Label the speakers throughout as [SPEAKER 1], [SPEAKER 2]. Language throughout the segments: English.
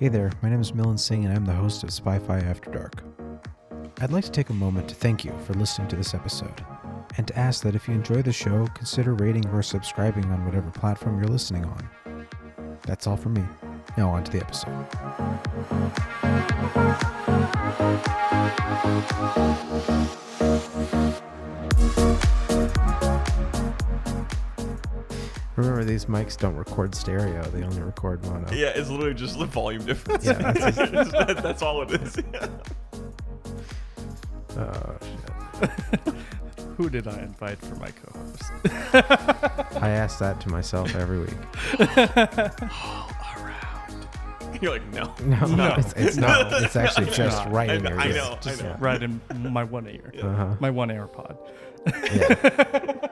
[SPEAKER 1] Hey there, my name is Milan Singh and I'm the host of Spy-Fi After Dark. I'd like to take a moment to thank you for listening to this episode and to ask that if you enjoy the show, consider rating or subscribing on whatever platform you're listening on. That's all from me. Now on to the episode. Remember, these mics don't record stereo; they only record mono.
[SPEAKER 2] Yeah, it's literally just the volume difference.
[SPEAKER 1] Yeah, that's
[SPEAKER 2] That- that's all it is.
[SPEAKER 1] Oh shit!
[SPEAKER 3] Who did I invite for my co-host?
[SPEAKER 1] I ask that to myself every week. All around.
[SPEAKER 2] You're like, no.
[SPEAKER 1] No,
[SPEAKER 3] No.
[SPEAKER 1] It's, it's not. It's actually just
[SPEAKER 3] not.
[SPEAKER 1] right in
[SPEAKER 2] know,
[SPEAKER 1] your
[SPEAKER 2] I
[SPEAKER 1] ear.
[SPEAKER 2] know, I
[SPEAKER 3] Just
[SPEAKER 2] know.
[SPEAKER 3] right in my one ear,
[SPEAKER 1] Uh-huh.
[SPEAKER 3] my one AirPod.
[SPEAKER 1] Yeah.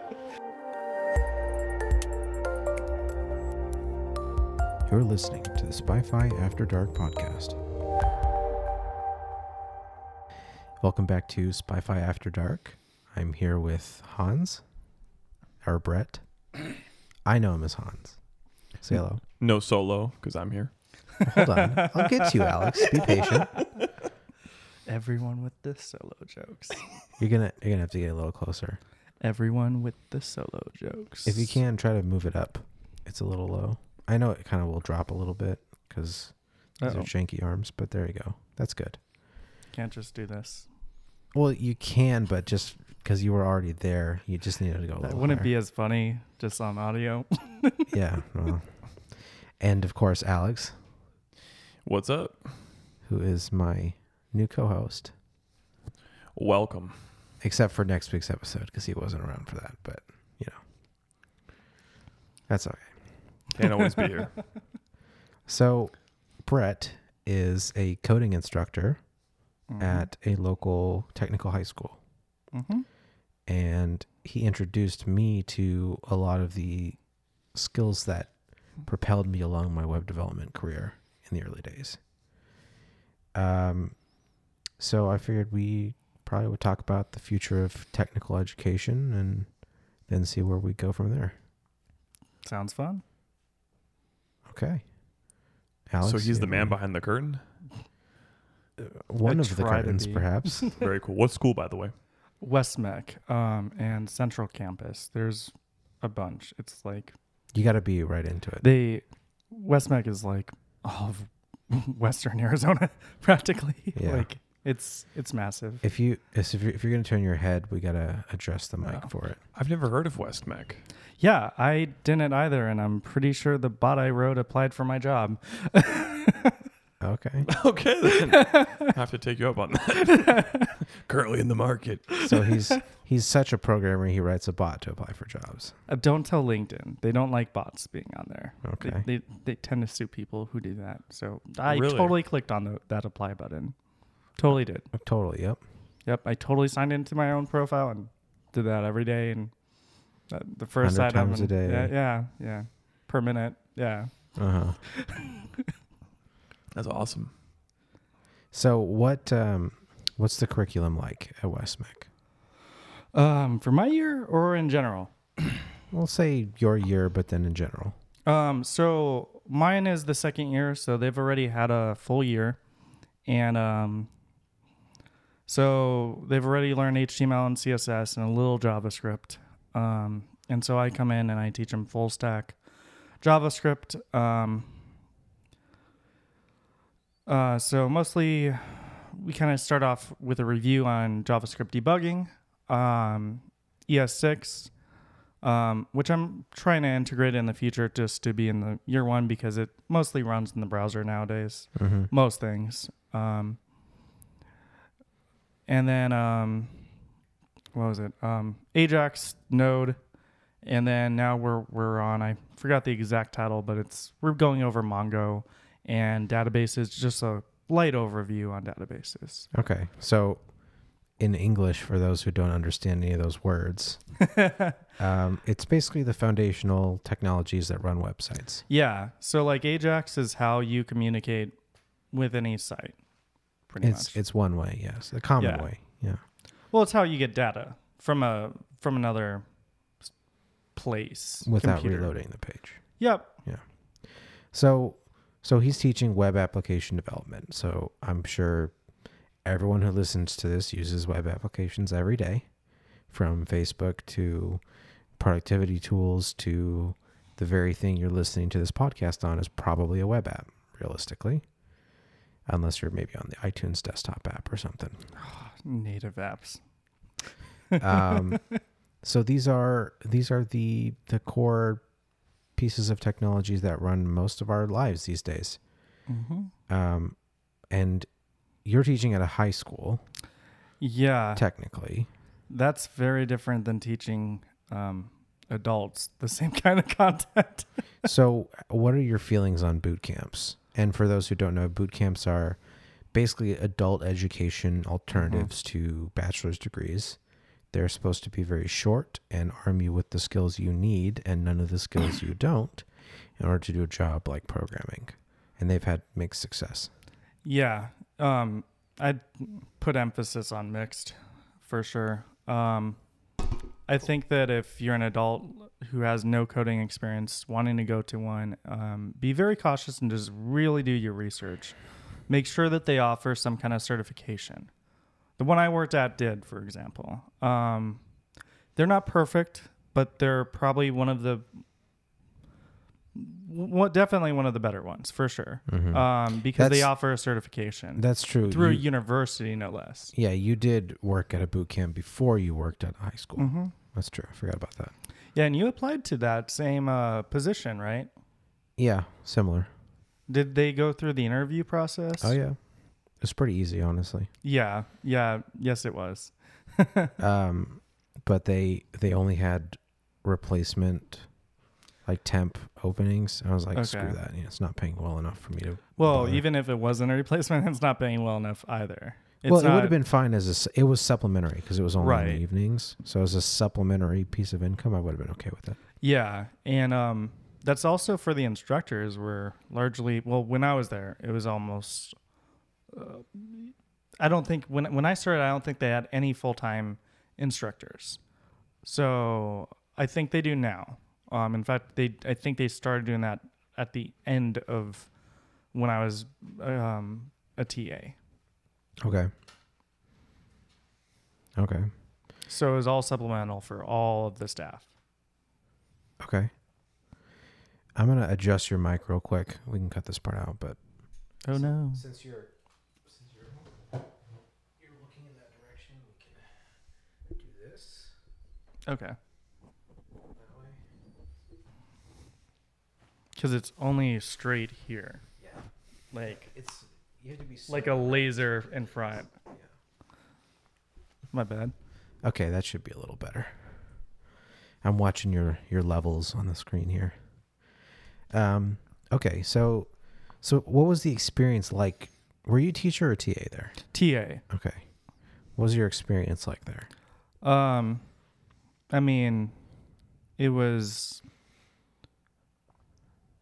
[SPEAKER 1] You're listening to the Spy-Fi After Dark podcast. Welcome back to Spy-Fi After Dark. I'm here with Hans, or Brett. I know him as Hans. Say hello.
[SPEAKER 2] No solo, because I'm here.
[SPEAKER 1] Hold on. I'll get to you, Alex. Be patient.
[SPEAKER 3] Everyone with the solo jokes.
[SPEAKER 1] You're gonna you're gonna have to get a little closer.
[SPEAKER 3] Everyone with the solo jokes.
[SPEAKER 1] If you can, try to move it up. It's a little low. I know it kind of will drop a little bit because these
[SPEAKER 3] Uh-oh.
[SPEAKER 1] are janky arms, but there you go. That's good.
[SPEAKER 3] can't just do this.
[SPEAKER 1] Well, you can, but just because you were already there, you just needed to go a
[SPEAKER 3] That
[SPEAKER 1] little
[SPEAKER 3] wouldn't
[SPEAKER 1] higher.
[SPEAKER 3] be as funny just on audio.
[SPEAKER 1] Yeah. Well. and of course, Alex,
[SPEAKER 2] What's up?
[SPEAKER 1] who is my new co-host,
[SPEAKER 2] Welcome.
[SPEAKER 1] except for next week's episode because he wasn't around for that. But you know, that's okay.
[SPEAKER 2] Can't always be here.
[SPEAKER 1] So, Brett is a coding instructor
[SPEAKER 3] Mm-hmm.
[SPEAKER 1] at a local technical high school.
[SPEAKER 3] hmm
[SPEAKER 1] and he introduced me to a lot of the skills that propelled me along my web development career in the early days. Um, so I figured we probably would talk about the future of technical education and then see where we go from there.
[SPEAKER 3] Sounds fun.
[SPEAKER 1] Okay. Alex,
[SPEAKER 2] so he's
[SPEAKER 1] you
[SPEAKER 2] the man behind the curtain.
[SPEAKER 1] one
[SPEAKER 3] I
[SPEAKER 1] of the
[SPEAKER 3] try to
[SPEAKER 1] curtains,
[SPEAKER 3] be.
[SPEAKER 1] perhaps.
[SPEAKER 2] Very cool. What school, by the way?
[SPEAKER 3] Westmec um, and Central Campus. There's a bunch. It's like
[SPEAKER 1] you got to be right into it.
[SPEAKER 3] they Westmec is like all of Western Arizona practically.
[SPEAKER 1] Yeah.
[SPEAKER 3] Like it's it's massive.
[SPEAKER 1] If you if you're, if you're gonna turn your head, we gotta adjust the mic
[SPEAKER 3] Yeah.
[SPEAKER 1] for it.
[SPEAKER 2] I've never heard of Westmec.
[SPEAKER 3] Yeah, I didn't either, and I'm pretty sure the bot I wrote applied for my job.
[SPEAKER 1] Okay.
[SPEAKER 2] Okay, then. I have to take you up on that. Currently in the market.
[SPEAKER 1] So he's he's such a programmer. He writes a bot to apply for jobs.
[SPEAKER 3] Uh, don't tell LinkedIn; they don't like bots being on there. They-
[SPEAKER 1] Okay.
[SPEAKER 3] They, they, tend to sue people who do that. So I
[SPEAKER 2] Really?
[SPEAKER 3] totally clicked on the, that apply button. Totally did.
[SPEAKER 1] Totally. Yep.
[SPEAKER 3] Yep, I totally signed into my own profile and did that every day. And uh, the first
[SPEAKER 1] 100
[SPEAKER 3] item,
[SPEAKER 1] times a day.
[SPEAKER 3] Yeah, yeah, yeah, per minute. Yeah.
[SPEAKER 1] Uh huh.
[SPEAKER 2] That's awesome.
[SPEAKER 1] So what um what's the curriculum like at Westmec?
[SPEAKER 3] Um, for my year or in general.
[SPEAKER 1] We'll say your year, but then in general.
[SPEAKER 3] Um, so mine is the second year, so they've already had a full year, and um, so they've already learned HTML and CSS and a little JavaScript. Um, and so I come in and I teach them full stack JavaScript. Um, uh, so mostly we kind of start off with a review on JavaScript debugging, um, ES6 um, which I'm trying to integrate in the future just to be in the year one because it mostly runs in the browser nowadays.
[SPEAKER 1] Mm-hmm.
[SPEAKER 3] Most things. Um, and then um, what was it? Um, Ajax Node, and then now we're we're on. I forgot the exact title, but it's we're going over Mongo and databases. Just a light overview on databases.
[SPEAKER 1] Okay. So in English, for those who don't understand any of those words, um, it's basically the foundational technologies that run websites.
[SPEAKER 3] Yeah. So like Ajax is how you communicate with any site. Pretty
[SPEAKER 1] It's
[SPEAKER 3] much.
[SPEAKER 1] it's one way, yes, the common
[SPEAKER 3] Yeah.
[SPEAKER 1] way. Yeah.
[SPEAKER 3] well, it's how you get data from a from another place
[SPEAKER 1] Without
[SPEAKER 3] computer.
[SPEAKER 1] reloading the page.
[SPEAKER 3] Yep. Yeah.
[SPEAKER 1] So So he's teaching web application development. So I'm sure everyone who listens to this uses web applications every day, from Facebook to productivity tools to the very thing you're listening to this podcast on is probably a web app, realistically. Unless you're maybe on the iTunes desktop app or something.
[SPEAKER 3] Native apps.
[SPEAKER 1] Um, so these are these are the the core pieces of technologies that run most of our lives these days.
[SPEAKER 3] Mm-hmm.
[SPEAKER 1] Um, and you're teaching at a high school,
[SPEAKER 3] Yeah,
[SPEAKER 1] technically.
[SPEAKER 3] that's very different than teaching um, adults the same kind of content.
[SPEAKER 1] so, what are your feelings on boot camps? And for those who don't know, boot camps are basically adult education alternatives to bachelor's degrees. They're supposed to be very short and arm you with the skills you need and none of the skills you don't in order to do a job like programming. And they've had mixed success.
[SPEAKER 3] Yeah, um, I'd put emphasis on mixed for sure. Um, I think that if you're an adult who has no coding experience wanting to go to one, um, be very cautious and just really do your research. Make sure that they offer some kind of certification. The one I worked at did, for example. Um, they're not perfect, but they're probably one of the what definitely one of the better ones for sure
[SPEAKER 1] Mhm.
[SPEAKER 3] um, because they offer a certification
[SPEAKER 1] That's true.
[SPEAKER 3] through a university, no less.
[SPEAKER 1] yeah, you did work at a boot camp before you worked at high school.
[SPEAKER 3] Mm-hmm.
[SPEAKER 1] That's true. I forgot about that.
[SPEAKER 3] Yeah, and you applied to that same uh, position, right?
[SPEAKER 1] Yeah, similar.
[SPEAKER 3] Did they go through the interview process?
[SPEAKER 1] Oh yeah, it's pretty easy, honestly.
[SPEAKER 3] Yeah, yeah, yes, it was.
[SPEAKER 1] um, but they they only had replacement like temp openings. I was like, screw that. You know, it's not paying well enough for me to.
[SPEAKER 3] Well,
[SPEAKER 1] bother.
[SPEAKER 3] even if it wasn't a replacement, it's not paying well enough either. It's
[SPEAKER 1] well, it would have been fine as a. It was supplementary because it was only in the evenings. So as a supplementary piece of income, I would have been okay with it.
[SPEAKER 3] Yeah, and um, that's also for the instructors. Were largely well when I was there, it was almost. Uh, I don't think when when I started, I don't think they had any full time instructors. So I think they do now. Um, in fact, they I think they started doing that at the end of when I was um, a TA.
[SPEAKER 1] Okay. Okay.
[SPEAKER 3] So it was all supplemental for all of the staff.
[SPEAKER 1] Okay. I'm gonna adjust your mic real quick. We can cut this part out, but
[SPEAKER 3] Oh no!
[SPEAKER 1] since you're since you're you're looking in that direction, we can do this
[SPEAKER 3] Okay, because it's only straight here,
[SPEAKER 1] Yeah,
[SPEAKER 3] like
[SPEAKER 1] it's you have to be
[SPEAKER 3] like a laser in front. My bad.
[SPEAKER 1] Okay, that should be a little better. I'm watching your your levels on the screen here. Um. Okay, so so what was the experience like? Were you teacher or TA there?
[SPEAKER 3] TA.
[SPEAKER 1] Okay. What was your experience like there?
[SPEAKER 3] Um, I mean, it was.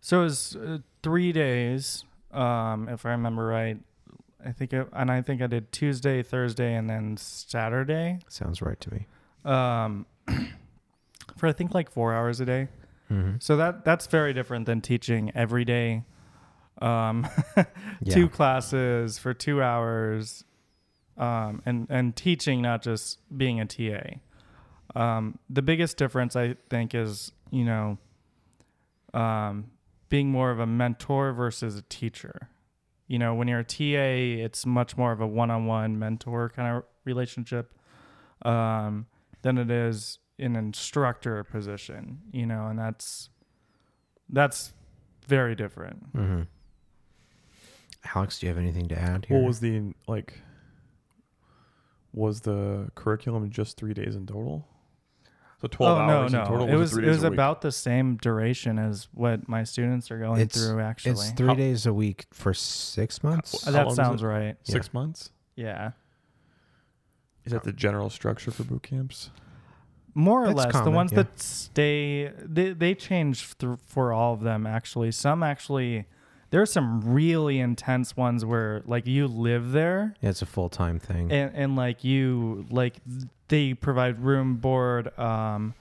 [SPEAKER 3] So it was uh, three days, um, if I remember right. I think, it, and I think I did Tuesday, Thursday, and then Saturday.
[SPEAKER 1] Sounds right to me.
[SPEAKER 3] Um, for I think like four hours a day.
[SPEAKER 1] Mm-hmm.
[SPEAKER 3] So that that's very different than teaching every day. Um,
[SPEAKER 1] Yeah.
[SPEAKER 3] two classes for two hours, um, and and teaching, not just being a TA. Um, the biggest difference I think is you know, um, being more of a mentor versus a teacher. You know, when you're a TA, it's much more of a one-on-one mentor kind of relationship um, than it is an instructor position. You know, and that's that's very different.
[SPEAKER 1] Mm-hmm. Alex, do you have anything to add here?
[SPEAKER 2] What was the like? Was the curriculum just three days in total? So twelve
[SPEAKER 3] oh
[SPEAKER 2] hours
[SPEAKER 3] no,
[SPEAKER 2] in total.
[SPEAKER 3] it was
[SPEAKER 2] three
[SPEAKER 3] it was about the same duration as what my students are going
[SPEAKER 1] It's-
[SPEAKER 3] through. Actually,
[SPEAKER 1] it's three
[SPEAKER 2] How-
[SPEAKER 1] days a week for six months.
[SPEAKER 2] How
[SPEAKER 3] that sounds right.
[SPEAKER 2] six months.
[SPEAKER 3] Yeah,
[SPEAKER 2] Is that the general structure for boot camps?
[SPEAKER 3] more or
[SPEAKER 1] It's
[SPEAKER 3] less. the ones
[SPEAKER 1] yeah.
[SPEAKER 3] that stay, they they change th- for all of them. Actually, some actually. There's some really intense ones where like you live there
[SPEAKER 1] Yeah, it's a full time thing.
[SPEAKER 3] and, and like you like they provide room board um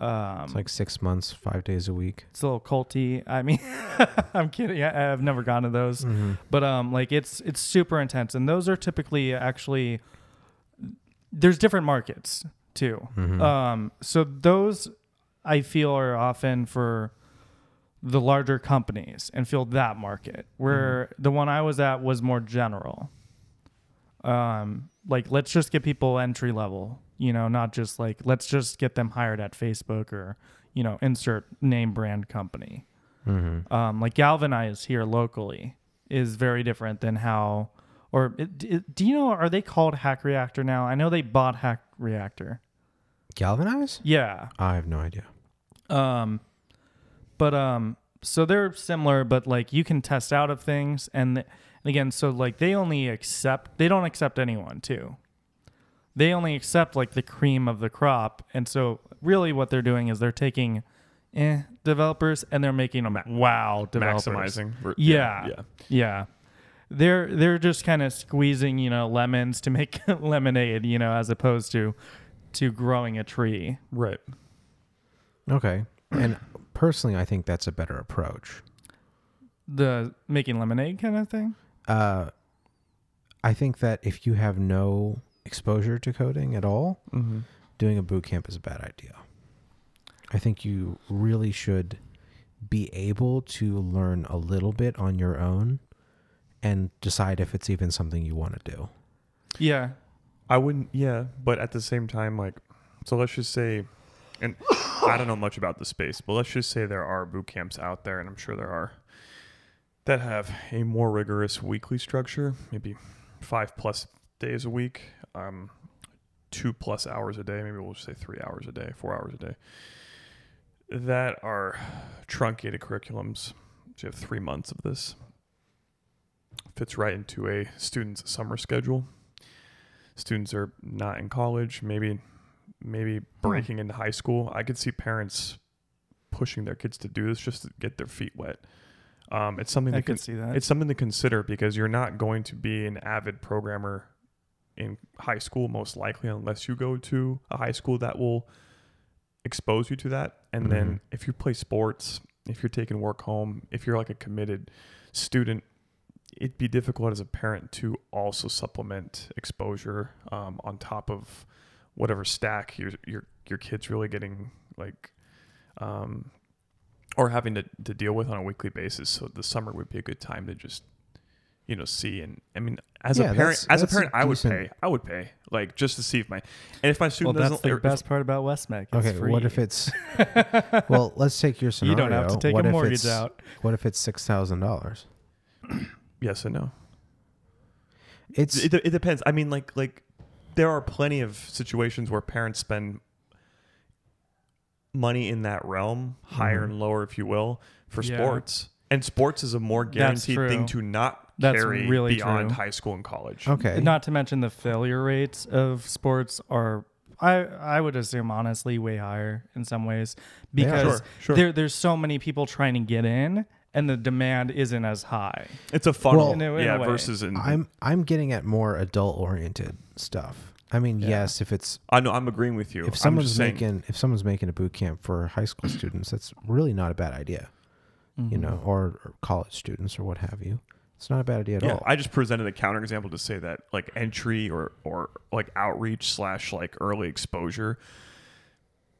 [SPEAKER 3] Um,
[SPEAKER 1] It's like six months, five days a week.
[SPEAKER 3] it's a little culty. I mean, I'm kidding. I, I've never gone to those, but um, like it's it's super intense, and those are typically actually there's different markets too.
[SPEAKER 1] Mhm.
[SPEAKER 3] Um, so those I feel are often for the larger companies and feel that market. Where the one I was at was more general. Um, like let's just get people entry level, you know, not just like let's just get them hired at Facebook or you know insert name brand company.
[SPEAKER 1] Mhm.
[SPEAKER 3] Um, like Galvanize here locally is very different than how. Or it, it- do you know? Are they called Hack Reactor now? I know they bought Hack Reactor.
[SPEAKER 1] Galvanize?
[SPEAKER 3] Yeah.
[SPEAKER 1] I have no idea.
[SPEAKER 3] Um, but um, so they're similar, but like you can test out of things, and, th- and again, so like they only accept they don't accept anyone too. They only accept like the cream of the crop, and so really what they're doing is they're taking, eh, developers and they're making them wow developers.
[SPEAKER 2] Maximizing. Ver-
[SPEAKER 3] Yeah.
[SPEAKER 2] Yeah.
[SPEAKER 3] Yeah. They're they're just kind of squeezing, you know, lemons to make lemonade, you know, as opposed to to growing a tree.
[SPEAKER 2] Right.
[SPEAKER 1] Okay. And personally, I think that's a better approach.
[SPEAKER 3] The making lemonade kind of thing.
[SPEAKER 1] Uh, I think that if you have no exposure to coding at all,
[SPEAKER 2] Mm-hmm.
[SPEAKER 1] doing a boot camp is a bad idea. I think you really should be able to learn a little bit on your own and decide if it's even something you want to do.
[SPEAKER 3] Yeah.
[SPEAKER 2] I wouldn't. Yeah, but at the same time, like, so let's just say, and I don't know much about the space, but let's just say there are boot camps out there, and I'm sure there are that have a more rigorous weekly structure, maybe five plus days a week, um, two plus hours a day. Maybe we'll just say three hours a day, four hours a day. That are truncated curriculums. So you have three months of this. Fits right into a student's summer schedule students are not in college, maybe maybe breaking into high school. I could see parents pushing their kids to do this just to get their feet wet. Um, it's something
[SPEAKER 3] I
[SPEAKER 2] to
[SPEAKER 3] could
[SPEAKER 2] con-
[SPEAKER 3] see that.
[SPEAKER 2] it's something to consider because you're not going to be an avid programmer in high school most likely unless you go to a high school that will expose you to that. And
[SPEAKER 1] Mhm.
[SPEAKER 2] then if you play sports, if you're taking work home, if you're like a committed student, it'd be difficult as a parent to also supplement exposure um, on top of whatever stack your your your kid's really getting like um, or having to, to deal with on a weekly basis. So the summer would be a good time to just you know see and I mean as
[SPEAKER 1] Yeah,
[SPEAKER 2] a parent
[SPEAKER 1] that's-
[SPEAKER 2] as a
[SPEAKER 1] that's a
[SPEAKER 2] parent I would
[SPEAKER 1] decent-
[SPEAKER 2] pay I would pay like just to see if my and if my student
[SPEAKER 3] that's
[SPEAKER 2] doesn't That's
[SPEAKER 3] the
[SPEAKER 2] or if-
[SPEAKER 3] best part about Westmec. It's
[SPEAKER 1] Okay, what if it's well? Let's take your
[SPEAKER 3] you
[SPEAKER 1] scenario.
[SPEAKER 3] don't have to take
[SPEAKER 1] what
[SPEAKER 3] a
[SPEAKER 1] if
[SPEAKER 3] mortgage
[SPEAKER 1] it's-
[SPEAKER 3] out?
[SPEAKER 1] What if it's six thousand dollars?
[SPEAKER 2] yes and no
[SPEAKER 1] It's
[SPEAKER 2] it, it depends. I mean, like like there are plenty of situations where parents spend money in that realm, higher
[SPEAKER 1] Mhm.
[SPEAKER 2] and lower, if you will, for
[SPEAKER 3] Yeah.
[SPEAKER 2] sports. And sports is a more guaranteed thing to not
[SPEAKER 3] That's
[SPEAKER 2] carry
[SPEAKER 3] really
[SPEAKER 2] beyond
[SPEAKER 3] true.
[SPEAKER 2] high school and college.
[SPEAKER 1] okay.
[SPEAKER 3] Not to mention the failure rates of sports are, I I would assume honestly way higher in some ways
[SPEAKER 1] Yeah.
[SPEAKER 3] because
[SPEAKER 2] Sure, sure.
[SPEAKER 3] there there's so many people trying to get in and the demand isn't as high.
[SPEAKER 2] It's a funnel,
[SPEAKER 1] Well-
[SPEAKER 3] In a- in
[SPEAKER 2] yeah.
[SPEAKER 3] a
[SPEAKER 2] versus in
[SPEAKER 1] I'm I'm getting at more adult oriented stuff. I mean,
[SPEAKER 3] Yeah.
[SPEAKER 1] yes, if it's
[SPEAKER 2] I know I'm agreeing with you.
[SPEAKER 1] if someone's
[SPEAKER 2] just saying,
[SPEAKER 1] making if someone's making a boot camp for high school students, that's really not a bad idea. You
[SPEAKER 3] Mhm.
[SPEAKER 1] know, or, or college students or what have you. It's not a bad idea at
[SPEAKER 2] yeah,
[SPEAKER 1] all.
[SPEAKER 2] I just presented a counterexample to say that like entry or or like outreach slash like early exposure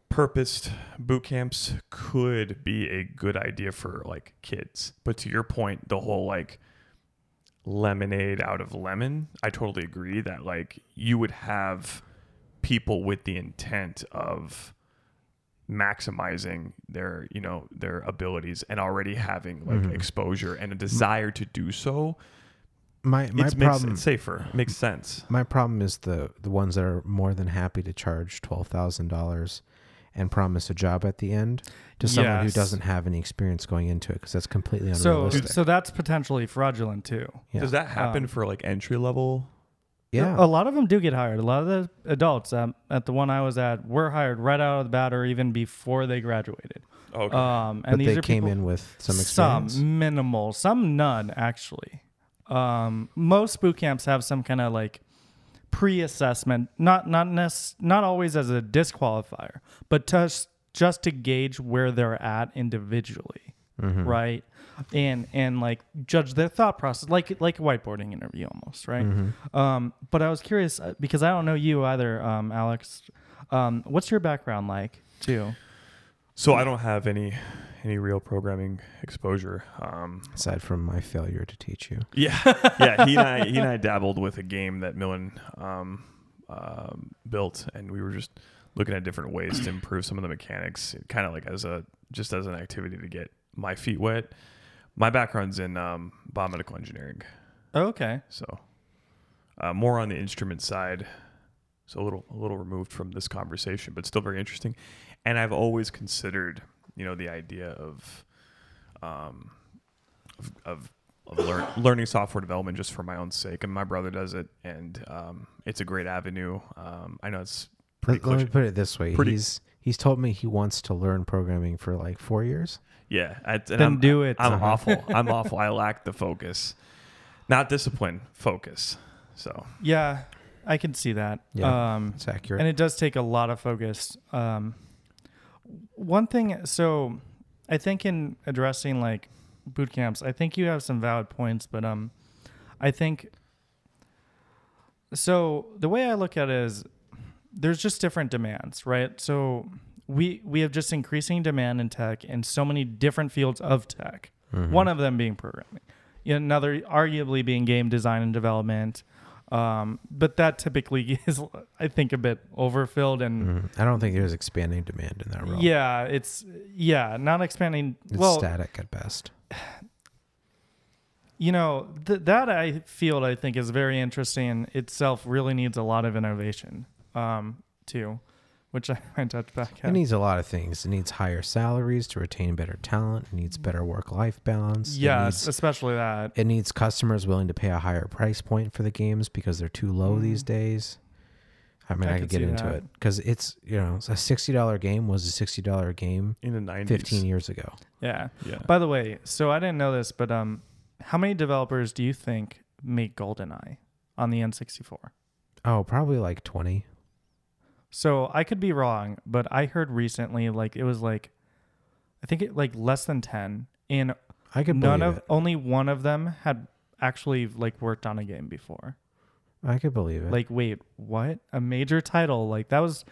[SPEAKER 2] purposed boot camps could be a good idea for like kids. But to your point, the whole like lemonade out of lemon, I totally agree that like you would have people with the intent of maximizing their you know their abilities and already having like
[SPEAKER 1] Mhm.
[SPEAKER 2] exposure and a desire to do so.
[SPEAKER 1] My my
[SPEAKER 2] it's, makes,
[SPEAKER 1] problem
[SPEAKER 2] it's safer. It makes sense.
[SPEAKER 1] My problem is the the ones that are more than happy to charge twelve thousand dollars and promise a job at the end to someone who doesn't have any experience going into it because that's completely unrealistic.
[SPEAKER 3] so that's potentially fraudulent too.
[SPEAKER 1] yeah.
[SPEAKER 2] does that happen
[SPEAKER 3] Um,
[SPEAKER 2] for like entry level
[SPEAKER 1] yeah.
[SPEAKER 3] A lot of them do get hired. A lot of the adults um, at the one I was at were hired right out of the bat or even before they graduated.
[SPEAKER 2] okay
[SPEAKER 3] Um, and
[SPEAKER 1] but
[SPEAKER 3] these
[SPEAKER 1] they
[SPEAKER 3] are
[SPEAKER 1] came
[SPEAKER 3] people,
[SPEAKER 1] in with some experience.
[SPEAKER 3] Some minimal, some none actually. Um, most boot camps have some kind of like pre-assessment, not not nec- not always as a disqualifier, but just just to gauge where they're at individually,
[SPEAKER 1] Mhm.
[SPEAKER 3] right? And and like judge their thought process, like like a whiteboarding interview almost, right?
[SPEAKER 1] Mhm.
[SPEAKER 3] Um, but I was curious uh, because I don't know you either, um, Alex. Um, what's your background like too?
[SPEAKER 2] So I don't have any any real programming exposure. Um,
[SPEAKER 1] Aside from my failure to teach you.
[SPEAKER 2] yeah, yeah. He and I he and I dabbled with a game that Milan um, um, built, and we were just looking at different ways to improve some of the mechanics, kind of like as a just as an activity to get my feet wet. My background's in um, biomedical engineering,
[SPEAKER 3] okay.
[SPEAKER 2] so uh, more on the instrument side. So a little a little removed from this conversation, but still very interesting. And I've always considered, you know, the idea of um, of, of, of learn, learning software development just for my own sake. And my brother does it, and um, it's a great avenue. Um, I know it's
[SPEAKER 1] Let, let me put it this way.
[SPEAKER 2] Pretty-
[SPEAKER 1] He's he's told me he wants to learn programming for like four years.
[SPEAKER 2] Yeah, I, and
[SPEAKER 3] Then
[SPEAKER 2] I'm,
[SPEAKER 3] do it.
[SPEAKER 2] I'm awful. I'm awful. I lack the focus, not discipline, focus. So
[SPEAKER 3] Yeah, I can see that.
[SPEAKER 1] Yeah.
[SPEAKER 3] Um,
[SPEAKER 1] It's accurate.
[SPEAKER 3] and it does take a lot of focus. Um, one thing, so I think in addressing like boot camps, I think you have some valid points, but um, I think so. The way I look at it is there's just different demands, right? So we we have just increasing demand in tech in so many different fields of tech.
[SPEAKER 1] Mhm.
[SPEAKER 3] One of them being programming, another arguably being game design and development. Um, but that typically is, I think, a bit overfilled and
[SPEAKER 1] Mhm. I don't think there's expanding demand in that realm.
[SPEAKER 3] yeah, it's yeah, not expanding.
[SPEAKER 1] It's
[SPEAKER 3] well,
[SPEAKER 1] static at best.
[SPEAKER 3] you know th- that I feel I think is very interesting itself. Really needs a lot of innovation um, too, which I might touch back
[SPEAKER 1] It needs a lot of things. It needs higher salaries to retain better talent. It needs better work-life balance. It
[SPEAKER 3] yes,
[SPEAKER 1] needs-
[SPEAKER 3] especially that.
[SPEAKER 1] It needs customers willing to pay a higher price point for the games because they're too low these
[SPEAKER 3] Mm.
[SPEAKER 1] days. I mean,
[SPEAKER 3] I
[SPEAKER 1] I,
[SPEAKER 3] could
[SPEAKER 1] could get into
[SPEAKER 3] that.
[SPEAKER 1] it because it's you know a sixty dollar game was a sixty dollar game
[SPEAKER 2] in the nineties,
[SPEAKER 1] fifteen years ago.
[SPEAKER 3] Yeah.
[SPEAKER 2] Yeah.
[SPEAKER 3] By the way, so I didn't know this, but um, how many developers do you think make GoldenEye on the N64?
[SPEAKER 1] Oh, probably like twenty.
[SPEAKER 3] So I could be wrong, but I heard recently like it was like I think it like less than 10 and
[SPEAKER 1] I could
[SPEAKER 3] none of
[SPEAKER 1] it.
[SPEAKER 3] only one of them had actually like worked on a game before.
[SPEAKER 1] I could believe it.
[SPEAKER 3] Like wait, what? A major title like that was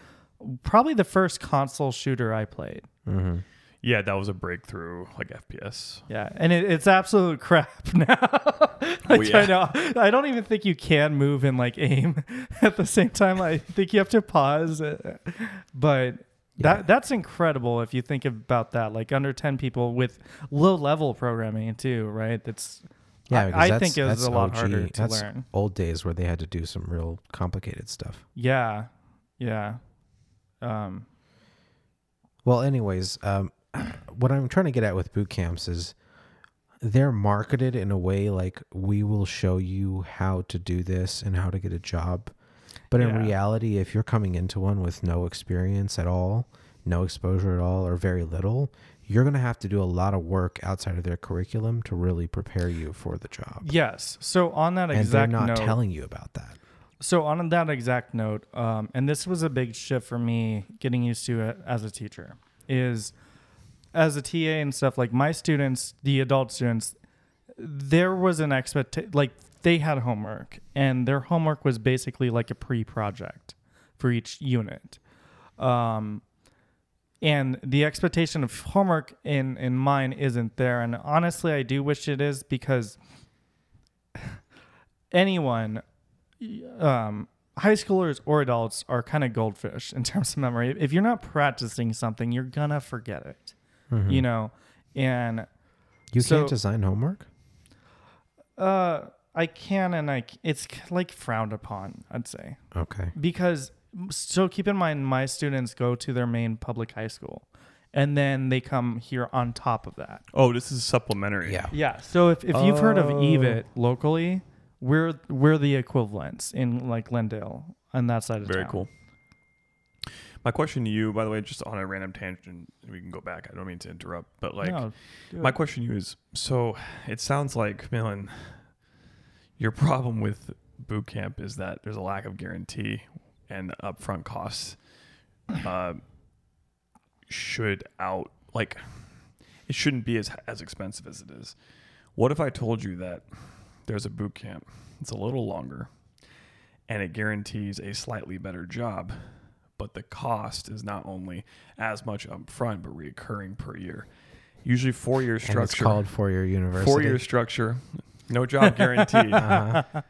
[SPEAKER 3] probably the first console shooter I played.
[SPEAKER 1] hmm
[SPEAKER 2] Yeah, that was a breakthrough, like FPS.
[SPEAKER 3] Yeah, and it, it's absolute crap now. like,
[SPEAKER 2] yeah.
[SPEAKER 3] I know. I don't even think you can move and like aim at the same time. I think you have to pause. uh, But
[SPEAKER 1] Yeah.
[SPEAKER 3] that that's incredible if you think about that. Like under ten people with low level programming too, right? That's
[SPEAKER 1] Yeah,
[SPEAKER 3] I- I,
[SPEAKER 1] that's-
[SPEAKER 3] think it was
[SPEAKER 1] that's
[SPEAKER 3] a lot
[SPEAKER 1] OG.
[SPEAKER 3] harder to
[SPEAKER 1] That's
[SPEAKER 3] learn.
[SPEAKER 1] old days where they had to do some real complicated stuff.
[SPEAKER 3] Yeah, yeah. Um,
[SPEAKER 1] Well, anyways, um, what I'm trying to get at with boot camps is they're marketed in a way like we will show you how to do this and how to get a job. But in
[SPEAKER 3] Yeah.
[SPEAKER 1] reality, if you're coming into one with no experience at all, no exposure at all, or very little, you're going to have to do a lot of work outside of their curriculum to really prepare you for the job.
[SPEAKER 3] yes. So on that
[SPEAKER 1] and they're
[SPEAKER 3] exact
[SPEAKER 1] not
[SPEAKER 3] note,
[SPEAKER 1] telling you about that.
[SPEAKER 3] So on that exact note, um, and this was a big shift for me getting used to it as a teacher, is as a TA and stuff like my students, the adult students, there was an expectation, like they had homework, and their homework was basically like a pre-project for each unit. Um, and the expectation of homework in in mine isn't there and honestly i do wish it is because anyone um, high schoolers or adults are kind of goldfish in terms of memory. If you're not practicing something, you're gonna forget it.
[SPEAKER 1] Mhm.
[SPEAKER 3] You know, and
[SPEAKER 1] you
[SPEAKER 3] so-
[SPEAKER 1] can't design homework?
[SPEAKER 3] uh, I can and I c- it's like frowned upon. I'd say
[SPEAKER 1] Okay.
[SPEAKER 3] because so keep in mind my students go to their main public high school, and then they come here on top of that.
[SPEAKER 2] Oh, this is supplementary.
[SPEAKER 1] Yeah.
[SPEAKER 3] Yeah. So if, if you've heard of
[SPEAKER 1] Oh.
[SPEAKER 3] EVIT locally, we're we're the equivalents in like Glendale on that side of
[SPEAKER 2] Very
[SPEAKER 3] town.
[SPEAKER 2] Very cool. My question to you, by the way, just on a random tangent, we can go back. I don't mean to interrupt, but like,
[SPEAKER 3] No,
[SPEAKER 2] my question to you is: so it sounds like Milan, your problem with boot camp is that there's a lack of guarantee and upfront costs. Uh, should out like it shouldn't be as as expensive as it is. What if I told you that there's a boot camp? It's a little longer and it guarantees a slightly better job, but the cost is not only as much up front but recurring per year. Usually four year
[SPEAKER 1] And it's
[SPEAKER 2] structure.
[SPEAKER 1] called four year university.
[SPEAKER 2] Four year structure, no job guarantee.
[SPEAKER 1] Uh-huh.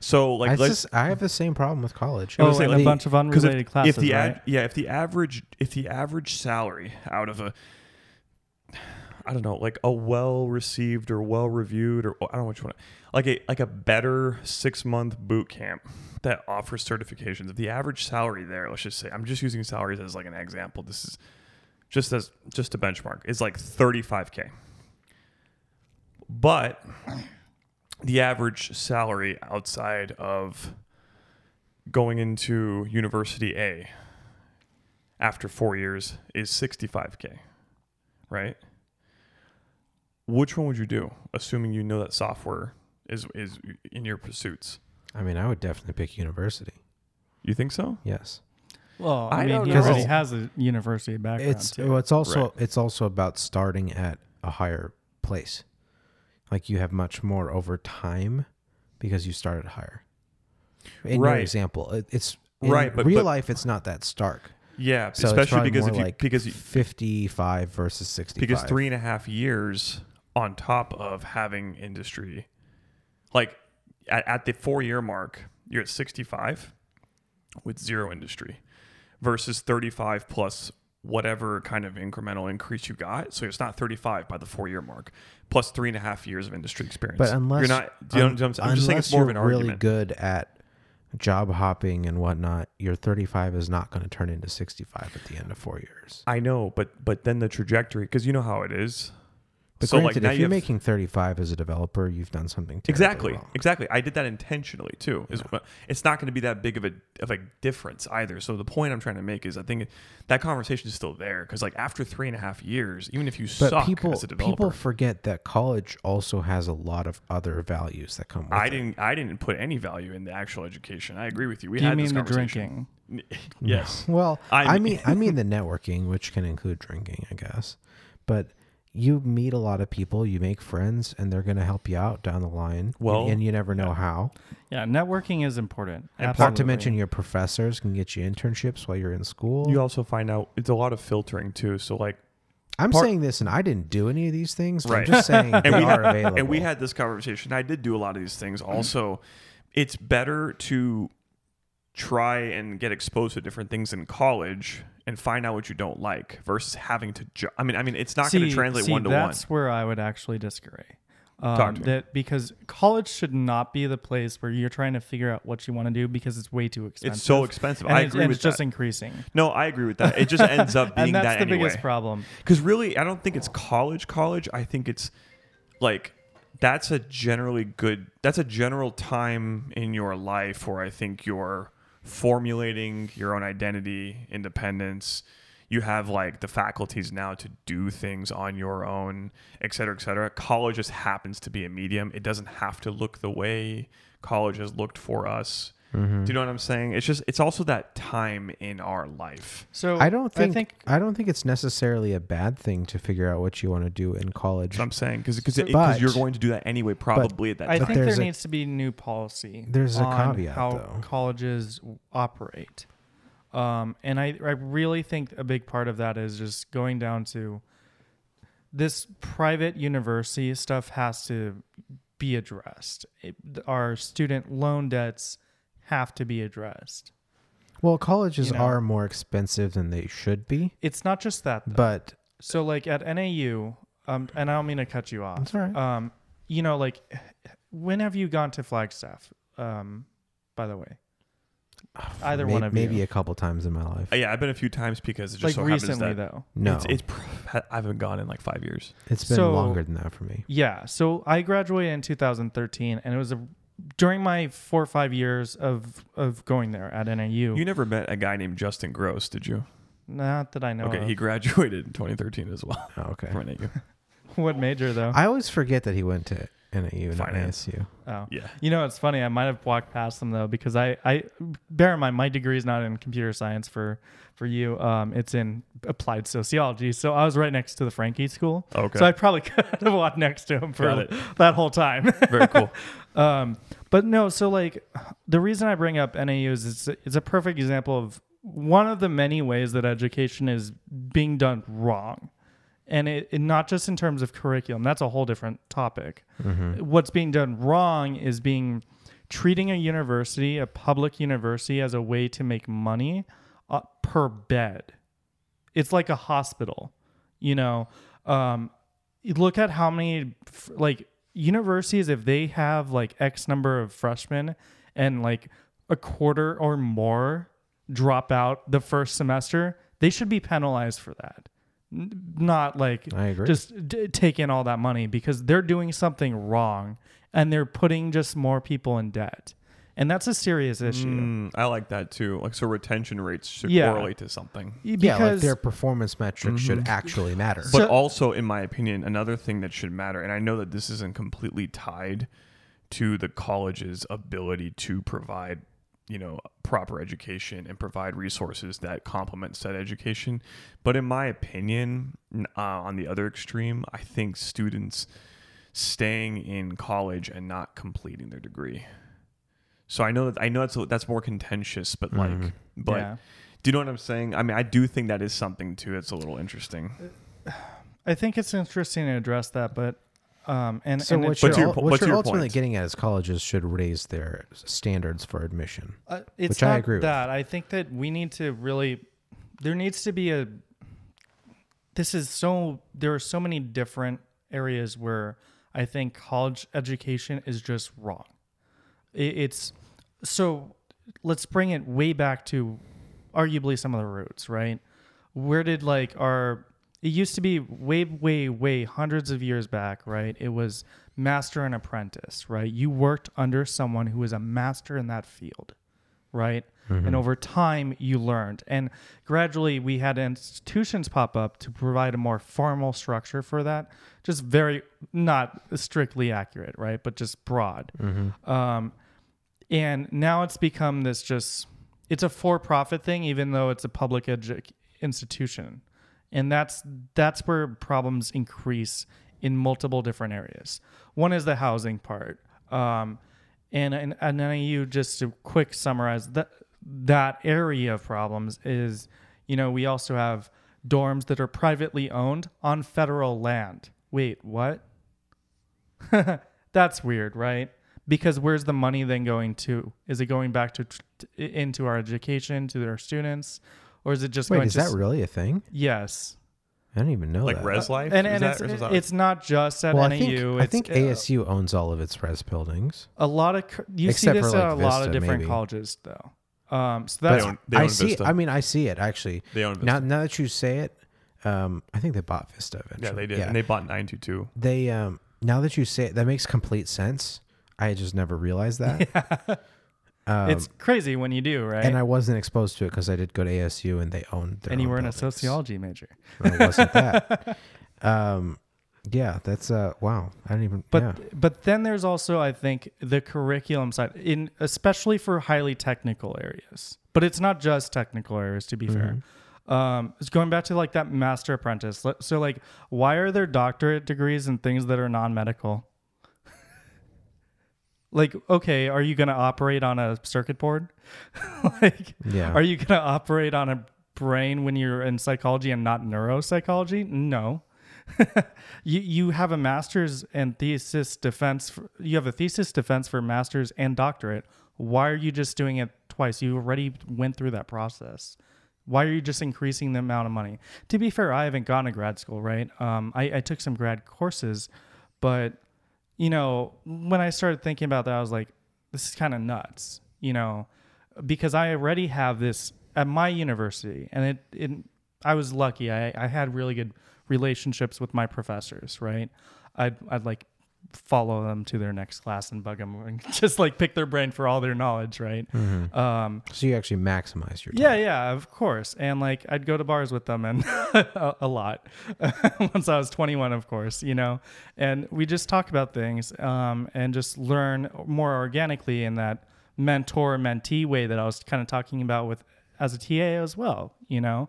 [SPEAKER 2] so like
[SPEAKER 1] I,
[SPEAKER 2] let's
[SPEAKER 1] just, I have the same problem with college.
[SPEAKER 3] Oh,
[SPEAKER 2] saying,
[SPEAKER 3] and
[SPEAKER 2] like,
[SPEAKER 3] a bunch of
[SPEAKER 2] because
[SPEAKER 3] unrelated classes,
[SPEAKER 2] if the
[SPEAKER 3] right?
[SPEAKER 2] ad, yeah if the average if the average salary out of a I don't know like a well received or well reviewed or I don't know which one like a like a better six month boot camp that offers certifications. If the average salary there let's just say I'm just using salaries as like an example. This is just as just a benchmark is like 35k but the average salary outside of going into University A after four years is 65K, right? Which one would you do, assuming you know that software is, is in your pursuits?
[SPEAKER 1] I mean, I would definitely pick university.
[SPEAKER 2] You think so?
[SPEAKER 1] Yes.
[SPEAKER 3] Well,
[SPEAKER 2] I
[SPEAKER 3] I, mean,
[SPEAKER 2] don't
[SPEAKER 3] he already has a university background
[SPEAKER 1] It's
[SPEAKER 3] too.
[SPEAKER 1] well, it's also
[SPEAKER 2] Right.
[SPEAKER 1] it's also about starting at a higher place. Like you have much more over time because you started higher. In
[SPEAKER 2] Right.
[SPEAKER 1] your example, it, it's in
[SPEAKER 2] Right, but-
[SPEAKER 1] real
[SPEAKER 2] but-
[SPEAKER 1] life it's not that stark.
[SPEAKER 2] Yeah,
[SPEAKER 1] So
[SPEAKER 2] especially
[SPEAKER 1] probably
[SPEAKER 2] because
[SPEAKER 1] more
[SPEAKER 2] if you
[SPEAKER 1] like
[SPEAKER 2] because you,
[SPEAKER 1] fifty-five versus sixty.
[SPEAKER 2] because three and a half years on top of having industry, like at, at the four year mark, you're at 65 with zero industry versus 35 plus whatever kind of incremental increase you got. So it's not 35 by the four year mark plus three and a half years of industry experience.
[SPEAKER 1] But unless
[SPEAKER 2] you're not, you know I'm just saying it's more of an
[SPEAKER 1] really
[SPEAKER 2] argument.
[SPEAKER 1] good at job hopping and whatnot, your thirty-five is not going to turn into sixty-five at the end of four years.
[SPEAKER 2] I know, but but then the trajectory, because you know how it is.
[SPEAKER 1] But
[SPEAKER 2] so
[SPEAKER 1] granted,
[SPEAKER 2] now
[SPEAKER 1] if
[SPEAKER 2] you
[SPEAKER 1] you're
[SPEAKER 2] have-
[SPEAKER 1] making thirty-five as a developer, you've done something terribly
[SPEAKER 2] Exactly,
[SPEAKER 1] wrong.
[SPEAKER 2] exactly. I did that intentionally too. Is it's not going to be that big of a of a difference either. So the point I'm trying to make is, I think that conversation is still there because like after three and a half years, even if you
[SPEAKER 1] But
[SPEAKER 2] suck
[SPEAKER 1] people
[SPEAKER 2] as a developer,
[SPEAKER 1] people forget that college also has a lot of other values that come with
[SPEAKER 2] I
[SPEAKER 1] it.
[SPEAKER 2] didn't I didn't put any value in the actual education. I agree with you. We
[SPEAKER 3] Do you
[SPEAKER 2] had this
[SPEAKER 3] mean the
[SPEAKER 2] conversation.
[SPEAKER 3] drinking?
[SPEAKER 2] yes.
[SPEAKER 1] Well,
[SPEAKER 2] I
[SPEAKER 1] I,
[SPEAKER 2] mean-
[SPEAKER 1] mean, I mean the networking, which can include drinking, I guess. But you meet a lot of people, you make friends, and they're going to help you out down the line.
[SPEAKER 2] Well,
[SPEAKER 1] and you never know how.
[SPEAKER 3] Yeah, networking is important.
[SPEAKER 2] And
[SPEAKER 1] Not to mention, your professors can get you internships while you're in school.
[SPEAKER 2] You also find out it's a lot of filtering too. So like
[SPEAKER 1] I'm
[SPEAKER 2] part-
[SPEAKER 1] saying this, and I didn't do any of these things.
[SPEAKER 2] Right.
[SPEAKER 1] I'm just saying they
[SPEAKER 2] and we
[SPEAKER 1] are
[SPEAKER 2] had,
[SPEAKER 1] available.
[SPEAKER 2] and we had this conversation. I did do a lot of these things. Mm-hmm. Also, it's better to try and get exposed to different things in college and find out what you don't like versus having to. Ju- I mean, I mean, it's not going to translate
[SPEAKER 3] see,
[SPEAKER 2] one to one.
[SPEAKER 3] That's where I would actually disagree. Um,
[SPEAKER 2] Talk to me.
[SPEAKER 3] that because college should not be the place where you're trying to figure out what you want to do because it's way too expensive.
[SPEAKER 2] It's so expensive.
[SPEAKER 3] And
[SPEAKER 2] I agree
[SPEAKER 3] and
[SPEAKER 2] with
[SPEAKER 3] it's just increasing.
[SPEAKER 2] no, I agree with that. It just ends up being
[SPEAKER 3] and that's
[SPEAKER 2] that
[SPEAKER 3] the
[SPEAKER 2] anyway.
[SPEAKER 3] biggest problem.
[SPEAKER 2] Because really, I don't think it's college. College. I think it's like that's a generally good. That's a general time in your life where I think you're formulating your own identity, independence. You have like the faculties now to do things on your own, et cetera, et cetera. College just happens to be a medium. It doesn't have to look the way college has looked for us.
[SPEAKER 1] Mhm.
[SPEAKER 2] Do you know what I'm saying? It's just it's also that time in our life.
[SPEAKER 3] So
[SPEAKER 1] I don't think,
[SPEAKER 3] I think
[SPEAKER 1] I don't think it's necessarily a bad thing to figure out what you want to do in college.
[SPEAKER 2] What I'm saying because because
[SPEAKER 1] But-
[SPEAKER 2] you're going to do that anyway, probably at that
[SPEAKER 3] I
[SPEAKER 2] time.
[SPEAKER 1] But
[SPEAKER 3] think there
[SPEAKER 1] a-
[SPEAKER 3] needs to be new policy.
[SPEAKER 1] There's a caveat,
[SPEAKER 3] how
[SPEAKER 1] though.
[SPEAKER 3] colleges operate, um, and I I really think a big part of that is just going down to this private university stuff has to be addressed. It, our student loan debts have to be addressed.
[SPEAKER 1] well, colleges
[SPEAKER 3] you know.
[SPEAKER 1] are more expensive than they should be,
[SPEAKER 3] It's not just that, though.
[SPEAKER 1] but
[SPEAKER 3] So like at NAU, um, and I don't mean to cut you off.
[SPEAKER 1] That's all right.
[SPEAKER 3] Um, you know, like when have you gone to Flagstaff? Um, by the way, either
[SPEAKER 1] may-
[SPEAKER 3] one of you.
[SPEAKER 1] maybe
[SPEAKER 3] you.
[SPEAKER 1] a couple times in my life.
[SPEAKER 2] Uh, yeah, I've been a few times because it just
[SPEAKER 3] like
[SPEAKER 2] so
[SPEAKER 3] recently
[SPEAKER 2] happens that
[SPEAKER 3] though.
[SPEAKER 1] No,
[SPEAKER 2] it's, it's pr- I haven't gone in like five years.
[SPEAKER 1] it's been
[SPEAKER 3] so-
[SPEAKER 1] longer than that for me.
[SPEAKER 3] Yeah. So I graduated in 2013, and it was a during my four or five years of of going there at NAU.
[SPEAKER 2] You never met a guy named Justin Gross, did you?
[SPEAKER 3] not that I know.
[SPEAKER 2] okay,
[SPEAKER 3] of.
[SPEAKER 2] he graduated in 2013 as well
[SPEAKER 1] Oh, okay.
[SPEAKER 2] from NAU.
[SPEAKER 3] what major though?
[SPEAKER 1] I always forget that he went to NAU and
[SPEAKER 2] Finance.
[SPEAKER 1] ASU.
[SPEAKER 3] Oh.
[SPEAKER 2] Yeah.
[SPEAKER 3] You know, it's funny. I might have walked past them though because I, I bear in mind my degree is not in computer science for for you. Um, it's in applied sociology. So I was right next to the Franke School.
[SPEAKER 2] Okay.
[SPEAKER 3] So I probably could have walked next to him for that whole time.
[SPEAKER 2] Very cool.
[SPEAKER 3] um, but no, so like the reason I bring up NAU is it's, it's a perfect example of one of the many ways that education is being done wrong. And it, it not just in terms of curriculum, that's a whole different topic. What's being done wrong is being treating a university, a public university, as a way to make money uh, per bed. It's like a hospital, you know. Um, you look at how many like universities if they have like X number of freshmen and like a quarter or more drop out the first semester, they should be penalized for that. N- Not like
[SPEAKER 1] I agree.
[SPEAKER 3] just d- take in all that money because they're doing something wrong and they're putting just more people in debt. And that's a serious issue.
[SPEAKER 2] Mm, I like that too. Like so, retention rates should
[SPEAKER 3] Yeah.
[SPEAKER 2] correlate to something.
[SPEAKER 3] Because
[SPEAKER 1] yeah, like their performance metrics should
[SPEAKER 2] Mm-hmm.
[SPEAKER 1] actually matter.
[SPEAKER 2] But
[SPEAKER 3] So-
[SPEAKER 2] also, in my opinion, another thing that should matter, and I know that this isn't completely tied to the college's ability to provide, you know, proper education and provide resources that complement said education. But in my opinion, uh, on the other extreme, I think students staying in college and not completing their degree. So I know that I know that's that's more contentious, but like,
[SPEAKER 1] Mhm.
[SPEAKER 2] but
[SPEAKER 3] yeah.
[SPEAKER 2] do you know what I'm saying? I mean, I do think that is something too. It's a little interesting.
[SPEAKER 3] I think it's interesting to address that, but um and,
[SPEAKER 1] so
[SPEAKER 3] and
[SPEAKER 1] what you're,
[SPEAKER 2] your
[SPEAKER 1] what you're
[SPEAKER 2] your
[SPEAKER 1] ultimately
[SPEAKER 2] point.
[SPEAKER 1] getting at is colleges should raise their standards for admission.
[SPEAKER 3] uh, it's
[SPEAKER 1] which I
[SPEAKER 3] not
[SPEAKER 1] agree with.
[SPEAKER 3] that. I think that we need to really there needs to be a this is so there are so many different areas where I think college education is just wrong. It, it's so let's bring it way back to arguably some of the roots, right? Where did like our it used to be way way way hundreds of years back, right? It was master and apprentice, right? You worked under someone who was a master in that field, right? And over time you learned. And gradually we had institutions pop up to provide a more formal structure for that. Just very not strictly accurate, right? But just broad. Um, and now it's become this just it's a for-profit thing even though it's a public edu- institution and that's that's where problems increase in multiple different areas. One is the housing part. Um, and, and and then you just to quick summarize that that area of problems is you know we also have dorms that are privately owned on federal land. Wait what? That's weird, right? Because where's the money then going to? Is it going back to into our education to our students, or is it just
[SPEAKER 1] Wait,
[SPEAKER 3] going
[SPEAKER 1] is
[SPEAKER 3] to?
[SPEAKER 1] that really a thing?
[SPEAKER 3] yes,
[SPEAKER 1] I don't even know
[SPEAKER 2] Like
[SPEAKER 1] that.
[SPEAKER 2] Res Life,
[SPEAKER 3] and and
[SPEAKER 2] that-
[SPEAKER 3] it's
[SPEAKER 2] or is that-
[SPEAKER 3] it's not just at
[SPEAKER 1] well,
[SPEAKER 3] NAU.
[SPEAKER 1] I think, I
[SPEAKER 3] it's,
[SPEAKER 1] think
[SPEAKER 3] uh,
[SPEAKER 1] ASU owns all of its res buildings.
[SPEAKER 3] a lot of you
[SPEAKER 1] Except
[SPEAKER 3] see this
[SPEAKER 1] for,
[SPEAKER 3] at
[SPEAKER 1] like,
[SPEAKER 3] a lot of different
[SPEAKER 1] maybe.
[SPEAKER 3] colleges though. Um, so
[SPEAKER 2] They own, they
[SPEAKER 1] I see.
[SPEAKER 2] Vista.
[SPEAKER 1] I mean, I see it actually.
[SPEAKER 2] they own Vista.
[SPEAKER 1] Now, now that you say it, um, I think they bought Vista eventually.
[SPEAKER 2] yeah, they did, and they bought 922.
[SPEAKER 1] They um now that you say it, that makes complete sense. I just never realized that. Um,
[SPEAKER 3] it's crazy when you do, right?
[SPEAKER 1] and I wasn't exposed to it because I did go to ASU and they owned. Their
[SPEAKER 3] and you were in a sociology major.
[SPEAKER 1] It wasn't that. um, yeah, that's uh wow. I don't even.
[SPEAKER 3] But
[SPEAKER 1] yeah.
[SPEAKER 3] but then there's also I think the curriculum side in especially for highly technical areas. But it's not just technical areas to be fair. Um, it's going back to like that master apprentice. So like, why are there doctorate degrees and things that are non-medical? Like, okay, are you going to operate on a circuit board? like,
[SPEAKER 1] Yeah.
[SPEAKER 3] are you going to operate on a brain when you're in psychology and not neuropsychology? No. you you have a master's and thesis defense. For, you have a thesis defense for master's and doctorate. Why are you just doing it twice? You already went through that process. Why are you just increasing the amount of money? To be fair, I haven't gone to grad school, right? Um, I, I took some grad courses, but you know, when I started thinking about that, I was like, this is kind of nuts, you know, because I already have this at my university, and it, it I was lucky. I, I had really good relationships with my professors, right? I'd, I'd like follow them to their next class and bug them and just like pick their brain for all their knowledge, right?
[SPEAKER 1] Mhm.
[SPEAKER 3] Um,
[SPEAKER 1] So you actually maximize your time.
[SPEAKER 3] yeah, yeah, of course. And like I'd go to bars with them and a, a lot once I was 21, of course, you know, and we just talk about things um, and just learn more organically in that mentor mentee way that I was kind of talking about with as a TA as well, you know.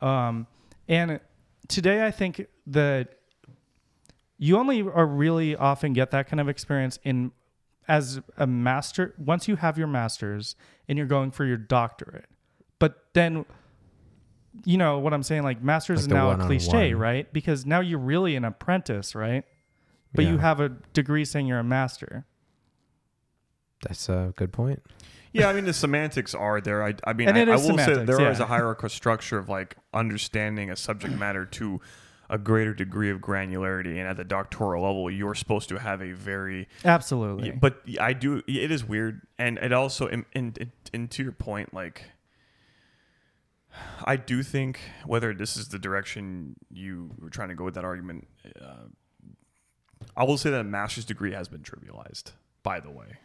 [SPEAKER 3] Um, and today I think that you only are really often get that kind of experience in as a master once you have your masters and you're going for your doctorate but then you know what i'm saying like masters
[SPEAKER 1] Like
[SPEAKER 3] is now a
[SPEAKER 1] one-on-one.
[SPEAKER 3] cliche right because now you're really an apprentice right but you have a degree saying you're a master
[SPEAKER 1] That's a good point.
[SPEAKER 2] Yeah, I mean the semantics are there. I, I mean,
[SPEAKER 3] And
[SPEAKER 2] I,
[SPEAKER 3] it
[SPEAKER 2] I will say
[SPEAKER 3] semantics,
[SPEAKER 2] there is
[SPEAKER 3] yeah.
[SPEAKER 2] a hierarchical structure of like understanding a subject matter to a greater degree of granularity, and at the doctoral level, you're supposed to have a very.
[SPEAKER 3] absolutely
[SPEAKER 2] but I do. It is weird, and it also, and, and, and to your point, like. I do think whether this is the direction you were trying to go with that argument, uh, I will say that a master's degree has been trivialized. By the way,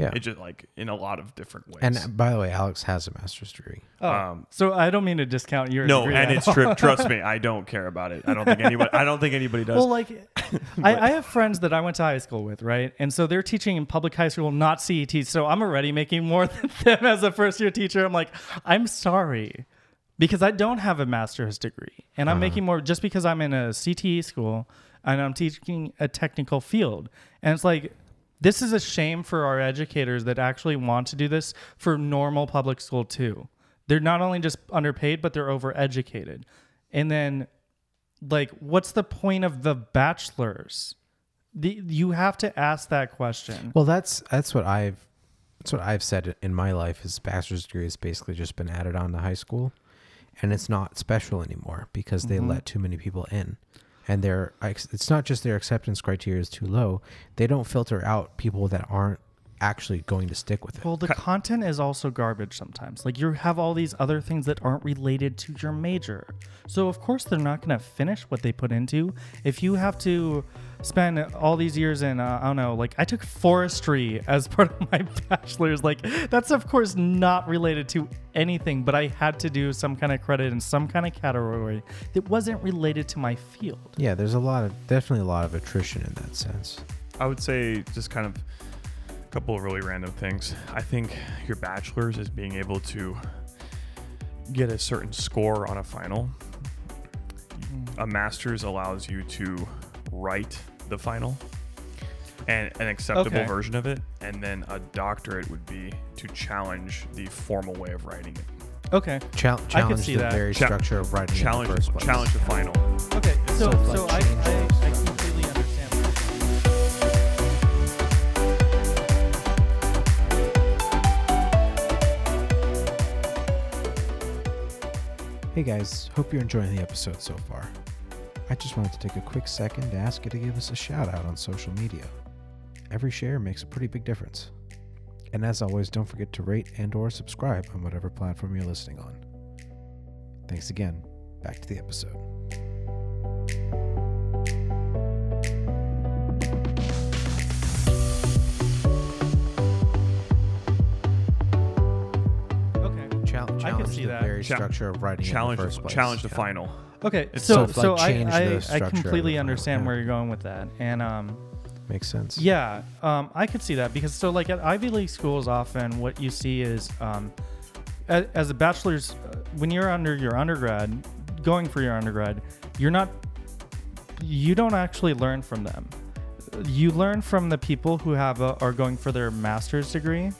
[SPEAKER 1] Yeah.
[SPEAKER 2] it just like in a lot of different ways.
[SPEAKER 1] And uh, by the way, Alex has a master's degree.
[SPEAKER 3] oh,
[SPEAKER 2] um,
[SPEAKER 3] so i don't mean to discount your
[SPEAKER 2] no,
[SPEAKER 3] degree
[SPEAKER 2] and
[SPEAKER 3] at
[SPEAKER 2] it's true. Trust me, I don't care about it. I don't think anybody. I don't think anybody does.
[SPEAKER 3] Well, like, I, I have friends that I went to high school with, right? And so they're teaching in public high school, not CET. So I'm already making more than them as a first year teacher. I'm like, I'm sorry. Because I don't have a master's degree. And I'm making more just because I'm in a CTE school and I'm teaching a technical field. And it's like, this is a shame for our educators that actually want to do this for normal public school too. They're not only just underpaid, but they're overeducated. And then like what's the point of the bachelors the, you have to ask that question
[SPEAKER 1] Well, that's that's what I've that's what I've said in my life is bachelor's degree has basically just been added on to high school, and it's not special anymore because they
[SPEAKER 3] Mhm.
[SPEAKER 1] let too many people in, and their it's not just their acceptance criteria is too low. They don't filter out people that aren't actually going to stick with it.
[SPEAKER 3] well the content is also garbage sometimes. Like you have all these other things that aren't related to your major. So of course they're not going to finish what they put into. If you have to spend all these years in uh, i don't know like i took forestry as part of my bachelor's. Like that's of course not related to anything but i had to do some kind of credit in some kind of category that wasn't related to my field.
[SPEAKER 1] Yeah, there's a lot of definitely a lot of attrition in that sense.
[SPEAKER 2] I would say just kind of a couple of really random things. I think your bachelor's is being able to get a certain score on a final. A master's allows you to write the final and an acceptable
[SPEAKER 3] Okay.
[SPEAKER 2] version of it, and then a doctorate would be to challenge the formal way of writing it.
[SPEAKER 3] okay
[SPEAKER 1] Chal- challenge
[SPEAKER 3] see
[SPEAKER 1] the
[SPEAKER 3] that.
[SPEAKER 1] very
[SPEAKER 2] Cha-
[SPEAKER 1] structure of writing
[SPEAKER 2] Challenge,
[SPEAKER 1] in the first place.
[SPEAKER 2] challenge the final.
[SPEAKER 3] Okay, so
[SPEAKER 1] So
[SPEAKER 3] so,
[SPEAKER 1] like
[SPEAKER 3] I, I. I
[SPEAKER 1] Hey guys, hope you're enjoying the episode so far. I just wanted to take a quick second to ask you to give us a shout out on social media. Every share makes a pretty big difference. And as always, don't forget to rate and or subscribe on whatever platform you're listening on. Thanks again. Back to the episode.
[SPEAKER 3] See
[SPEAKER 1] the
[SPEAKER 3] that.
[SPEAKER 1] very
[SPEAKER 2] Cha-
[SPEAKER 1] structure of writing
[SPEAKER 2] Challenge,
[SPEAKER 1] in the first
[SPEAKER 2] the,
[SPEAKER 1] place.
[SPEAKER 2] challenge the
[SPEAKER 1] Yeah.
[SPEAKER 2] final.
[SPEAKER 3] Okay.
[SPEAKER 2] It's
[SPEAKER 3] so
[SPEAKER 1] so,
[SPEAKER 3] so
[SPEAKER 1] like,
[SPEAKER 3] I
[SPEAKER 1] change the
[SPEAKER 3] I, I
[SPEAKER 1] structure of
[SPEAKER 3] completely
[SPEAKER 1] the
[SPEAKER 3] understand
[SPEAKER 1] yeah.
[SPEAKER 3] where you're going with that, and um
[SPEAKER 1] Makes sense.
[SPEAKER 3] yeah um I could see that because so like at Ivy League schools often what you see is um a- as a bachelor's uh, when you're under your undergrad going for your undergrad you're not you don't actually learn from them you learn from the people who have a, are going for their master's degree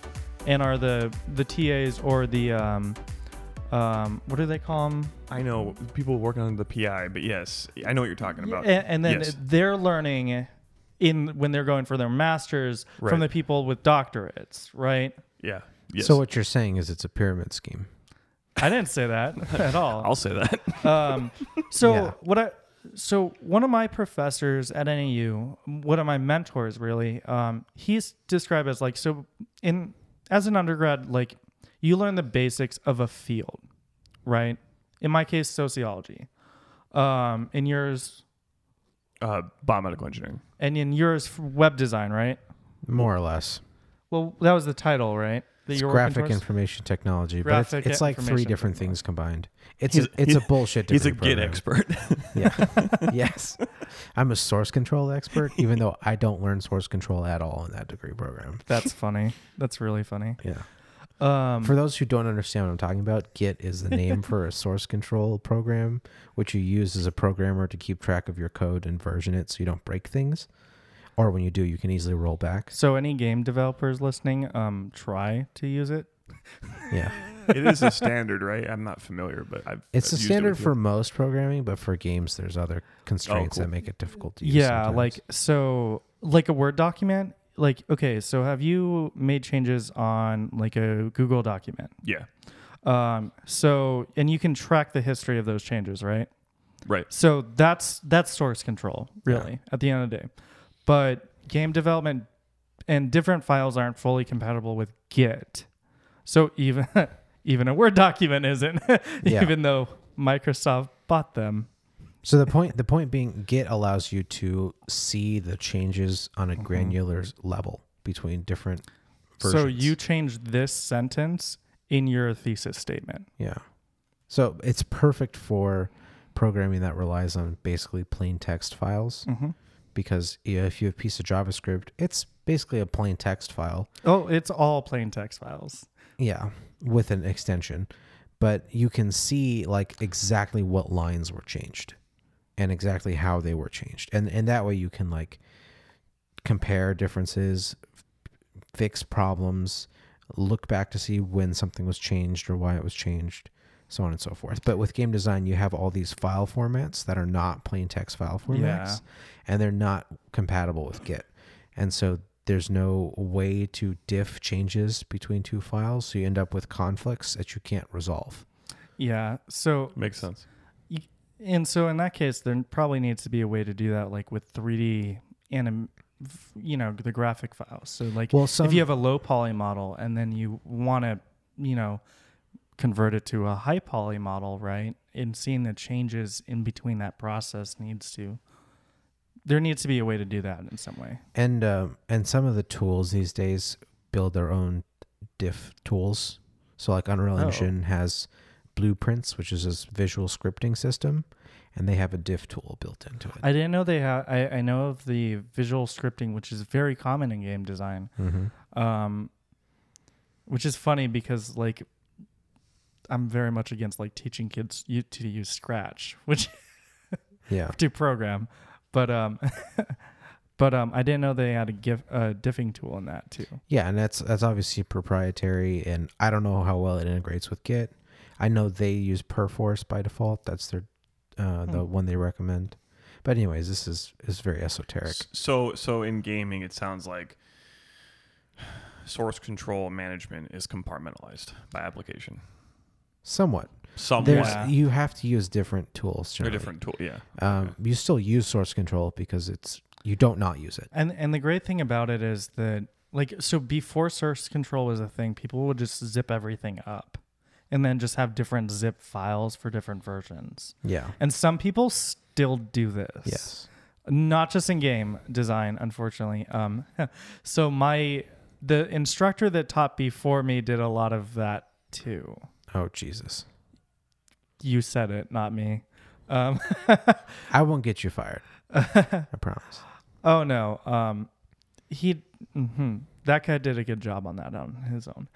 [SPEAKER 3] and are the the TAs or the um um what do they call them
[SPEAKER 2] I know people working on the PI, but yes, I know what you're talking about.
[SPEAKER 3] and, and then
[SPEAKER 2] Yes.
[SPEAKER 3] they're learning in when they're going for their masters
[SPEAKER 2] Right.
[SPEAKER 3] from the people with doctorates right
[SPEAKER 2] Yeah. Yes.
[SPEAKER 1] So what you're saying is it's a pyramid scheme.
[SPEAKER 3] I didn't say that at all
[SPEAKER 2] I'll say that.
[SPEAKER 3] um, so
[SPEAKER 1] Yeah.
[SPEAKER 3] what I so one of my professors at NAU, one of my mentors really, um, he's described as like so in as an undergrad, like you learn the basics of a field, right? In my case, sociology. Um, in yours,
[SPEAKER 2] Uh, biomedical engineering.
[SPEAKER 3] And in yours, web design, right?
[SPEAKER 1] More or less.
[SPEAKER 3] Well, that was the title, right? That
[SPEAKER 1] It's graphic information technology,
[SPEAKER 3] Graphic
[SPEAKER 1] but it's, it's like three different things combined. It's
[SPEAKER 2] He's-
[SPEAKER 1] a, it's a bullshit.
[SPEAKER 2] He's a
[SPEAKER 1] degree
[SPEAKER 2] Git expert.
[SPEAKER 1] Yeah. yes. I'm a source control expert, even though I don't learn source control at all in that degree program.
[SPEAKER 3] That's funny. That's really funny.
[SPEAKER 1] Yeah.
[SPEAKER 3] Um,
[SPEAKER 1] For those who don't understand what I'm talking about, Git is the name for a source control program, which you use as a programmer to keep track of your code and version it so you don't break things. Or when you do, you can easily roll back.
[SPEAKER 3] so any game developers listening, um, try to use it.
[SPEAKER 1] Yeah.
[SPEAKER 2] it is a standard, right? I'm not familiar, but I've.
[SPEAKER 1] It's a
[SPEAKER 2] I've used it
[SPEAKER 1] standard
[SPEAKER 2] you.
[SPEAKER 1] for most programming, but for games, there's other constraints
[SPEAKER 2] cool.
[SPEAKER 1] that make it difficult to use.
[SPEAKER 3] Yeah,
[SPEAKER 1] sometimes.
[SPEAKER 3] like so, like a Word document. Like okay, so have you made changes on like a Google document?
[SPEAKER 2] Yeah.
[SPEAKER 3] Um, so and you can track the history of those changes, right?
[SPEAKER 2] Right.
[SPEAKER 3] So that's that's source control, really, at the end of the day. But game development and different files aren't fully compatible with Git. So even even a Word document isn't,
[SPEAKER 1] Yeah.
[SPEAKER 3] even though Microsoft bought them.
[SPEAKER 1] So the point the point being Git allows you to see the changes on a
[SPEAKER 3] Mm-hmm.
[SPEAKER 1] granular level between different versions.
[SPEAKER 3] So you changed this sentence in your thesis statement.
[SPEAKER 1] Yeah. So it's perfect for programming that relies on basically plain text files
[SPEAKER 3] Mm-hmm.
[SPEAKER 1] because yeah, if you have a piece of JavaScript, it's basically a plain text file.
[SPEAKER 3] Oh, it's all plain text files.
[SPEAKER 1] Yeah, with an extension. But you can see like exactly what lines were changed and exactly how they were changed. And and that way you can like compare differences, f- fix problems, look back to see when something was changed or why it was changed, so on and so forth. But with game design, you have all these file formats that are not plain text file formats
[SPEAKER 3] Yeah.
[SPEAKER 1] and they're not compatible with Git. And so there's no way to diff changes between two files, so you end up with conflicts that you can't resolve.
[SPEAKER 3] Yeah. So
[SPEAKER 2] Makes sense.
[SPEAKER 3] And so in that case, there probably needs to be a way to do that, like with 3D anim, you know, the graphic files. So like
[SPEAKER 1] Well, some
[SPEAKER 3] if you have a low poly model and then you want to, you know, convert it to a high poly model, right? And seeing the changes in between that process needs to. There needs to be a way to do that in some way.
[SPEAKER 1] and um, and some of the tools these days build their own diff tools. So like Unreal
[SPEAKER 3] Oh.
[SPEAKER 1] Engine has Blueprints, which is a visual scripting system, and they have a diff tool built into it.
[SPEAKER 3] I didn't know they have. I, I know of the visual scripting, which is very common in game design.
[SPEAKER 1] mm-hmm.
[SPEAKER 3] Um, which is funny because like I'm very much against like teaching kids you to use Scratch, which
[SPEAKER 1] Yeah.
[SPEAKER 3] to program, but um, but um, I didn't know they had a gif a diffing tool in that too.
[SPEAKER 1] Yeah, and that's that's obviously proprietary, and I don't know how well it integrates with Git. I know they use Perforce by default. That's their uh, the
[SPEAKER 3] Hmm.
[SPEAKER 1] one they recommend. But anyways, this is is very esoteric.
[SPEAKER 2] So so in gaming, it sounds like source control management is compartmentalized by application.
[SPEAKER 1] Somewhat.
[SPEAKER 2] Somewhat.
[SPEAKER 1] There's you have to use different tools.
[SPEAKER 2] Or
[SPEAKER 1] generally.
[SPEAKER 2] different tool. Yeah.
[SPEAKER 1] Um, you still use source control because it's you don't not use it.
[SPEAKER 3] And and the great thing about it is that like so before source control was a thing, people would just zip everything up, and then just have different zip files for different versions.
[SPEAKER 1] Yeah.
[SPEAKER 3] And some people still do this.
[SPEAKER 1] Yes.
[SPEAKER 3] not just in game design unfortunately um so my the instructor that taught before me did a lot of that too
[SPEAKER 1] Oh Jesus.
[SPEAKER 3] you said it not me um
[SPEAKER 1] I won't get you fired. I promise.
[SPEAKER 3] oh no um he mhm. That guy did a good job on that on his own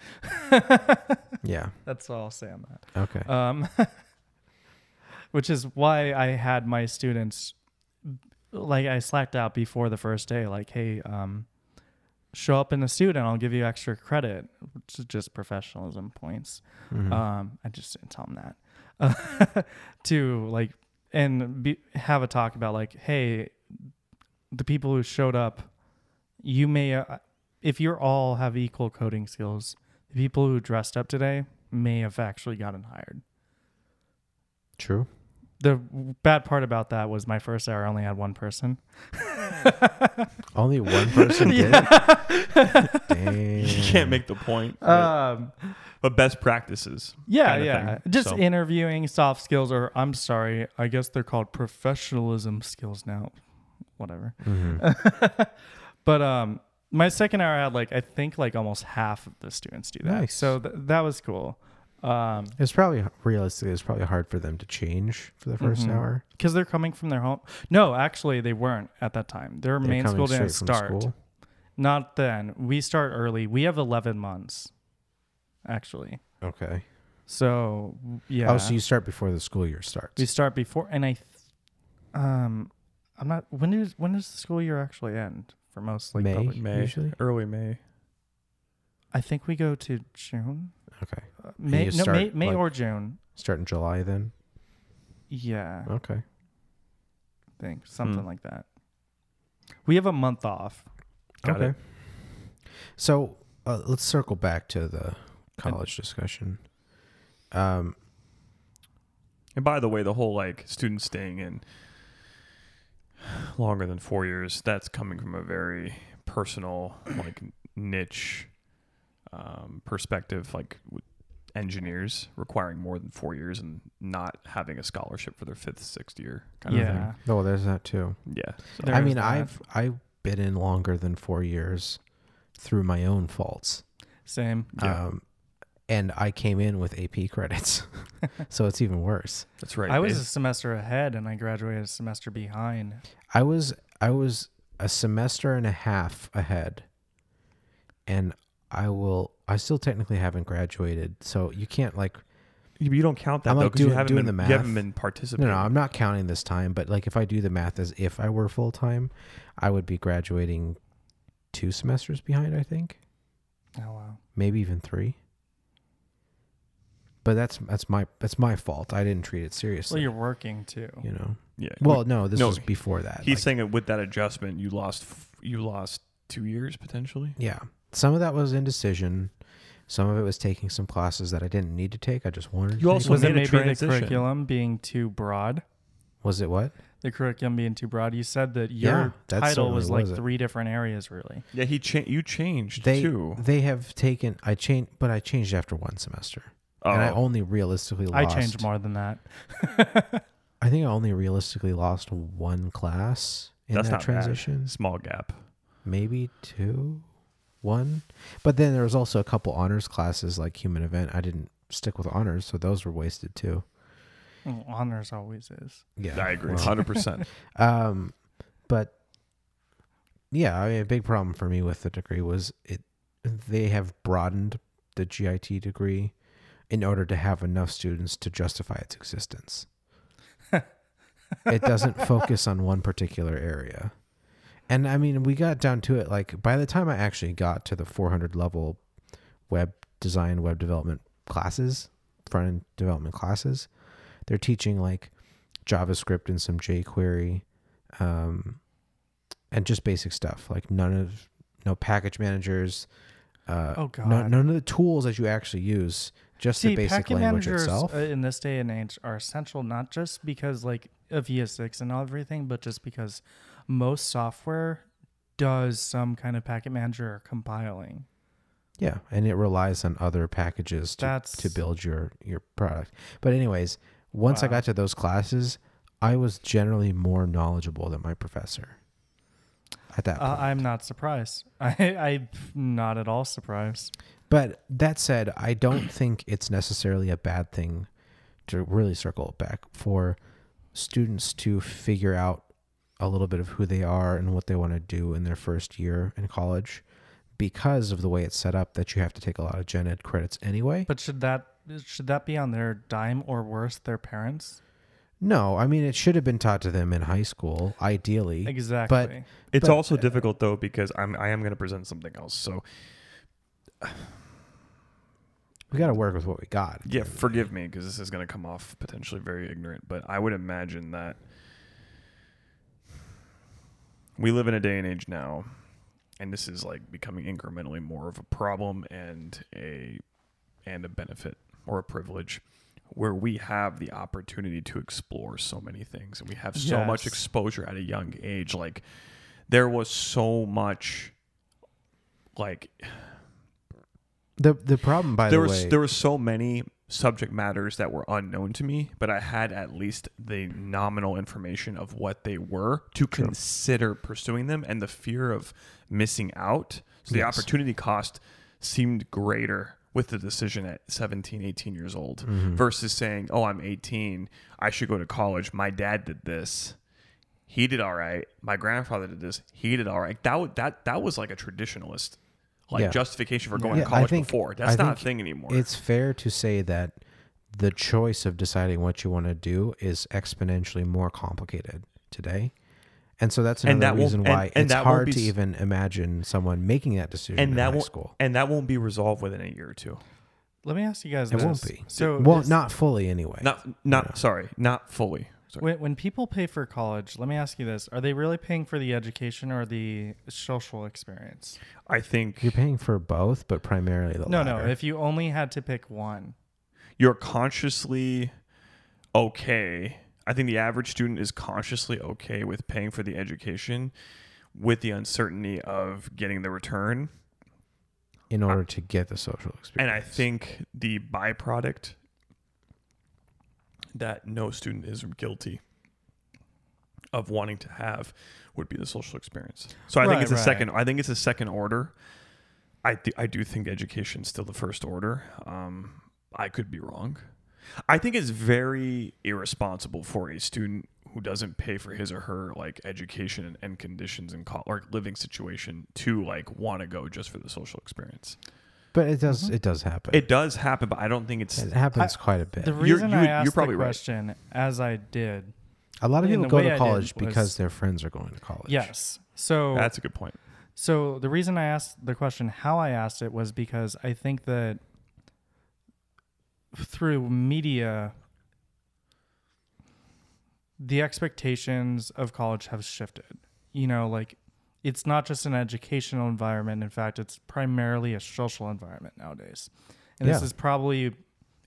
[SPEAKER 1] Yeah.
[SPEAKER 3] that's all i'll say on that
[SPEAKER 1] Okay.
[SPEAKER 3] um, which is why I had my students like I slacked out before the first day, like, hey, um, show up in the student, I'll give you extra credit, which is just professionalism points.
[SPEAKER 1] Mhm.
[SPEAKER 3] Um, I just didn't tell them that to like and be, have a talk about like, hey, the people who showed up, you may, uh, if you're all have equal coding skills, the people who dressed up today may have actually gotten hired.
[SPEAKER 1] True.
[SPEAKER 3] The bad part about that was my first hour only had one person.
[SPEAKER 1] Only one person did.
[SPEAKER 3] yeah.
[SPEAKER 1] Damn.
[SPEAKER 2] You can't make the point. but,
[SPEAKER 3] Um,
[SPEAKER 2] but best practices.
[SPEAKER 3] yeah, yeah.
[SPEAKER 2] thing.
[SPEAKER 3] Just
[SPEAKER 2] So-
[SPEAKER 3] interviewing soft skills, or I'm sorry, I guess they're called professionalism skills now. whatever.
[SPEAKER 1] Mhm.
[SPEAKER 3] but um, my second hour I had like I think like almost half of the students do that.
[SPEAKER 1] Nice.
[SPEAKER 3] So th- that was cool. Um,
[SPEAKER 1] It's probably realistically, it's probably hard for them to change for the 1st
[SPEAKER 3] Mhm.
[SPEAKER 1] hour.
[SPEAKER 3] because they're coming from their home. No, actually, they weren't at that time. Their
[SPEAKER 1] They're
[SPEAKER 3] main school didn't start.
[SPEAKER 1] school.
[SPEAKER 3] Not then. We start early. We have 11 months, actually.
[SPEAKER 1] Okay.
[SPEAKER 3] So yeah,
[SPEAKER 1] Oh, so you start before the school year starts.
[SPEAKER 3] we start before, and I, th- um, I'm not. When does when does the school year actually end for most like
[SPEAKER 1] May?
[SPEAKER 3] public?
[SPEAKER 2] May,
[SPEAKER 1] Usually?
[SPEAKER 2] early May.
[SPEAKER 3] I think we go to June.
[SPEAKER 1] Okay.
[SPEAKER 3] Uh, May, no,
[SPEAKER 1] start,
[SPEAKER 3] May, May
[SPEAKER 1] like-
[SPEAKER 3] or June.
[SPEAKER 1] Start in July then.
[SPEAKER 3] Yeah,
[SPEAKER 1] Okay.
[SPEAKER 3] I think something
[SPEAKER 2] Hmm.
[SPEAKER 3] like that. We have a month off.
[SPEAKER 2] Got
[SPEAKER 1] okay.
[SPEAKER 2] it.
[SPEAKER 1] So uh, let's circle back to the college discussion. Um,
[SPEAKER 2] And by the way, the whole like students staying in longer than four years, that's coming from a very personal, like niche um, perspective, like engineers requiring more than four years and not having a scholarship for their fifth, sixth year kind
[SPEAKER 3] yeah,
[SPEAKER 2] of thing.
[SPEAKER 1] oh, there's that too.
[SPEAKER 2] Yeah. So,
[SPEAKER 1] I mean,
[SPEAKER 3] that.
[SPEAKER 1] I've I've been in longer than four years through my own faults.
[SPEAKER 3] same.
[SPEAKER 2] Yeah.
[SPEAKER 1] Um, and I came in with AP credits, so it's even worse.
[SPEAKER 2] that's right.
[SPEAKER 3] I was
[SPEAKER 2] They-
[SPEAKER 3] a semester ahead, and I graduated a semester behind.
[SPEAKER 1] I was I was a semester and a half ahead, and I will. I still technically haven't graduated, so you can't like.
[SPEAKER 2] you you don't count that
[SPEAKER 1] I'm,
[SPEAKER 2] though
[SPEAKER 1] like,
[SPEAKER 2] because you haven't
[SPEAKER 1] doing
[SPEAKER 2] been
[SPEAKER 1] the
[SPEAKER 2] you haven't been participating.
[SPEAKER 1] No, no, I'm not counting this time. But like, if I do the math as if I were full time, I would be graduating two semesters behind. I think
[SPEAKER 3] Oh wow.
[SPEAKER 1] maybe even three. But that's that's my that's my fault. I didn't treat it seriously.
[SPEAKER 3] Well, you're working too.
[SPEAKER 1] you know.
[SPEAKER 2] Yeah.
[SPEAKER 1] Well, no, this
[SPEAKER 2] no,
[SPEAKER 1] was before that.
[SPEAKER 2] he's
[SPEAKER 1] Like,
[SPEAKER 2] saying that with that adjustment, you lost f- you lost two years potentially.
[SPEAKER 1] Yeah. Some of that was indecision. Some of it was taking some classes that I didn't need to take. I just wanted to
[SPEAKER 2] You
[SPEAKER 1] take.
[SPEAKER 2] also
[SPEAKER 3] Was it
[SPEAKER 2] made a
[SPEAKER 3] maybe the curriculum being too broad?
[SPEAKER 1] Was it what?
[SPEAKER 3] The curriculum being too broad. You said that your
[SPEAKER 1] Yeah,
[SPEAKER 3] title was like
[SPEAKER 1] was
[SPEAKER 3] three different areas, really.
[SPEAKER 2] Yeah, he cha- you changed
[SPEAKER 1] They
[SPEAKER 2] too.
[SPEAKER 1] they have taken I changed but I changed after one semester. And I
[SPEAKER 2] Oh.
[SPEAKER 1] only realistically
[SPEAKER 3] I
[SPEAKER 1] lost
[SPEAKER 3] changed more than that.
[SPEAKER 1] I think I only realistically lost one class in
[SPEAKER 2] That's
[SPEAKER 1] that
[SPEAKER 2] not
[SPEAKER 1] transition.
[SPEAKER 2] bad. Small gap.
[SPEAKER 1] Maybe two. One. But then there was also a couple honors classes like human event. I didn't stick with honors, so those were wasted too.
[SPEAKER 3] Well, honors always is.
[SPEAKER 1] Yeah.
[SPEAKER 2] I agree,
[SPEAKER 1] well,
[SPEAKER 2] hundred percent.
[SPEAKER 1] Um, but yeah, I mean, a big problem for me with the degree was it. They have broadened the GIT degree in order to have enough students to justify its existence. it doesn't focus on one particular area, and I mean, we got down to it. Like by the time I actually got to the 400 level web design, web development classes, front end development classes, they're teaching like JavaScript and some jQuery, um, and just basic stuff like none of no package managers. Uh,
[SPEAKER 3] Oh,
[SPEAKER 1] no-
[SPEAKER 3] God.
[SPEAKER 1] none of the tools that you actually use, just
[SPEAKER 3] See,
[SPEAKER 1] the basic
[SPEAKER 3] package
[SPEAKER 1] language
[SPEAKER 3] managers
[SPEAKER 1] itself.
[SPEAKER 3] uh, in this day and age are essential not just because like of ES6 and everything, but just because most software does some kind of package manager or compiling.
[SPEAKER 1] yeah, and it relies on other packages to
[SPEAKER 3] That's
[SPEAKER 1] to build your your product. But anyways, once I got to those classes, I was generally more knowledgeable than my professor. At that point.
[SPEAKER 3] Uh, I'm not surprised. I I'm not at all surprised.
[SPEAKER 1] But that said, I don't think it's necessarily a bad thing to really circle back for students to figure out a little bit of who they are and what they want to do in their first year in college because of the way it's set up that you have to take a lot of gen ed credits anyway.
[SPEAKER 3] But should that should that be on their dime or worse, their parents?
[SPEAKER 1] No, I mean it should have been taught to them in high school, ideally.
[SPEAKER 3] Exactly.
[SPEAKER 2] But It's
[SPEAKER 1] But-
[SPEAKER 2] also uh, difficult though because I'm I am going to present something else. So
[SPEAKER 1] We got to work with what we got.
[SPEAKER 2] yeah, forgive me because this is going to come off potentially very ignorant, but I would imagine that we live in a day and age now, and this is like becoming incrementally more of a problem and a and a benefit or a privilege where we have the opportunity to explore so many things and we have so much exposure at a young age like there was so much like
[SPEAKER 1] The the problem by
[SPEAKER 2] there
[SPEAKER 1] the
[SPEAKER 2] was
[SPEAKER 1] way
[SPEAKER 2] there were so many subject matters that were unknown to me, but I had at least the nominal information of what they were to consider pursuing them and the fear of missing out. So the opportunity cost seemed greater with the decision at 17, 18 years old
[SPEAKER 1] Mm-hmm.
[SPEAKER 2] versus saying, "Oh, I'm 18, I should go to college. My dad did this. He did all right. My grandfather did this. He did all right." That that that was like a traditionalist like
[SPEAKER 1] Yeah.
[SPEAKER 2] justification for going
[SPEAKER 1] Yeah,
[SPEAKER 2] to college
[SPEAKER 1] think-
[SPEAKER 2] before. That's
[SPEAKER 1] I
[SPEAKER 2] not a thing anymore.
[SPEAKER 1] It's fair to say that the choice of deciding what you want to do is exponentially more complicated today. And so that's
[SPEAKER 2] And
[SPEAKER 1] another
[SPEAKER 2] that
[SPEAKER 1] reason why
[SPEAKER 2] and
[SPEAKER 1] it's
[SPEAKER 2] that
[SPEAKER 1] hard
[SPEAKER 2] be
[SPEAKER 1] to even imagine someone making that decision
[SPEAKER 2] and
[SPEAKER 1] in
[SPEAKER 2] that
[SPEAKER 1] high
[SPEAKER 2] won't
[SPEAKER 1] school.
[SPEAKER 2] and that won't be resolved within a year or two.
[SPEAKER 3] Let me ask you guys this.
[SPEAKER 1] It
[SPEAKER 3] this.
[SPEAKER 1] won't be.
[SPEAKER 3] So
[SPEAKER 1] well, not fully anyway.
[SPEAKER 2] Not not
[SPEAKER 1] Yeah.
[SPEAKER 2] sorry, not fully. Sorry.
[SPEAKER 3] when, when people pay for college, let me ask you this: Are they really paying for the education or the social experience?
[SPEAKER 2] I think
[SPEAKER 1] You're paying for both, but primarily the
[SPEAKER 3] No,
[SPEAKER 1] latter.
[SPEAKER 3] no. If you only had to pick one,
[SPEAKER 2] you're consciously okay. I think the average student is consciously okay with paying for the education with the uncertainty of getting the return.
[SPEAKER 1] in order to get the social experience.
[SPEAKER 2] And I think the byproduct that no student is guilty of wanting to have would be the social experience. So I think it's a
[SPEAKER 3] right.
[SPEAKER 2] second. I think it's a second order. I th- I do think education's still the first order. Um, I could be wrong. I think it's very irresponsible for a student who doesn't pay for his or her like education and, and conditions and co- or living situation to like want to go just for the social experience.
[SPEAKER 1] But it does
[SPEAKER 3] Mhm.
[SPEAKER 1] it does happen.
[SPEAKER 2] It does happen, but I don't think it's
[SPEAKER 1] it happens quite a bit.
[SPEAKER 3] the
[SPEAKER 2] You're-
[SPEAKER 3] reason
[SPEAKER 2] you-
[SPEAKER 3] I
[SPEAKER 2] you're
[SPEAKER 3] asked
[SPEAKER 2] probably
[SPEAKER 3] the
[SPEAKER 2] right.
[SPEAKER 3] question as I did,
[SPEAKER 1] a lot of people go to college
[SPEAKER 3] was-
[SPEAKER 1] because their friends are going to college.
[SPEAKER 3] yes. So
[SPEAKER 2] that's a good point.
[SPEAKER 3] So the reason I asked the question, how I asked it, was because I think that through media, the expectations of college have shifted. You know, like it's not just an educational environment. In fact, it's primarily a social environment nowadays. And this is probably,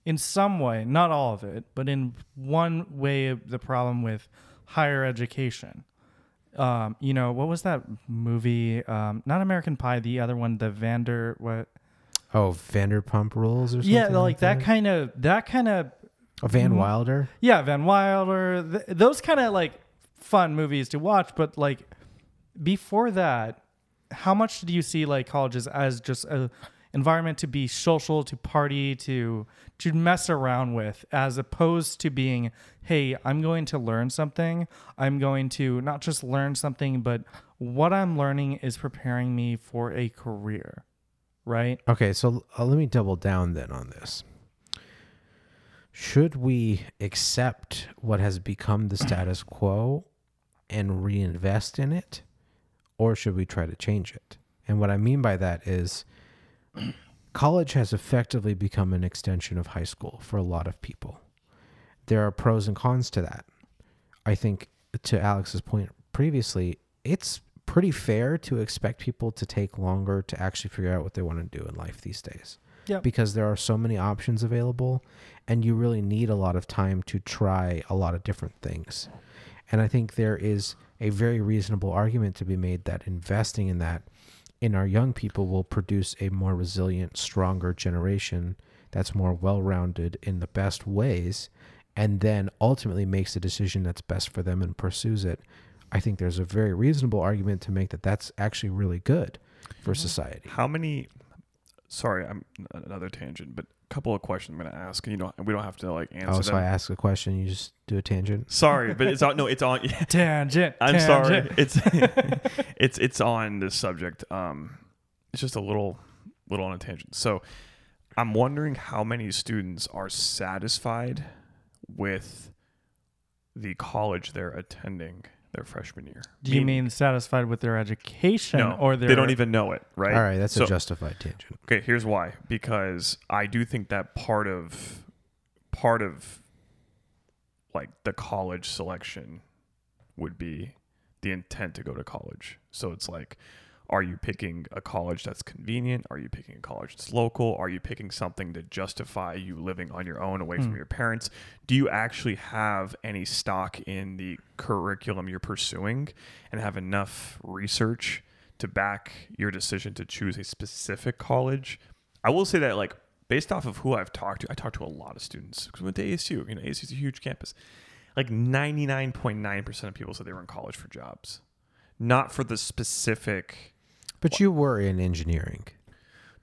[SPEAKER 3] in some way, not all of it, but in one way, the problem with higher education um, you know, what was that movie? Um, not American Pie, the other one, the Vander what?
[SPEAKER 1] Oh, Vanderpump Rules or something.
[SPEAKER 3] Yeah, like that kind of that kind of
[SPEAKER 1] Oh, Van. Wilder.
[SPEAKER 3] yeah, Van Wilder, th- those kind of like fun movies to watch, but like before that, how much do you see like colleges as just a environment to be social, to party, to to mess around with as opposed to being, hey, I'm going to learn something. I'm going to not just learn something, but what I'm learning is preparing me for a career. Right?
[SPEAKER 1] Okay, so uh, let me double down then on this. Should we accept what has become the status quo and reinvest in it, or should we try to change it? And what I mean by that is college has effectively become an extension of high school for a lot of people. There are pros and cons to that. I think, to Alex's point previously, it's pretty fair to expect people to take longer to actually figure out what they want to do in life these days.
[SPEAKER 3] Yep.
[SPEAKER 1] Because there are so many options available, and you really need a lot of time to try a lot of different things. And I think there is a very reasonable argument to be made that investing in that in our young people will produce a more resilient, stronger generation that's more well rounded in the best ways, and then ultimately makes the decision that's best for them and pursues it. I think there's a very reasonable argument to make that that's actually really good for mm-hmm. society.
[SPEAKER 2] How many? Sorry, I'm another tangent, but couple of questions I'm going to ask. You know, we don't have to like answer
[SPEAKER 1] Oh,
[SPEAKER 2] them.
[SPEAKER 1] so I ask a question, you just do a tangent.
[SPEAKER 2] Sorry, but it's on. No, it's on.
[SPEAKER 3] Tangent.
[SPEAKER 2] I'm sorry. It's it's it's on this subject. Um, it's just a little little on a tangent. So, I'm wondering how many students are satisfied with the college they're attending their freshman year.
[SPEAKER 3] Do you mean satisfied with their education
[SPEAKER 2] no?
[SPEAKER 3] or their
[SPEAKER 2] they don't even know it, right?
[SPEAKER 1] All right, that's
[SPEAKER 2] So-
[SPEAKER 1] a justified tangent.
[SPEAKER 2] Okay, here's why. Because I do think that part of part of like the college selection would be the intent to go to college. So it's like are you picking a college that's convenient? Are you picking a college that's local? Are you picking something to justify you living on your own away from
[SPEAKER 3] Hmm.
[SPEAKER 2] your parents? Do you actually have any stock in the curriculum you're pursuing and have enough research to back your decision to choose a specific college? I will say that like based off of who I've talked to, I talked to a lot of students because we went to ASU. You know, ASU is a huge campus. Like 99.9% of people said they were in college for jobs, not for the specific,
[SPEAKER 1] But you were in engineering.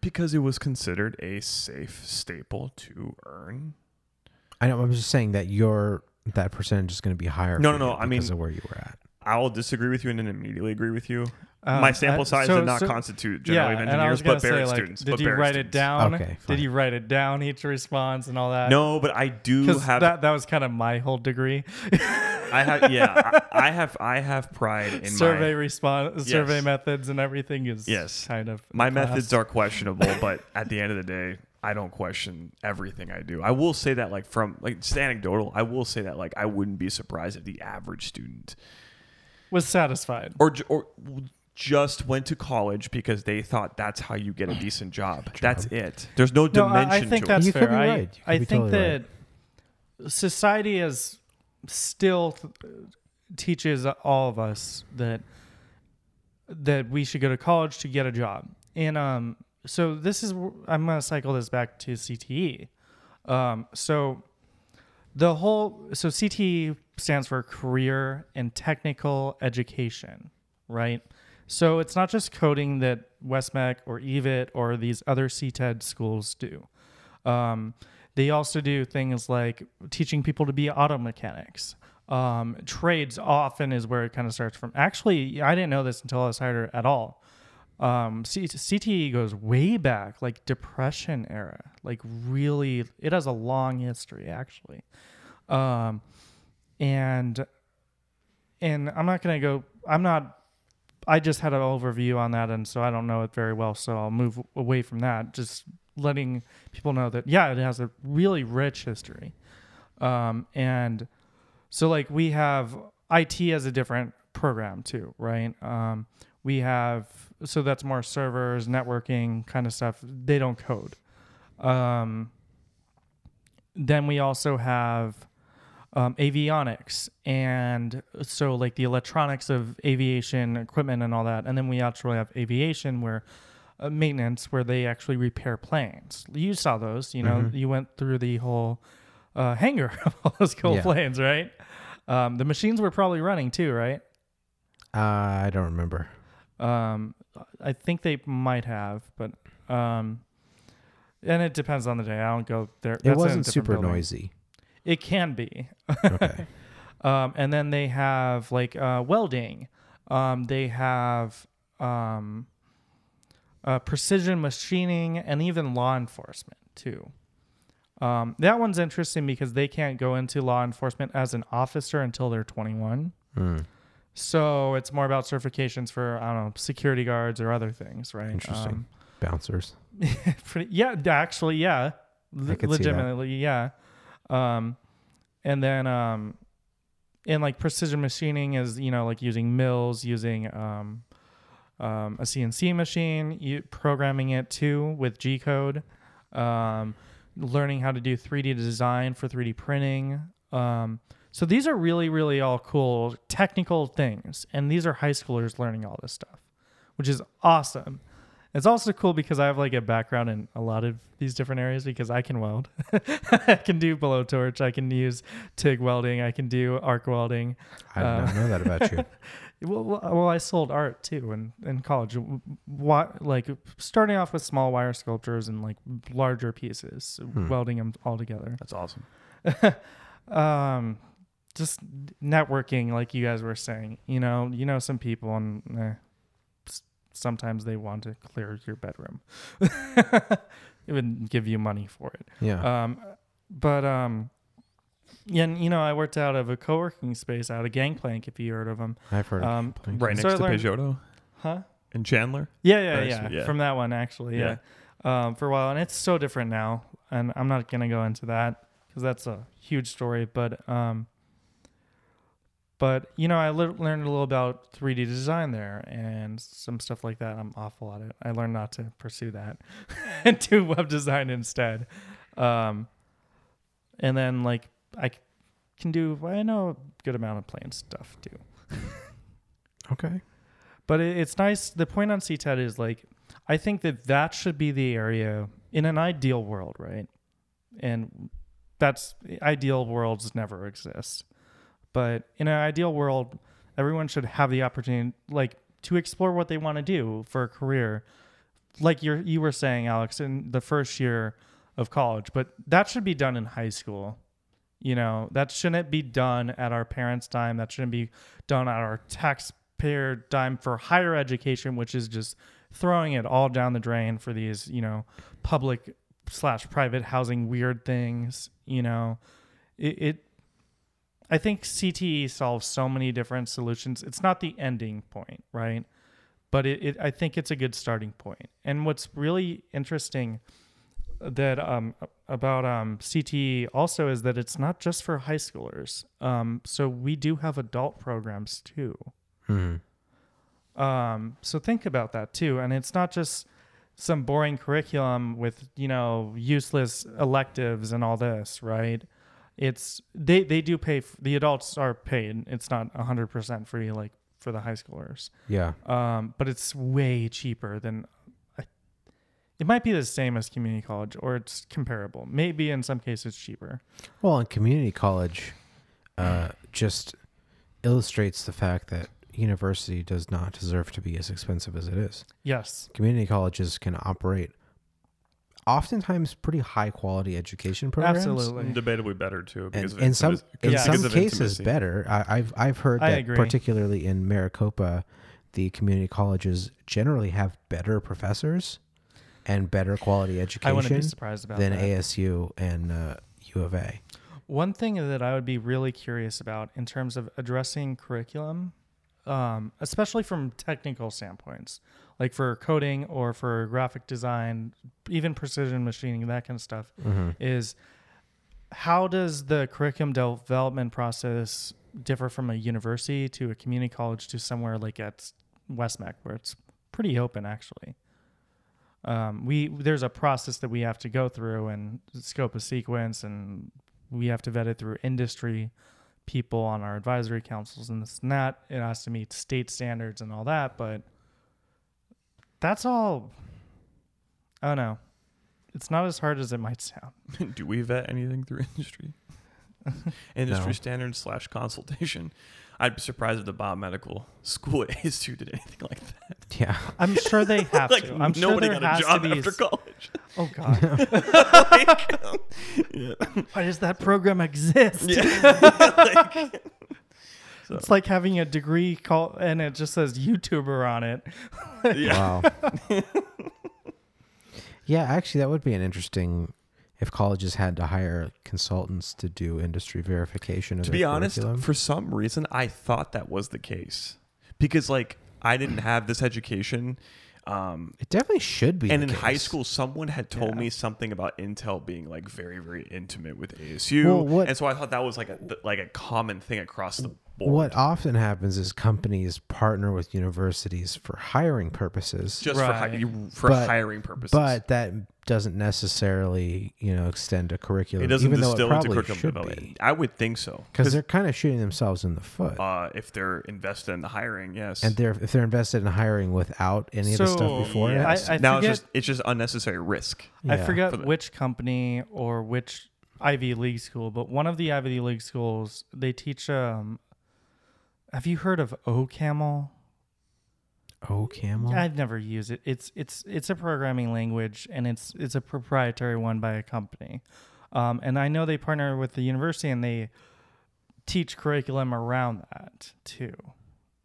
[SPEAKER 2] because it was considered a safe staple to earn.
[SPEAKER 1] I know. I'm just saying that your that percentage is going to be higher.
[SPEAKER 2] No, no, no, I mean-
[SPEAKER 1] because of where you were at.
[SPEAKER 2] I will disagree with you and then immediately agree with you.
[SPEAKER 3] Um,
[SPEAKER 2] My sample
[SPEAKER 3] uh,
[SPEAKER 2] size
[SPEAKER 3] so-
[SPEAKER 2] did not
[SPEAKER 3] so-
[SPEAKER 2] constitute generally of
[SPEAKER 3] and I was
[SPEAKER 2] engineers,
[SPEAKER 3] gonna
[SPEAKER 2] but Barrett
[SPEAKER 3] say, like,
[SPEAKER 2] students.
[SPEAKER 3] Did
[SPEAKER 2] but
[SPEAKER 3] you
[SPEAKER 2] Barrett
[SPEAKER 3] write
[SPEAKER 2] students.
[SPEAKER 3] it down?
[SPEAKER 1] Okay,
[SPEAKER 3] Did you write it down each response and all that?
[SPEAKER 2] No, but I do have.
[SPEAKER 3] that that was kind of my whole degree.
[SPEAKER 2] I have. Yeah, I, I have. I have pride in
[SPEAKER 3] survey
[SPEAKER 2] my.
[SPEAKER 3] response, survey methods, and everything is
[SPEAKER 2] Yes.
[SPEAKER 3] kind of
[SPEAKER 2] My
[SPEAKER 3] class.
[SPEAKER 2] methods are questionable, but at the end of the day, I don't question everything I do. I will say that, like from like it's anecdotal, I will say that like I wouldn't be surprised if the average student
[SPEAKER 3] was satisfied.
[SPEAKER 2] or j- or just went to college because they thought that's how you get a decent job. That's it. There's no
[SPEAKER 3] No,
[SPEAKER 2] dimension
[SPEAKER 3] I, I think
[SPEAKER 2] to
[SPEAKER 3] that's
[SPEAKER 1] You
[SPEAKER 2] it.
[SPEAKER 1] could
[SPEAKER 3] fair.
[SPEAKER 1] be
[SPEAKER 3] I,
[SPEAKER 1] right. You could
[SPEAKER 3] I
[SPEAKER 1] be
[SPEAKER 3] think
[SPEAKER 1] totally
[SPEAKER 3] that society is still th- teaches all of us that that we should go to college to get a job. And um, so this is wh- I'm going to cycle this back to CTE. Um, so the whole so CTE stands for career and technical education, right? So it's not just coding that Westmec or EVIT or these other CTED schools do. Um, they also do things like teaching people to be auto mechanics. Um, trades often is where it kind of starts from. Actually, I didn't know this until I was hired at all. Um, C- CTE goes way back, like Depression era, like really, it has a long history actually. Um, and and I'm not gonna go. I'm not. I just had an overview on that, and so I don't know it very well. So I'll move away from that. Just letting people know that yeah, it has a really rich history. Um, and so like we have IT as a different program too, right? Um, we have so that's more servers, networking kind of stuff. They don't code. Um, then we also have um, avionics and so like the electronics of aviation equipment and all that and then we actually have aviation where uh, maintenance where they actually repair planes you saw those you know
[SPEAKER 1] Mhm.
[SPEAKER 3] you went through the whole uh, hangar of all those cool
[SPEAKER 1] Yeah.
[SPEAKER 3] planes right um, the machines were probably running too right
[SPEAKER 1] Uh, I don't remember.
[SPEAKER 3] um, I think they might have, but um, and it depends on the day. I don't go there.
[SPEAKER 1] It
[SPEAKER 3] That's a
[SPEAKER 1] wasn't super
[SPEAKER 3] building.
[SPEAKER 1] noisy.
[SPEAKER 3] It can be.
[SPEAKER 1] Okay.
[SPEAKER 3] um, and then they have like uh, welding. Um, they have um, uh, precision machining and even law enforcement too. Um, that one's interesting because they can't go into law enforcement as an officer until they're 21.
[SPEAKER 1] Hmm.
[SPEAKER 3] So it's more about certifications for I don't know security guards or other things, right?
[SPEAKER 1] Interesting. Bouncers.
[SPEAKER 3] Um, pretty, yeah, actually, yeah, Le-
[SPEAKER 1] I could see that.
[SPEAKER 3] legitimately, yeah. Um, and then um, and like precision machining is you know like using mills, using um, um, a CNC machine, you programming it too with G code, um, learning how to do 3D design for 3D printing. Um, so these are really, really all cool technical things, and these are high schoolers learning all this stuff, which is awesome. It's also cool because I have like a background in a lot of these different areas because I can weld. I can do blowtorch. I can use TIG welding. I can do arc welding.
[SPEAKER 1] I did
[SPEAKER 3] Uh,
[SPEAKER 1] not know that about you.
[SPEAKER 3] Well, well, well, I sold art too in, in college. What, like starting off with small wire sculptures and like larger pieces,
[SPEAKER 1] Hmm.
[SPEAKER 3] welding them all together.
[SPEAKER 2] That's awesome.
[SPEAKER 3] um, just networking, like you guys were saying. You know, you know some people, and eh, sometimes they want to clear your bedroom. it would give you money for it.
[SPEAKER 1] Yeah.
[SPEAKER 3] Um, but um, yeah, and, you know, I worked out of a co-working space out of Gangplank, if you heard of them.
[SPEAKER 1] I've heard.
[SPEAKER 3] um,
[SPEAKER 1] of Gangplank.
[SPEAKER 2] Right next
[SPEAKER 3] I
[SPEAKER 2] to
[SPEAKER 3] learned-
[SPEAKER 2] Peugeot
[SPEAKER 3] Huh?
[SPEAKER 2] in Chandler.
[SPEAKER 3] Yeah, yeah, yeah,
[SPEAKER 2] yeah.
[SPEAKER 3] From that one, actually, yeah. Um, for a while, and it's so different now, and I'm not gonna go into that because that's a huge story. But um, but you know, I le- learned a little about 3D design there and some stuff like that. I'm awful at it. I learned not to pursue that and do web design instead. Um, and then like I can do I know a good amount of plane stuff too.
[SPEAKER 1] Okay.
[SPEAKER 3] But it, it's nice. The point on CTED is like, I think that that should be the area in an ideal world, right? And that's ideal worlds never exist. But in an ideal world, everyone should have the opportunity like to explore what they want to do for a career. Like you you were saying, Alex, in the first year of college, but that should be done in high school. You know, that shouldn't be done at our parents' time. That shouldn't be done at our taxpayer dime for higher education, which is just throwing it all down the drain for these, you know, public slash private housing weird things. You know, it, it I think CTE solves so many different solutions. It's not the ending point, right? But it, it I think it's a good starting point. And what's really interesting that um about um CTE also is that it's not just for high schoolers. Um so we do have adult programs too.
[SPEAKER 1] Hmm.
[SPEAKER 3] Um, so think about that too. And it's not just some boring curriculum with, you know, useless electives and all this, right? It's they they do pay f- the adults are paid. It's not 100% free like for the high schoolers.
[SPEAKER 1] Yeah.
[SPEAKER 3] Um, but it's way cheaper than I, it might be the same as community college or it's comparable. Maybe in some cases cheaper.
[SPEAKER 1] Well, and community college uh, just illustrates the fact that university does not deserve to be as expensive as it is.
[SPEAKER 3] Yes.
[SPEAKER 1] Community colleges can operate oftentimes pretty high quality education programs.
[SPEAKER 3] Absolutely.
[SPEAKER 2] Debatably better too, because
[SPEAKER 1] And
[SPEAKER 2] of
[SPEAKER 1] in some
[SPEAKER 2] intimacy-
[SPEAKER 1] in
[SPEAKER 3] Yeah.
[SPEAKER 1] some
[SPEAKER 2] because of
[SPEAKER 1] cases better. I, I've I've heard
[SPEAKER 3] I
[SPEAKER 1] that
[SPEAKER 3] agree.
[SPEAKER 1] particularly in Maricopa, the community colleges generally have better professors and better quality
[SPEAKER 3] I
[SPEAKER 1] education
[SPEAKER 3] wouldn't be surprised about
[SPEAKER 1] than
[SPEAKER 3] that.
[SPEAKER 1] ASU and uh, U of A.
[SPEAKER 3] One thing that I would be really curious about in terms of addressing curriculum, um, especially from technical standpoints, like for coding or for graphic design, even precision machining, that kind of stuff,
[SPEAKER 1] Mm-hmm.
[SPEAKER 3] is how does the curriculum development process differ from a university to a community college to somewhere like at Westmec where it's pretty open actually. Um, we there's a process that we have to go through and scope a sequence, and we have to vet it through industry people on our advisory councils and this and that. It has to meet state standards and all that, but that's all. I don't know. It's not as hard as it might sound.
[SPEAKER 2] Do we vet anything through industry? industry
[SPEAKER 1] No.
[SPEAKER 2] standards slash consultation. I'd be surprised if the biomedical school at ASU did anything like that.
[SPEAKER 1] Yeah.
[SPEAKER 3] I'm sure they have
[SPEAKER 2] like
[SPEAKER 3] to. I'm
[SPEAKER 2] nobody
[SPEAKER 3] there
[SPEAKER 2] got a job after
[SPEAKER 3] s-
[SPEAKER 2] college.
[SPEAKER 3] Oh God!
[SPEAKER 2] like, yeah.
[SPEAKER 3] Why does that program exist?
[SPEAKER 2] yeah. So-
[SPEAKER 3] It's like having a degree call and it just says YouTuber on it.
[SPEAKER 2] yeah.
[SPEAKER 1] Wow. yeah, actually, that would be an interesting if colleges had to hire consultants to do industry verification of
[SPEAKER 2] to be honest,
[SPEAKER 1] curriculum.
[SPEAKER 2] for some reason, I thought that was the case because, like, I didn't have this education. Um,
[SPEAKER 1] it definitely should be.
[SPEAKER 2] and in high school, someone had told
[SPEAKER 3] Yeah.
[SPEAKER 2] me something about Intel being like very, very intimate with ASU,
[SPEAKER 1] Well, what-
[SPEAKER 2] and so I thought that was like a like a common thing across the board.
[SPEAKER 1] what often happens is companies partner with universities for hiring purposes,
[SPEAKER 2] just for hi- for
[SPEAKER 1] But-
[SPEAKER 2] hiring purposes,
[SPEAKER 1] but that doesn't necessarily, you know, extend to curriculum.
[SPEAKER 2] it doesn't
[SPEAKER 1] even though
[SPEAKER 2] distill
[SPEAKER 1] it
[SPEAKER 2] into curriculum
[SPEAKER 1] should
[SPEAKER 2] development.
[SPEAKER 1] be,
[SPEAKER 2] I would think so
[SPEAKER 1] because they're kind of shooting themselves in the foot.
[SPEAKER 2] uh, if they're invested in the hiring, yes,
[SPEAKER 1] and they're if they're invested in hiring without any of the stuff before it,
[SPEAKER 3] I-
[SPEAKER 2] yes.
[SPEAKER 3] I
[SPEAKER 2] now
[SPEAKER 3] forget-
[SPEAKER 2] it's just it's just unnecessary risk.
[SPEAKER 3] I
[SPEAKER 1] yeah.
[SPEAKER 3] forget
[SPEAKER 2] For
[SPEAKER 3] which company or which Ivy League school, but one of the Ivy League schools they teach. Um, have you heard of OCaml?
[SPEAKER 1] Camel.
[SPEAKER 3] I've never used it. It's it's it's a programming language and it's it's a proprietary one by a company. Um, and I know they partner with the university and they teach curriculum around that too.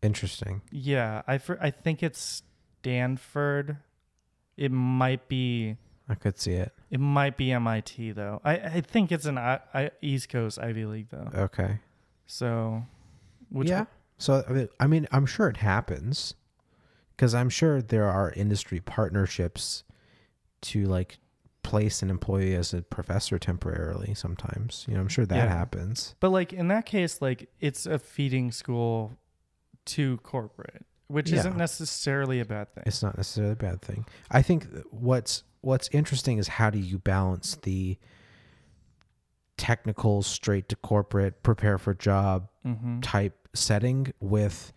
[SPEAKER 1] Interesting.
[SPEAKER 3] Yeah, I I think it's Stanford. It might be
[SPEAKER 1] I could see it.
[SPEAKER 3] it might be MIT though. I I think it's an I, I, East Coast Ivy League though.
[SPEAKER 1] Okay.
[SPEAKER 3] So, which
[SPEAKER 1] yeah. So I mean, I mean, I'm sure it happens because I'm sure there are industry partnerships to like place an employee as a professor temporarily. Sometimes, you know, I'm sure that
[SPEAKER 3] Yeah.
[SPEAKER 1] happens.
[SPEAKER 3] But like in that case, like it's a feeding school to corporate, which
[SPEAKER 1] Yeah.
[SPEAKER 3] isn't necessarily a bad thing.
[SPEAKER 1] It's not necessarily a bad thing. I think what's what's interesting is how do you balance the technical straight to corporate prepare for job
[SPEAKER 3] hmm
[SPEAKER 1] type setting with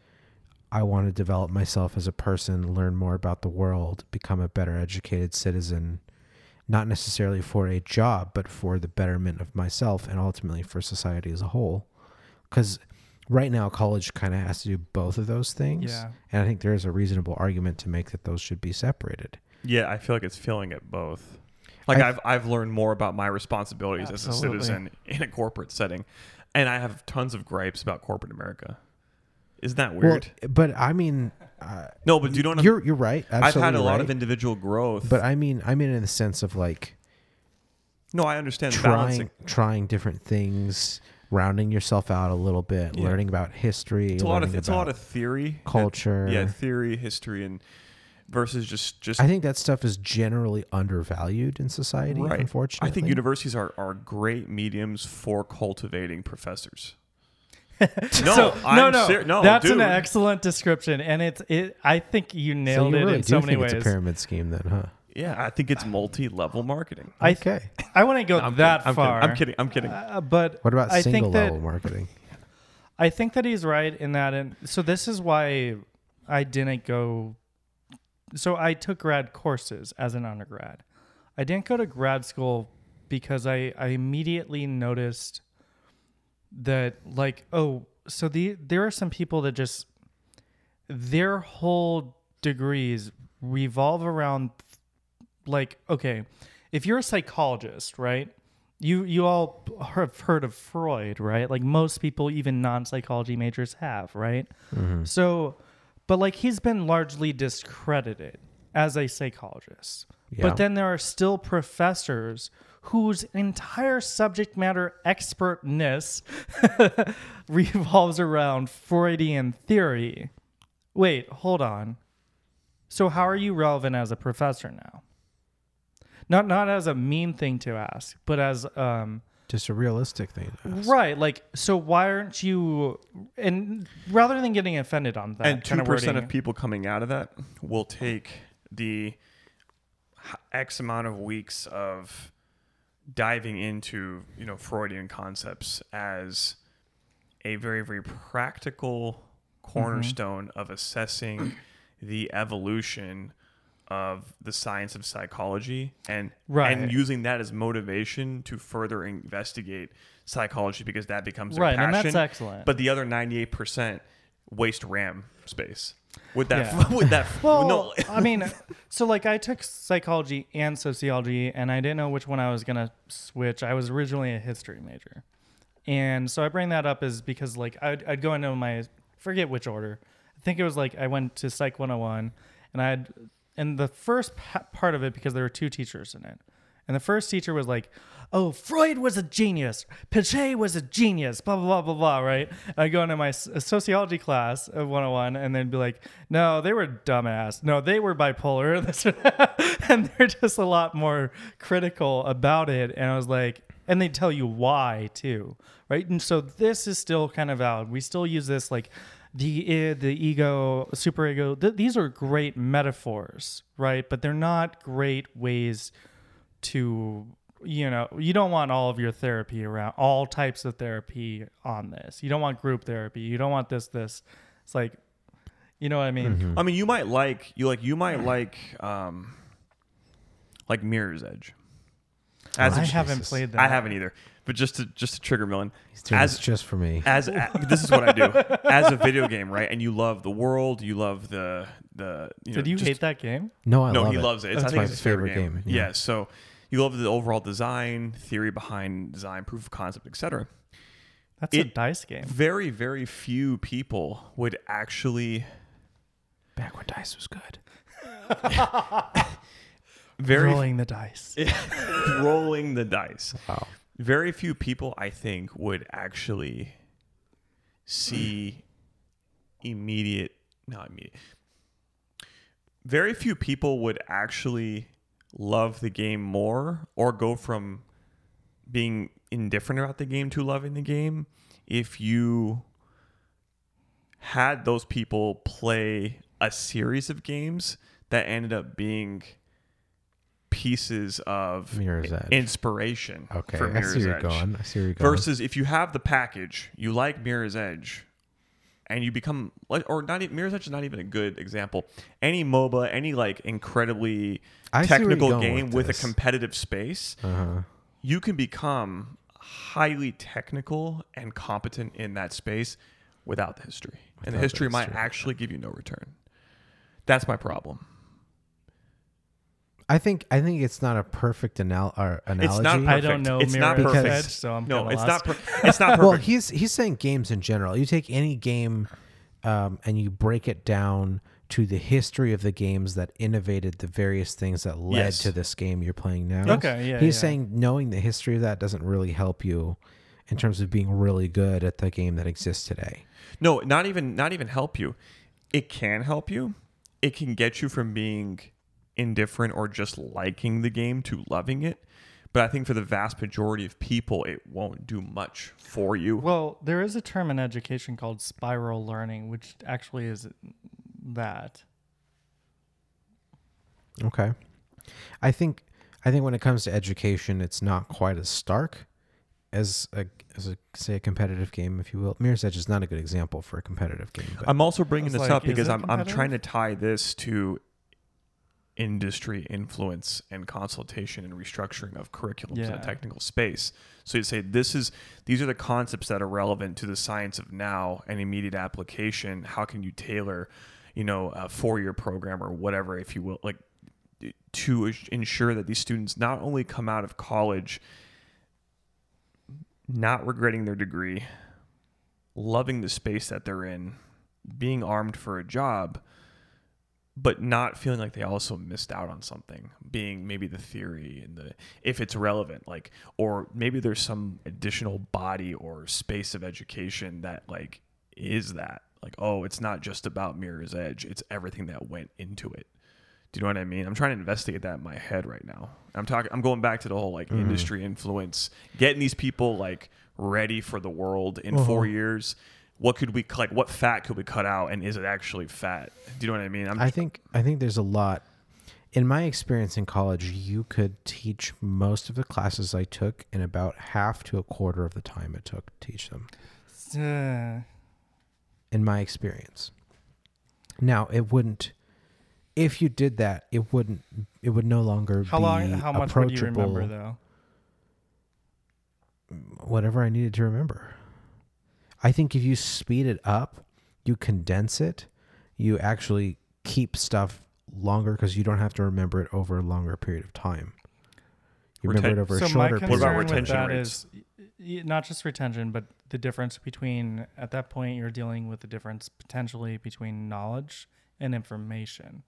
[SPEAKER 1] I want to develop myself as a person, learn more about the world, become a better educated citizen. not necessarily for a job, but for the betterment of myself and ultimately for society as a whole. Because right now, college kind of has to do both of those things.
[SPEAKER 3] Yeah.
[SPEAKER 1] And I think there is a reasonable argument to make that those should be separated.
[SPEAKER 2] Yeah, I feel like it's feeling it both. Like
[SPEAKER 1] I-
[SPEAKER 2] I've I've learned more about my responsibilities
[SPEAKER 3] Absolutely.
[SPEAKER 2] as a citizen in a corporate setting, and I have tons of gripes about corporate America. Isn't that weird?
[SPEAKER 1] Well, but I mean, uh,
[SPEAKER 2] no, but do you know what I'm,
[SPEAKER 1] you're you're right.
[SPEAKER 2] I've had a lot
[SPEAKER 1] right.
[SPEAKER 2] of individual growth.
[SPEAKER 1] But I mean, I mean in the sense of like
[SPEAKER 2] no, I understand
[SPEAKER 1] trying
[SPEAKER 2] balancing.
[SPEAKER 1] trying different things, rounding yourself out a little bit,
[SPEAKER 2] Yeah.
[SPEAKER 1] learning about history,
[SPEAKER 2] It's a lot of it's a lot of theory, and-
[SPEAKER 1] culture.
[SPEAKER 2] yeah, theory, history, and versus just just
[SPEAKER 1] I think that stuff is generally undervalued in society.
[SPEAKER 2] Right.
[SPEAKER 1] Unfortunately,
[SPEAKER 2] I think universities are, are great mediums for cultivating professors. no,
[SPEAKER 3] so,
[SPEAKER 2] I'm
[SPEAKER 3] no, no,
[SPEAKER 2] ser- no,
[SPEAKER 3] that's
[SPEAKER 2] dude.
[SPEAKER 3] an excellent description, and it's it. I think you
[SPEAKER 1] so
[SPEAKER 3] nailed
[SPEAKER 1] you
[SPEAKER 3] it
[SPEAKER 1] really
[SPEAKER 3] in
[SPEAKER 1] do
[SPEAKER 3] so
[SPEAKER 1] think
[SPEAKER 3] many
[SPEAKER 1] it's
[SPEAKER 3] ways.
[SPEAKER 1] a pyramid scheme, then, huh?
[SPEAKER 2] Yeah, I think it's multi-level marketing.
[SPEAKER 3] I
[SPEAKER 1] Okay.
[SPEAKER 3] I want to go
[SPEAKER 2] No, I'm
[SPEAKER 3] that
[SPEAKER 2] kidding. I'm
[SPEAKER 3] far.
[SPEAKER 2] I'm kidding. I'm kidding.
[SPEAKER 3] Uh, but
[SPEAKER 1] What about
[SPEAKER 3] I
[SPEAKER 1] single
[SPEAKER 3] think that
[SPEAKER 1] level marketing?
[SPEAKER 3] I think that he's right in that, and so this is why I didn't go. So I took grad courses as an undergrad. I didn't go to grad school because I I immediately noticed that like oh so the there are some people that just their whole degrees revolve around like okay if you're a psychologist right you you all have heard of freud right like most people even non-psychology majors have right
[SPEAKER 1] Mm-hmm.
[SPEAKER 3] so but like he's been largely discredited as a psychologist.
[SPEAKER 1] Yeah.
[SPEAKER 3] but then there are still professors whose entire subject matter expertness revolves around freudian theory. Wait hold on. So how are you relevant as a professor now? Not not as a mean thing to ask but as um
[SPEAKER 1] Just a realistic thing.
[SPEAKER 3] right like so why aren't you and rather than getting offended on that
[SPEAKER 2] and two
[SPEAKER 3] kind of
[SPEAKER 2] percent
[SPEAKER 3] wording,
[SPEAKER 2] of people coming out of that will take the x amount of weeks of diving into you know Freudian concepts as a very very practical mm-hmm. cornerstone of assessing the evolution of the science of psychology and
[SPEAKER 3] Right.
[SPEAKER 2] and using that as motivation to further investigate psychology because that becomes their
[SPEAKER 3] right and
[SPEAKER 2] passion
[SPEAKER 3] that's excellent
[SPEAKER 2] but the other 98% waste RAM space. With that,
[SPEAKER 3] Yeah.
[SPEAKER 2] with that,
[SPEAKER 3] Well,
[SPEAKER 2] no,
[SPEAKER 3] I mean, so like I took psychology and sociology, and I didn't know which one I was gonna switch. I was originally a history major, and so I bring that up is because like I'd, I'd go into my forget which order. I think it was like I went to Psych 101, and I had and the first pa- part of it because there were two teachers in it, and the first teacher was like, "Oh, Freud was a genius. Piaget was a genius." Blah blah blah blah blah. Right? I go into my sociology class of 101, and they'd be like, "No, they were dumbass. No, they were bipolar." And they're just a lot more critical about it. And I was like, and they tell you why too, right? And so this is still kind of valid. We still use this like the id, the ego, superego. Th- these are great metaphors, right? But they're not great ways to you know you don't want all of your therapy around all types of therapy on this you don't want group therapy you don't want this this it's like you know what i mean
[SPEAKER 1] Mm-hmm.
[SPEAKER 2] I mean, you might like you like you might like um like Mirror's Edge. As
[SPEAKER 3] i
[SPEAKER 2] a,
[SPEAKER 3] haven't played that
[SPEAKER 2] I haven't either, but just to just to trigger Milan,
[SPEAKER 1] He's doing
[SPEAKER 2] as
[SPEAKER 1] this just for me.
[SPEAKER 2] as a, this is what I do as a video game, right? And you love the world, you love the the. You
[SPEAKER 3] did you
[SPEAKER 2] just-
[SPEAKER 3] hate that game
[SPEAKER 1] No, I
[SPEAKER 2] no,
[SPEAKER 1] love
[SPEAKER 2] he
[SPEAKER 1] it.
[SPEAKER 2] loves it. It's, I
[SPEAKER 1] That's
[SPEAKER 2] think
[SPEAKER 1] my
[SPEAKER 2] it's his favorite,
[SPEAKER 1] favorite
[SPEAKER 2] game.
[SPEAKER 1] game,
[SPEAKER 2] Yeah.
[SPEAKER 1] yeah.
[SPEAKER 2] So you love the overall design, theory behind design, proof of concept, etc.
[SPEAKER 3] that's a dice game
[SPEAKER 2] Very, very few people would actually
[SPEAKER 1] Back when dice was good.
[SPEAKER 2] very
[SPEAKER 3] rolling the dice
[SPEAKER 2] rolling the dice.
[SPEAKER 1] Wow.
[SPEAKER 2] Very few people, I think, would actually see immediate, not immediate. Very few people would actually love the game more or go from being indifferent about the game to loving the game if you had those people play a series of games that ended up being pieces of
[SPEAKER 1] Mirror's Edge.
[SPEAKER 2] inspiration
[SPEAKER 1] Okay,
[SPEAKER 2] for
[SPEAKER 1] I see where you're
[SPEAKER 2] Edge.
[SPEAKER 1] going. I see where you're going.
[SPEAKER 2] Versus if you have the package, you like Mirror's Edge, and you become like, or not even Mirror's Edge is not even a good example. Any MOBA, any like incredibly
[SPEAKER 1] I see where you're
[SPEAKER 2] technical game
[SPEAKER 1] with
[SPEAKER 2] with, a competitive space,
[SPEAKER 1] Uh-huh.
[SPEAKER 2] you can become highly technical and competent in that space without the history. and the
[SPEAKER 1] Without the
[SPEAKER 2] history might actually give you no return. That's my problem.
[SPEAKER 1] I think I think it's not a perfect anal- or analogy.
[SPEAKER 2] It's not perfect.
[SPEAKER 3] I don't know
[SPEAKER 2] It's not
[SPEAKER 1] perfect.
[SPEAKER 3] Edge, so I'm
[SPEAKER 2] No,
[SPEAKER 3] kinda
[SPEAKER 2] it's
[SPEAKER 3] lost.
[SPEAKER 2] not. Per- it's not perfect.
[SPEAKER 1] well, he's he's saying games in general. You take any game, um, and you break it down to the history of the games that innovated the various things that led
[SPEAKER 2] Yes.
[SPEAKER 1] to this game you're playing now.
[SPEAKER 3] Okay, yeah.
[SPEAKER 1] he's
[SPEAKER 3] yeah.
[SPEAKER 1] saying knowing the history of that doesn't really help you in terms of being really good at the game that exists today.
[SPEAKER 2] No, not even not even help you. It can help you. It can get you from being indifferent or just liking the game to loving it. But I think for the vast majority of people, it won't do much for you.
[SPEAKER 3] Well, there is a term in education called spiral learning, which actually is that.
[SPEAKER 1] Okay. I think I think when it comes to education, it's not quite as stark as a as a say a competitive game, if you will. Mirror's Edge is not a good example for a competitive game. But
[SPEAKER 2] I'm also bringing this
[SPEAKER 3] like,
[SPEAKER 2] up because I'm I'm trying to tie this to industry influence and consultation and restructuring of curriculums in
[SPEAKER 3] Yeah.
[SPEAKER 2] a technical space. So you say this is these are the concepts that are relevant to the science of now and immediate application. How can you tailor, you know, a four-year program or whatever, if you will, like to ensure that these students not only come out of college not regretting their degree, loving the space that they're in, being armed for a job, but not feeling like they also missed out on something, being maybe the theory and the if it's relevant, like or maybe there's some additional body or space of education that like is that. Like, oh, it's not just about Mirror's Edge, it's everything that went into it. Do you know what I mean? I'm trying to investigate that in my head right now. I'm talking I'm going back to the whole like
[SPEAKER 1] Mhm.
[SPEAKER 2] industry influence, getting these people like ready for the world in
[SPEAKER 1] Uh-huh.
[SPEAKER 2] 4 years. What could we like what fat could we cut out and is it actually fat? Do you know what I mean? I'm
[SPEAKER 1] I think I think there's a lot. In my experience in college, you could teach most of the classes I took in about half to a quarter of the time it took to teach them.
[SPEAKER 3] Uh,
[SPEAKER 1] In my experience. Now, it wouldn't. If you did that, it wouldn't. It would no longer
[SPEAKER 3] how
[SPEAKER 1] be
[SPEAKER 3] long? How much would you remember though?
[SPEAKER 1] whatever I needed to remember. I think if you speed it up, you condense it, you actually keep stuff longer because you don't have to remember it over a longer period of time. You remember it
[SPEAKER 2] Reten-
[SPEAKER 1] over a
[SPEAKER 3] So my
[SPEAKER 1] shorter
[SPEAKER 3] concern
[SPEAKER 2] What about
[SPEAKER 1] period. of
[SPEAKER 3] with
[SPEAKER 2] retention
[SPEAKER 3] that
[SPEAKER 2] rates?
[SPEAKER 3] is y- y- not just retention, but the difference between at that point you're dealing with the difference potentially between knowledge and information.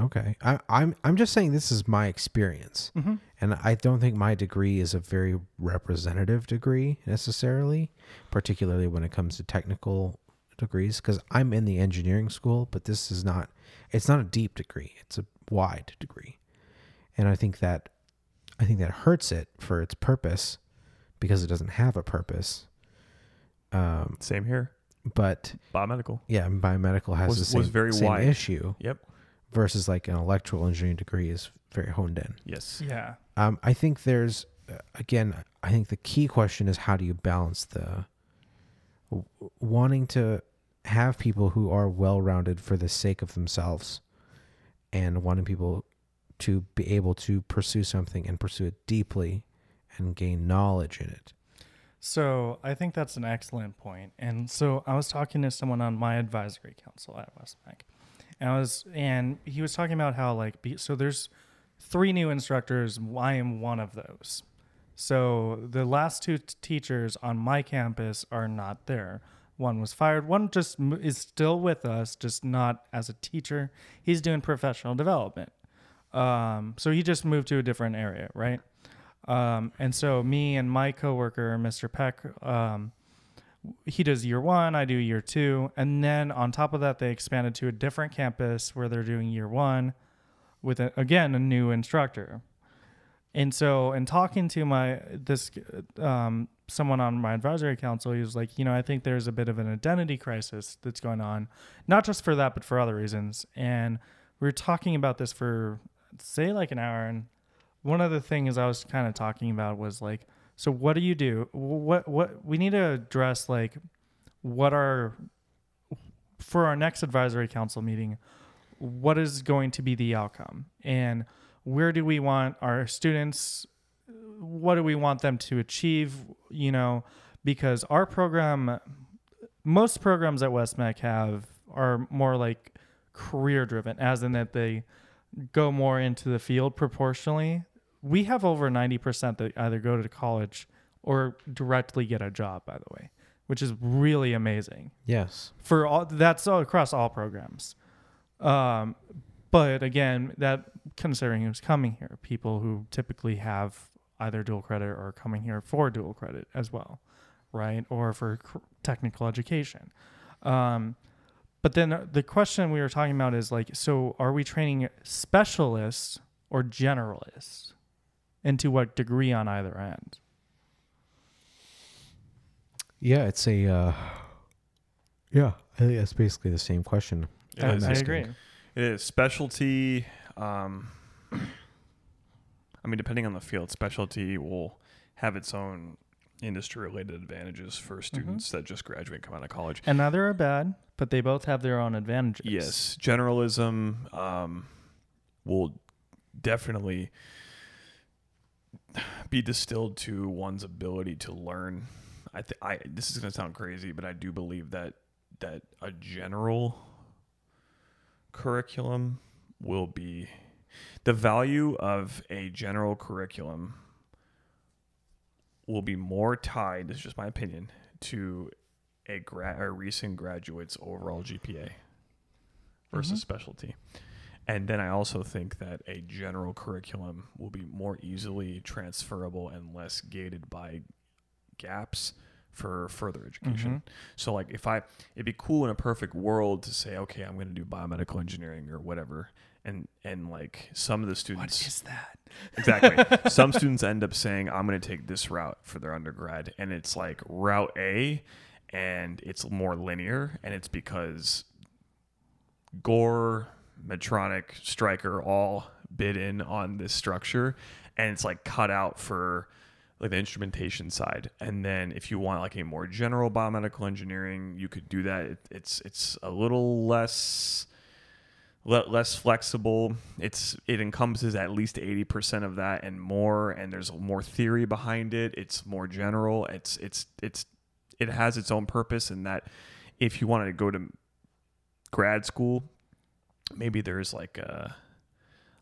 [SPEAKER 1] Okay, I, I'm I'm just saying this is my experience,
[SPEAKER 3] Mm-hmm.
[SPEAKER 1] and I don't think my degree is a very representative degree necessarily, particularly when it comes to technical degrees. Because I'm in the engineering school, but this is not. It's not a deep degree. It's a wide degree, and I think that I think that hurts it for its purpose because it doesn't have a purpose. Um,
[SPEAKER 2] same here.
[SPEAKER 1] but
[SPEAKER 2] Biomedical.
[SPEAKER 1] yeah, biomedical has
[SPEAKER 2] Was-
[SPEAKER 1] the same,
[SPEAKER 2] was very
[SPEAKER 1] same
[SPEAKER 2] wide.
[SPEAKER 1] issue
[SPEAKER 2] Yep.
[SPEAKER 1] Versus like an electrical engineering degree is very honed in.
[SPEAKER 2] Yes.
[SPEAKER 3] Yeah.
[SPEAKER 1] Um, I think there's uh, again. I think the key question is how do you balance the w- wanting to have people who are well-rounded for the sake of themselves, and wanting people to be able to pursue something and pursue it deeply and gain knowledge in it.
[SPEAKER 3] So I think that's an excellent point. And so I was talking to someone on my advisory council at Westmec, and I was, and he was talking about how like, so there's three new instructors. I am one of those. So the last two t- teachers on my campus are not there. One was fired. One just m- is still with us, just not as a teacher. He's doing professional development. Um, so he just moved to a different area, right? Um, and so me and my coworker, Mr. Peck, um, he does year one, I do year two, and then on top of that, they expanded to a different campus where they're doing year one with a, again a new instructor. And so, in talking to my this um, someone on my advisory council, he was like, you know, I think there's a bit of an identity crisis that's going on, not just for that, but for other reasons. And we were talking about this for say like an hour, and one of the things I was kind of talking about was like, so what do you do? What what we need to address like what are for our next advisory council meeting, what is going to be the outcome? And where do we want our students what do we want them to achieve you know? Because our program most programs at westmec have are more like career driven as in that they go more into the field proportionally we have over 90% that either go to college or directly get a job by the way which is really amazing.
[SPEAKER 1] Yes.
[SPEAKER 3] for all that's all across all programs. Um, but again that considering who's coming here people who typically have either dual credit or coming here for dual credit as well right? Or for cr- technical education. Um, but then the question we were talking about is like so are we training specialists or generalists and to what degree on either end
[SPEAKER 1] Yeah, it's a. Uh, yeah, I think that's basically the same question.
[SPEAKER 2] It
[SPEAKER 3] I,
[SPEAKER 2] is.
[SPEAKER 3] I agree
[SPEAKER 2] It is specialty. Um, I mean, depending on the field, specialty will have its own industry-related advantages for students that just graduate and come out of college.
[SPEAKER 3] and neither are bad but they both have their own advantages
[SPEAKER 2] Yes, generalism um, will definitely be distilled to one's ability to learn. I think I this is going to sound crazy, but I do believe that that a general curriculum will be the value of a general curriculum will be more tied. This is just my opinion to a gra- a recent graduate's overall GPA versus
[SPEAKER 3] Mhm.
[SPEAKER 2] specialty. And then I also think that a general curriculum will be more easily transferable and less gated by gaps for further education. Mm-hmm. So like if I it'd be cool in a perfect world to say, okay, I'm gonna do biomedical engineering or whatever. And and like some of the students What is
[SPEAKER 3] that
[SPEAKER 2] Exactly. Some students end up saying, I'm going to take this route for their undergrad. And it's like route A, and it's more linear. And it's because Gore, Medtronic, Stryker all bid in on this structure. And it's like cut out for like the instrumentation side. And then if you want like a more general biomedical engineering, you could do that. It, it's it's a little less le- less flexible. It's it encompasses at least eighty percent of that and more, and there's more theory behind it. It's more general. It's it's it's it has its own purpose in that if you wanted to go to grad school, maybe there's like a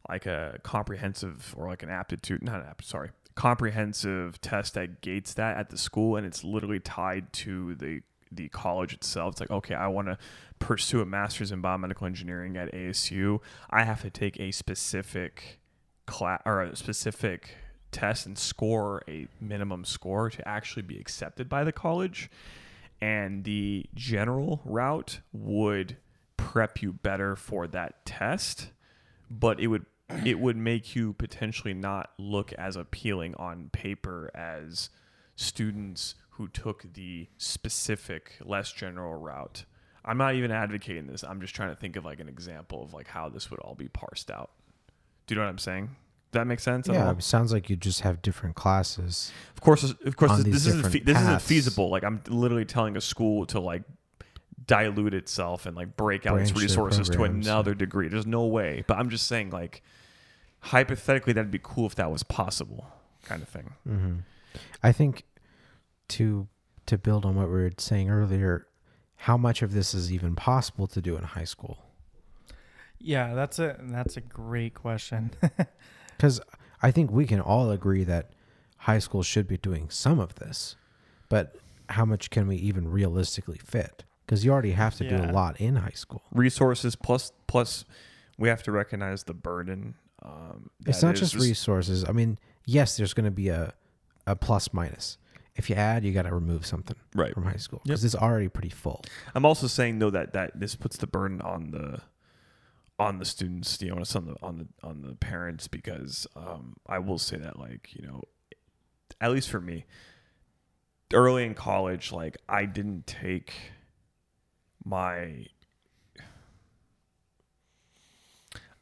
[SPEAKER 2] like a comprehensive or like an aptitude not an apt sorry comprehensive test that gates that at the school and it's literally tied to the the college itself. It's like okay i want to pursue a master's in biomedical engineering at asu i have to take a specific class or a specific test and score a minimum score to actually be accepted by the college. And the general route would prep you better for that test but it would it would make you potentially not look as appealing on paper as students who took the specific less general route. I'm not even advocating this. I'm just trying to think of like an example of like how this would all be parsed out. Do you know what i'm saying? Does that make sense
[SPEAKER 1] Yeah, it sounds like you just have different classes.
[SPEAKER 2] Of course, of course, this, this isn't fe- this isn't feasible. Like I'm literally telling a school to like dilute itself and like break out its
[SPEAKER 1] Branch their
[SPEAKER 2] resources to another degree. There's no way. But I'm just saying, like hypothetically, that'd be cool if that was possible, kind of thing.
[SPEAKER 1] hmm I think to to build on what we were saying earlier, how much of this is even possible to do in high school?
[SPEAKER 3] Yeah, that's a that's a great question.
[SPEAKER 1] Because I think we can all agree that high school should be doing some of this, but how much can we even realistically fit? Because you already have to do a lot in high school.
[SPEAKER 2] Resources plus plus, we have to recognize the burden. Um,
[SPEAKER 1] It's not just resources. I mean, yes, there's going to be a a plus minus. If you add, you got to remove something
[SPEAKER 2] right.
[SPEAKER 1] from high school
[SPEAKER 3] Yep.
[SPEAKER 1] because it's already pretty full.
[SPEAKER 2] I'm also saying though that that this puts the burden on the on the students, you know, on the on the on the parents because um, I will say that like you know, at least for me, early in college, like I didn't take my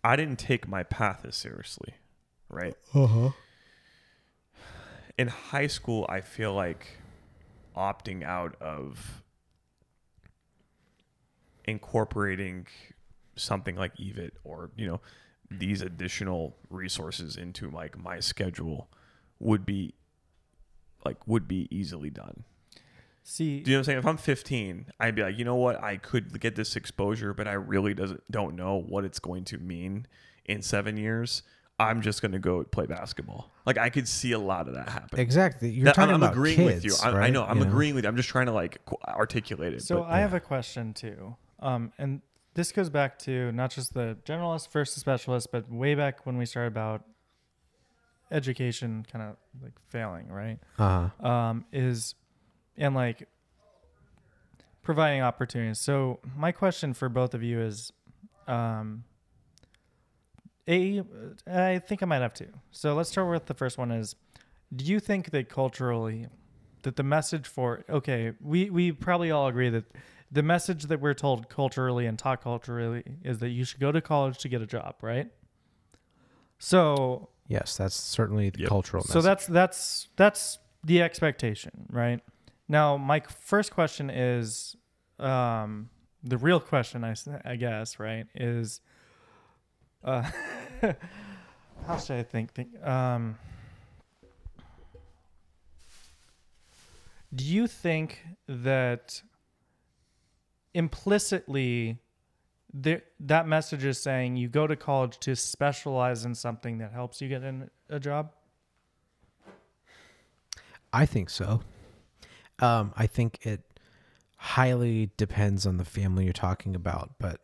[SPEAKER 2] I didn't take my path as seriously, right?
[SPEAKER 1] Uh huh.
[SPEAKER 2] in high school, I feel like opting out of incorporating something like EVIT or you know these additional resources into like my schedule would be like would be easily done.
[SPEAKER 3] See,
[SPEAKER 2] Do you know what I'm saying? If I'm 15, I'd be like, you know what? I could get this exposure, but I really doesn't don't know what it's going to mean in seven years. I'm just going to go play basketball. Like I could see a lot of that happen.
[SPEAKER 1] Exactly. You're
[SPEAKER 2] That-
[SPEAKER 1] talking
[SPEAKER 2] I'm,
[SPEAKER 1] about
[SPEAKER 2] agreeing
[SPEAKER 1] kids,
[SPEAKER 2] with you. I, I know. I'm
[SPEAKER 1] You
[SPEAKER 2] agreeing with you. I'm just trying to like articulate it.
[SPEAKER 3] So
[SPEAKER 2] but,
[SPEAKER 3] I have a question too, um, and this goes back to not just the generalist versus specialist, but way back when we started about education, kind of like failing, right?
[SPEAKER 1] Uh-huh.
[SPEAKER 3] Um, is and like providing opportunities. So my question for both of you is, um, a, I think I might have two. So let's start with the first one. Is do you think that culturally, that the message for okay, we we probably all agree that the message that we're told culturally and taught culturally is that you should go to college to get a job, right? So
[SPEAKER 1] Yes, that's certainly the
[SPEAKER 2] Yep.
[SPEAKER 1] cultural
[SPEAKER 3] so
[SPEAKER 1] message.
[SPEAKER 3] that's that's that's the expectation, right? Now, my first question is, um, the real question, I guess, right, is, uh, how should I think? think um, do you think that implicitly there, that message is saying you go to college to specialize in something that helps you get in a job?
[SPEAKER 1] I think so. Um, I think it highly depends on the family you're talking about, but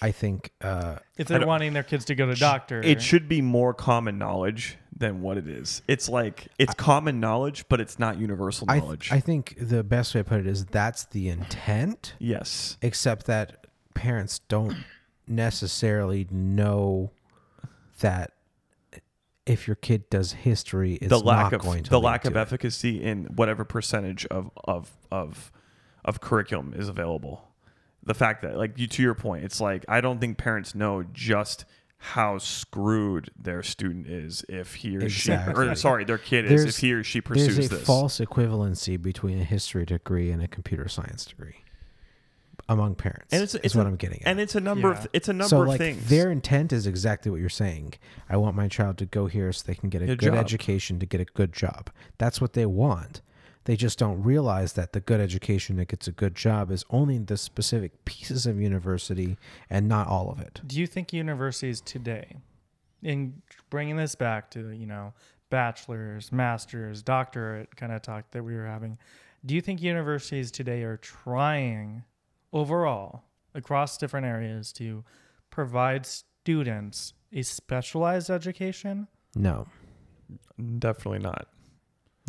[SPEAKER 1] I think uh,
[SPEAKER 3] If they're wanting their kids to go to doctor,
[SPEAKER 2] It should be more common knowledge than what it is. It's like it's common knowledge, but it's not universal
[SPEAKER 1] I, th-
[SPEAKER 2] knowledge.
[SPEAKER 1] I think the best way to put it is that's the intent,
[SPEAKER 2] yes.
[SPEAKER 1] except that parents don't necessarily know that if your kid does history, it's
[SPEAKER 2] the lack
[SPEAKER 1] not
[SPEAKER 2] of
[SPEAKER 1] going to
[SPEAKER 2] the lack of efficacy in whatever percentage of of of of curriculum is available. The fact that like you to your point, it's like I don't think parents know just how screwed their student is if he or she or sorry, their kid is if he or she pursues There's
[SPEAKER 1] a
[SPEAKER 2] this.
[SPEAKER 1] false equivalency between a history degree and a computer science degree among parents.
[SPEAKER 2] And it's-
[SPEAKER 1] is
[SPEAKER 2] it's
[SPEAKER 1] what
[SPEAKER 2] a-
[SPEAKER 1] I'm getting at.
[SPEAKER 2] and it's a number
[SPEAKER 3] Yeah.
[SPEAKER 2] of it's a number
[SPEAKER 1] so
[SPEAKER 2] of
[SPEAKER 1] like
[SPEAKER 2] things.
[SPEAKER 1] their intent is exactly what you're saying. I want my child to go here so they can get a
[SPEAKER 2] Good
[SPEAKER 1] good
[SPEAKER 2] job.
[SPEAKER 1] education to get a good job. That's what they want. They just don't realize that the good education that gets a good job is only the specific pieces of university and not all of it.
[SPEAKER 3] do you think universities today, in bringing this back to you know bachelor's, master's, doctorate kind of talk that we were having, do you think universities today are trying overall across different areas to provide students a specialized education?
[SPEAKER 1] No,
[SPEAKER 2] Definitely not.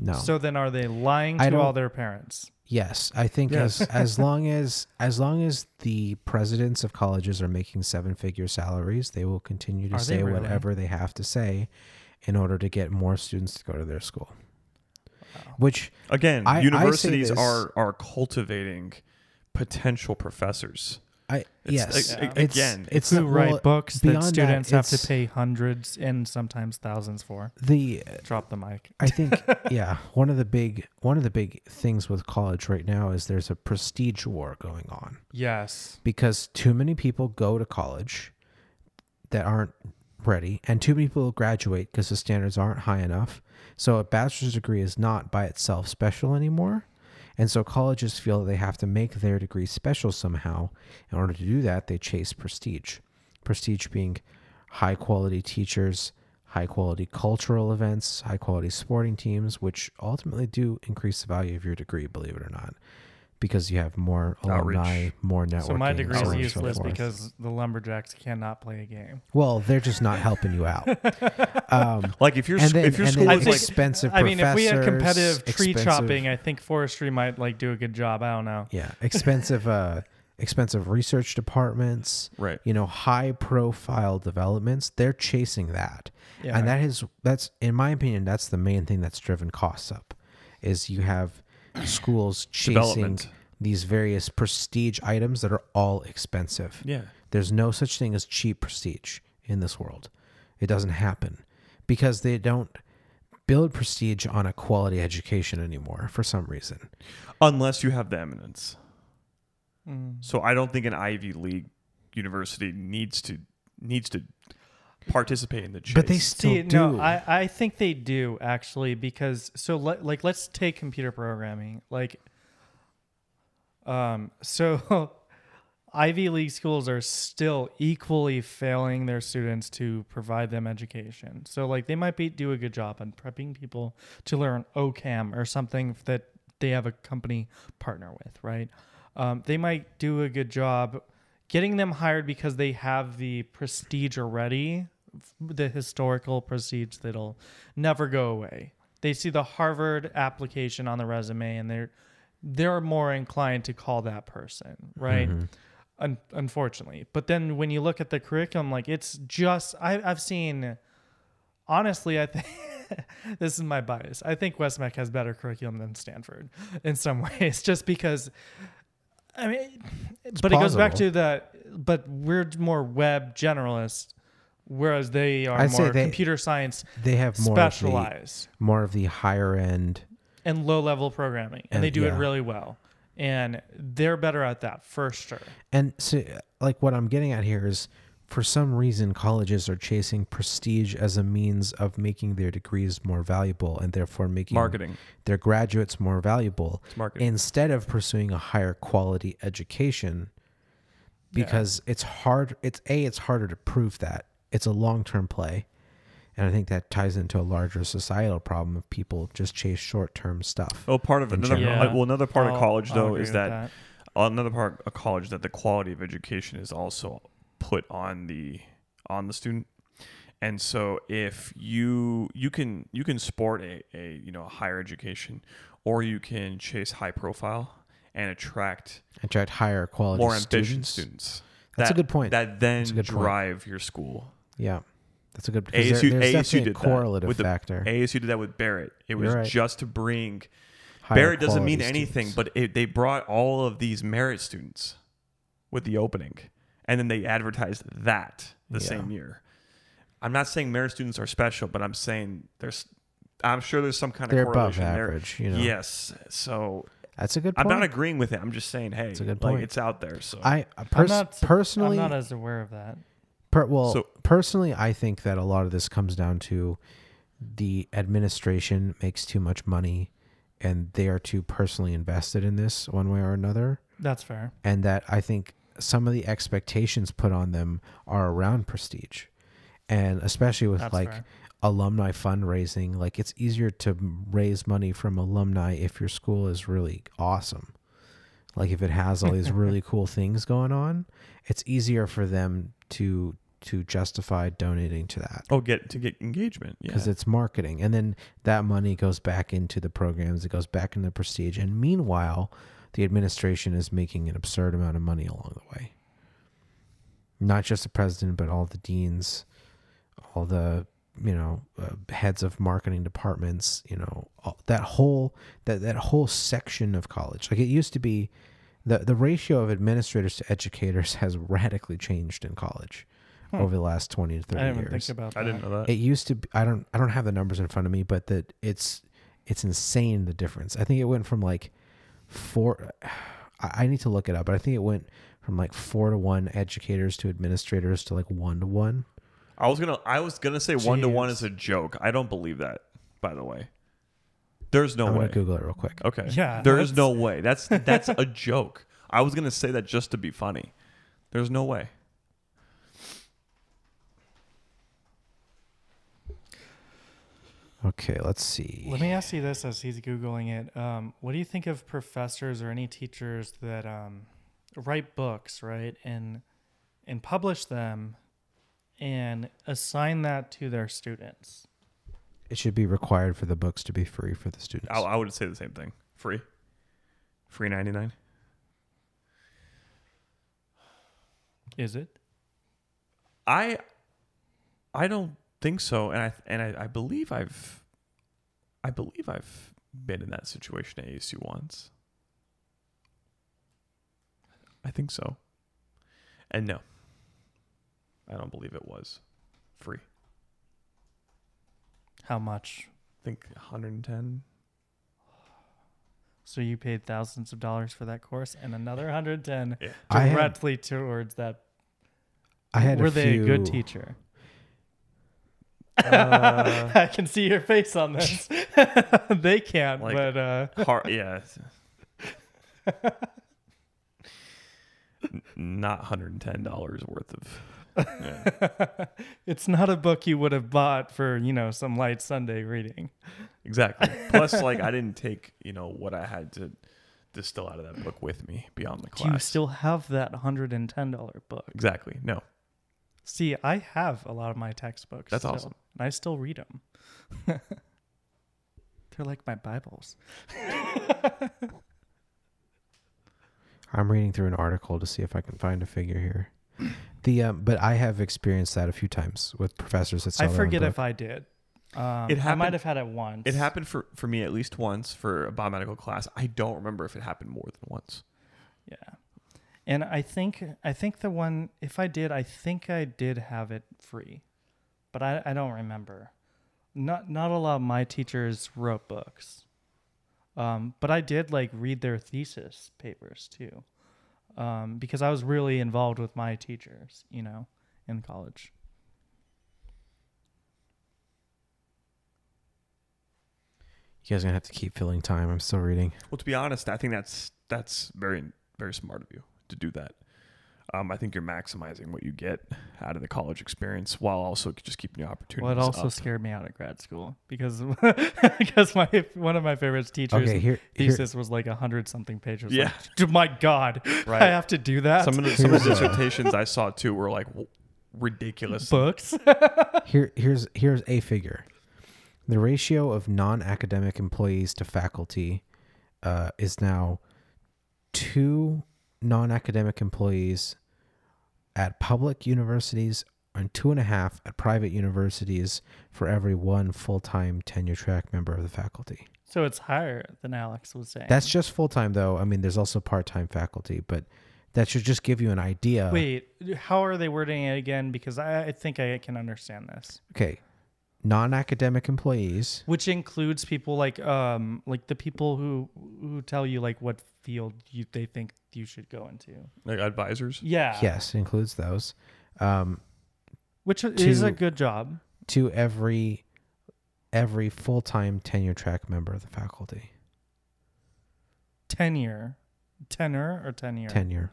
[SPEAKER 1] no.
[SPEAKER 3] So then, are they lying
[SPEAKER 1] I
[SPEAKER 3] to all
[SPEAKER 1] don't-
[SPEAKER 3] their parents?
[SPEAKER 1] Yes, I think
[SPEAKER 2] Yes.
[SPEAKER 1] as as long as as long as the presidents of colleges are making seven figure salaries, they will continue to
[SPEAKER 3] Are they
[SPEAKER 1] say
[SPEAKER 3] really?
[SPEAKER 1] whatever they have to say in order to get more students to go to their school.
[SPEAKER 3] Wow.
[SPEAKER 1] Which
[SPEAKER 2] Again,
[SPEAKER 1] I- I say
[SPEAKER 2] universities
[SPEAKER 1] this-
[SPEAKER 2] are are cultivating potential professors.
[SPEAKER 1] I
[SPEAKER 2] It's-
[SPEAKER 1] yes,
[SPEAKER 2] a-
[SPEAKER 3] a-
[SPEAKER 1] it's,
[SPEAKER 2] again,
[SPEAKER 1] it's
[SPEAKER 3] Who
[SPEAKER 1] not-
[SPEAKER 3] write
[SPEAKER 1] well,
[SPEAKER 3] books that
[SPEAKER 1] beyond that,
[SPEAKER 3] students have to pay hundreds and sometimes thousands for?
[SPEAKER 1] the
[SPEAKER 3] Drop the mic.
[SPEAKER 1] I think yeah, one of the big one of the big things with college right now is there's a prestige war going on.
[SPEAKER 3] Yes.
[SPEAKER 1] because too many people go to college that aren't ready and too many people graduate because the standards aren't high enough so a bachelor's degree is not by itself special anymore and so colleges feel that they have to make their degree special somehow. In order to do that they chase prestige. Prestige being high quality teachers high quality cultural events high quality sporting teams which ultimately do increase the value of your degree believe it or not because you have more
[SPEAKER 2] Outreach.
[SPEAKER 1] alumni, more networking.
[SPEAKER 3] So my degree is
[SPEAKER 1] on and so
[SPEAKER 3] useless because the lumberjacks cannot play a game.
[SPEAKER 1] well, they're just not helping you out. Um,
[SPEAKER 2] Like if your
[SPEAKER 1] and
[SPEAKER 2] sc-
[SPEAKER 1] then,
[SPEAKER 2] if your school is like
[SPEAKER 1] expensive.
[SPEAKER 3] I mean, if we had competitive tree chopping, I think forestry might like do a good job. I don't know.
[SPEAKER 1] yeah, expensive, uh, expensive research departments.
[SPEAKER 2] right.
[SPEAKER 1] You know, high profile developments. They're chasing that,
[SPEAKER 3] Yeah.
[SPEAKER 1] and that is that's in my opinion that's the main thing that's driven costs up. Is you have schools chasing
[SPEAKER 2] Development.
[SPEAKER 1] these various prestige items that are all expensive.
[SPEAKER 2] Yeah.
[SPEAKER 1] There's no such thing as cheap prestige in this world. It doesn't happen because they don't build prestige on a quality education anymore for some reason.
[SPEAKER 2] Unless you have the eminence.
[SPEAKER 3] Mm.
[SPEAKER 2] So I don't think an Ivy League university needs to needs to participate in the chase.
[SPEAKER 1] But they still
[SPEAKER 3] See,
[SPEAKER 1] do.
[SPEAKER 3] no, I, I think they do actually because so le- like let's take computer programming like um so Ivy League schools are still equally failing their students to provide them education. So like they might be do a good job on prepping people to learn OCaml or something that they have a company partner with, right? Um, they might do a good job getting them hired because they have the prestige already, f- the historical proceeds that'll never go away. They see the Harvard application on the resume and they're they're more inclined to call that person, right?
[SPEAKER 1] Mhm.
[SPEAKER 3] Un- unfortunately. But then when you look at the curriculum, like it's just I, I've seen. Honestly, I think this is my bias. I think Westmec has better curriculum than Stanford in some ways, just because. I mean, but it goes back to that. But we're more web generalists, whereas they are
[SPEAKER 1] I'd say
[SPEAKER 3] more
[SPEAKER 1] they-
[SPEAKER 3] computer science
[SPEAKER 1] They have more of the,
[SPEAKER 3] specialized
[SPEAKER 1] more of the higher end.
[SPEAKER 3] and low level programming, and,
[SPEAKER 1] And-
[SPEAKER 3] they do
[SPEAKER 1] yeah.
[SPEAKER 3] it really well. And they're better at that for sure.
[SPEAKER 1] And so, like, what I'm getting at here is for some reason, colleges are chasing prestige as a means of making their degrees more valuable and therefore making
[SPEAKER 2] marketing.
[SPEAKER 1] their graduates more valuable
[SPEAKER 2] It's marketing.
[SPEAKER 1] instead of pursuing a higher quality education
[SPEAKER 3] Yeah.
[SPEAKER 1] because it's hard. It's A, it's harder to prove that. It's a long term play. And I think that ties into a larger societal problem of people just chase short term stuff.
[SPEAKER 2] Oh, part of
[SPEAKER 1] in
[SPEAKER 2] another
[SPEAKER 1] general.
[SPEAKER 2] uh, well another part
[SPEAKER 3] I'll-
[SPEAKER 2] of college
[SPEAKER 3] I'll
[SPEAKER 2] though is
[SPEAKER 3] with
[SPEAKER 2] that, another part of college that the quality of education is also put on the on the student. And so if you you can you can sport a, a you know a higher education or you can chase high profile and attract
[SPEAKER 1] Attract higher quality
[SPEAKER 2] more ambitious
[SPEAKER 1] students.
[SPEAKER 2] students.
[SPEAKER 1] That's a good point.
[SPEAKER 2] That then
[SPEAKER 1] That's a point.
[SPEAKER 2] drive your school.
[SPEAKER 1] Yeah. That's a good because
[SPEAKER 2] ASU,
[SPEAKER 1] there, there's
[SPEAKER 2] ASU
[SPEAKER 1] definitely a
[SPEAKER 2] did that
[SPEAKER 1] correlative
[SPEAKER 2] with the-
[SPEAKER 1] factor.
[SPEAKER 2] ASU did that with Barrett. It was
[SPEAKER 1] right.
[SPEAKER 2] just to bring
[SPEAKER 1] Higher
[SPEAKER 2] Barrett doesn't mean anything,
[SPEAKER 1] students.
[SPEAKER 2] but it, they brought all of these merit students with the opening, and then they advertised that the
[SPEAKER 1] Yeah.
[SPEAKER 2] same year. I'm not saying merit students are special, but I'm saying there's, I'm sure there's some kind
[SPEAKER 1] they're
[SPEAKER 2] of
[SPEAKER 1] above
[SPEAKER 2] correlation there.
[SPEAKER 1] average. You know,
[SPEAKER 2] Yes, so
[SPEAKER 1] that's a good
[SPEAKER 2] I'm not agreeing with it. I'm just saying, hey,
[SPEAKER 1] That's a good
[SPEAKER 2] like it's out there. So
[SPEAKER 1] I uh,
[SPEAKER 3] I'm not
[SPEAKER 1] personally,
[SPEAKER 3] I'm not as aware of that.
[SPEAKER 1] Per, well,
[SPEAKER 2] So-
[SPEAKER 1] personally, I think that a lot of this comes down to the administration makes too much money, and they are too personally invested in this one way or another,
[SPEAKER 3] That's fair.
[SPEAKER 1] and that I think some of the expectations put on them are around prestige, and especially with
[SPEAKER 3] That's
[SPEAKER 1] like
[SPEAKER 3] fair.
[SPEAKER 1] alumni fundraising like it's easier to raise money from alumni if your school is really awesome like if it has all these really cool things going on it's easier for them to to justify donating to that.
[SPEAKER 2] Oh, get to get engagement. Yeah,
[SPEAKER 1] because it's marketing. And then that money goes back into the programs. It goes back into the prestige. And meanwhile the administration is making an absurd amount of money along the way. Not just the president but all the deans all the you know uh, heads of marketing departments you know all, that whole that that whole section of college. Like it used to be the the ratio of administrators to educators has radically changed in college
[SPEAKER 3] Hmm.
[SPEAKER 1] over the last 20 to 30
[SPEAKER 3] I didn't
[SPEAKER 1] years
[SPEAKER 3] even think about that.
[SPEAKER 2] I didn't know that.
[SPEAKER 1] it used to be, I don't I don't have the numbers in front of me, but that it's it's insane the difference. I think it went from like four I I need to look it up, but I think it went from like four to one educators to administrators to like one to one.
[SPEAKER 2] I was gonna I was gonna say one to one is a joke. I don't believe that. By the way, there's no
[SPEAKER 1] I'm
[SPEAKER 2] way.
[SPEAKER 1] gonna Google it real quick.
[SPEAKER 2] Okay.
[SPEAKER 3] Yeah,
[SPEAKER 2] There is no way. That's that's a joke. I was gonna say that just to be funny. There's no way.
[SPEAKER 1] Okay, let's see.
[SPEAKER 3] Let me ask you this as he's Googling it. Um, what do you think of professors or any teachers that um, write books, right? And and publish them and assign that to their students?
[SPEAKER 1] It should be required for the books to be free for the students.
[SPEAKER 2] I, I would say the same thing. Free. Free ninety nine.
[SPEAKER 3] Is it?
[SPEAKER 2] I I don't think so, and I and I, I believe I've I believe I've been in that situation at ASU once. I think so. And no. I don't believe it was free.
[SPEAKER 3] How much?
[SPEAKER 2] I think 110.
[SPEAKER 3] So you paid thousands of dollars for that course and another 110
[SPEAKER 2] Yeah.
[SPEAKER 1] I had-
[SPEAKER 3] directly towards that.
[SPEAKER 1] I had
[SPEAKER 3] Were
[SPEAKER 1] a
[SPEAKER 3] they
[SPEAKER 1] few,
[SPEAKER 3] a good teacher?
[SPEAKER 2] Uh,
[SPEAKER 3] I can see your face on this. they can't,
[SPEAKER 2] Like-
[SPEAKER 3] but uh,
[SPEAKER 2] Hard, yeah. Not hundred and ten dollars worth of. Yeah,
[SPEAKER 3] it's not a book you would have bought for you know some light Sunday reading.
[SPEAKER 2] exactly. Plus, like I didn't take you know what I had to distill out of that book with me beyond the class.
[SPEAKER 3] Do you still have that hundred and ten dollar book?
[SPEAKER 2] exactly no.
[SPEAKER 3] See, I have a lot of my textbooks.
[SPEAKER 2] That's
[SPEAKER 3] still,
[SPEAKER 2] awesome.
[SPEAKER 3] and I still read them. They're like my Bibles.
[SPEAKER 1] I'm reading through an article to see if I can find a figure here. The um, but I have experienced that a few times with professors that
[SPEAKER 3] I
[SPEAKER 1] sell their own
[SPEAKER 3] forget if I did. Um,
[SPEAKER 2] It
[SPEAKER 3] I might have had it once.
[SPEAKER 2] It happened for for me at least once for a biomedical class. I don't remember if it happened more than once.
[SPEAKER 3] Yeah. And I think I think the one if I did, I think I did have it free. But I, I don't remember. Not not a lot of my teachers wrote books. Um, but I did like read their thesis papers too. Um, because I was really involved with my teachers, you know, in college.
[SPEAKER 1] You guys are gonna have to keep filling time. I'm still reading.
[SPEAKER 2] Well, to be honest, I think that's that's very very smart of you to do that. Um, I think you're maximizing what you get out of the college experience while also just keeping your opportunities.
[SPEAKER 3] Well, it also
[SPEAKER 2] up.
[SPEAKER 3] scared me out of grad school because because my one of my favorite teachers
[SPEAKER 1] Okay, here, here
[SPEAKER 3] thesis was like a hundred something pages.
[SPEAKER 2] Yeah.
[SPEAKER 3] Like, my God,
[SPEAKER 2] Right.
[SPEAKER 3] I have to do that.
[SPEAKER 2] some of the, some of the
[SPEAKER 1] uh,
[SPEAKER 2] dissertations I saw too were like w- ridiculous.
[SPEAKER 3] books.
[SPEAKER 1] here here's here's a figure. The ratio of non-academic employees to faculty uh, is now two non-academic employees at public universities and two and a half at private universities for every one full-time tenure track member of the faculty.
[SPEAKER 3] so it's higher than Alex was saying.
[SPEAKER 1] That's just full-time though. I mean, there's also part-time faculty, but that should just give you an idea.
[SPEAKER 3] wait. How are they wording it again? Because I, I think I can understand this.
[SPEAKER 1] Okay. Non-academic employees.
[SPEAKER 3] Which includes people like um like the people who who tell you like what field you they think you should go into.
[SPEAKER 2] Like advisors.
[SPEAKER 3] Yeah.
[SPEAKER 1] Yes, includes those. Um,
[SPEAKER 3] Which is a good job.
[SPEAKER 1] to every every full-time tenure track member of the faculty.
[SPEAKER 3] Tenure. Tenor or tenure?
[SPEAKER 1] Tenure.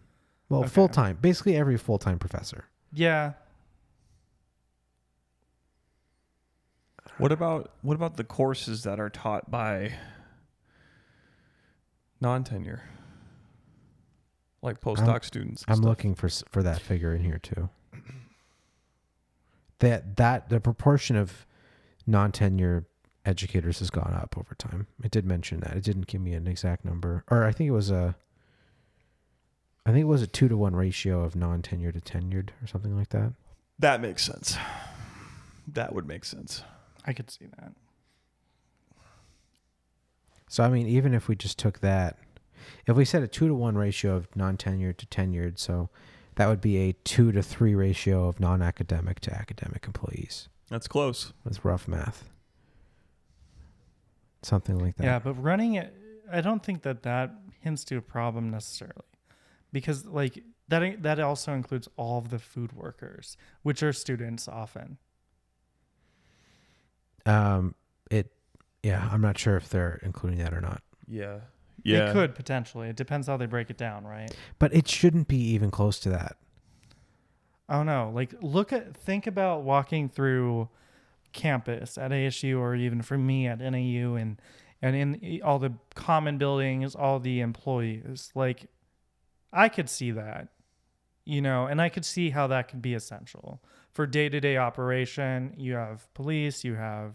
[SPEAKER 1] Well,
[SPEAKER 3] Okay.
[SPEAKER 1] full-time, basically every full-time professor.
[SPEAKER 3] Yeah.
[SPEAKER 2] What about what about the courses that are taught by non-tenure, like postdoc students?
[SPEAKER 1] I'm
[SPEAKER 2] stuff?
[SPEAKER 1] looking for for that figure in here too. That that the proportion of non-tenure educators has gone up over time. It did mention that. It didn't give me an exact number, or I think it was a. I think it was a two to one ratio of non-tenure to tenured, or something like that.
[SPEAKER 2] That makes sense. That would make sense.
[SPEAKER 3] I could see that.
[SPEAKER 1] So I mean, even if we just took that, if we set a two to one ratio of non-tenured to tenured, so that would be a two to three ratio of non-academic to academic employees.
[SPEAKER 2] That's close.
[SPEAKER 1] That's rough math. Something like that.
[SPEAKER 3] Yeah, but running it, I don't think that that hints to a problem necessarily, because like that that also includes all of the food workers, which are students often.
[SPEAKER 1] Um, it. Yeah, I'm not sure if they're including that or not,
[SPEAKER 2] Yeah. Yeah.
[SPEAKER 3] It could potentially. It depends how they break it down, right?
[SPEAKER 1] but it shouldn't be even close to that.
[SPEAKER 3] I don't know. Like, look at, think about walking through campus at ASU or even for me at NAU and, and in all the common buildings, all the employees. Like, I could see that, you know, and I could see how that could be essential for day to day operation. You have police, you have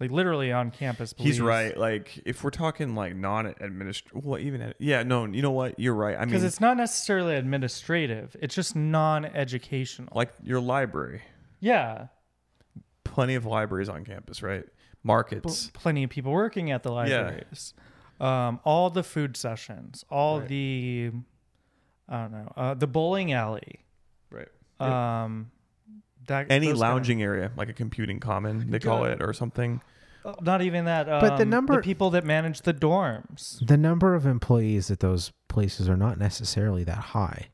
[SPEAKER 3] like literally on campus police.
[SPEAKER 2] He's right. Like if we're talking like non-administrative, well, even ad- yeah, no, you know what? You're right. I mean Because
[SPEAKER 3] it's not necessarily administrative, it's just non educational.
[SPEAKER 2] like your library.
[SPEAKER 3] yeah.
[SPEAKER 2] Plenty of libraries on campus, right? Markets.
[SPEAKER 3] plenty of people working at the libraries. Um, all the food sessions, all
[SPEAKER 2] Right.
[SPEAKER 3] the, I don't know, uh, the bowling alley.
[SPEAKER 2] Right.
[SPEAKER 3] Um, that
[SPEAKER 2] Any
[SPEAKER 3] those kinda-
[SPEAKER 2] lounging area, like a computing common, they call it, or something.
[SPEAKER 3] Uh, Not even that. Um,
[SPEAKER 1] But the number-
[SPEAKER 3] people that manage the dorms.
[SPEAKER 1] the number of employees at those places are not necessarily that high.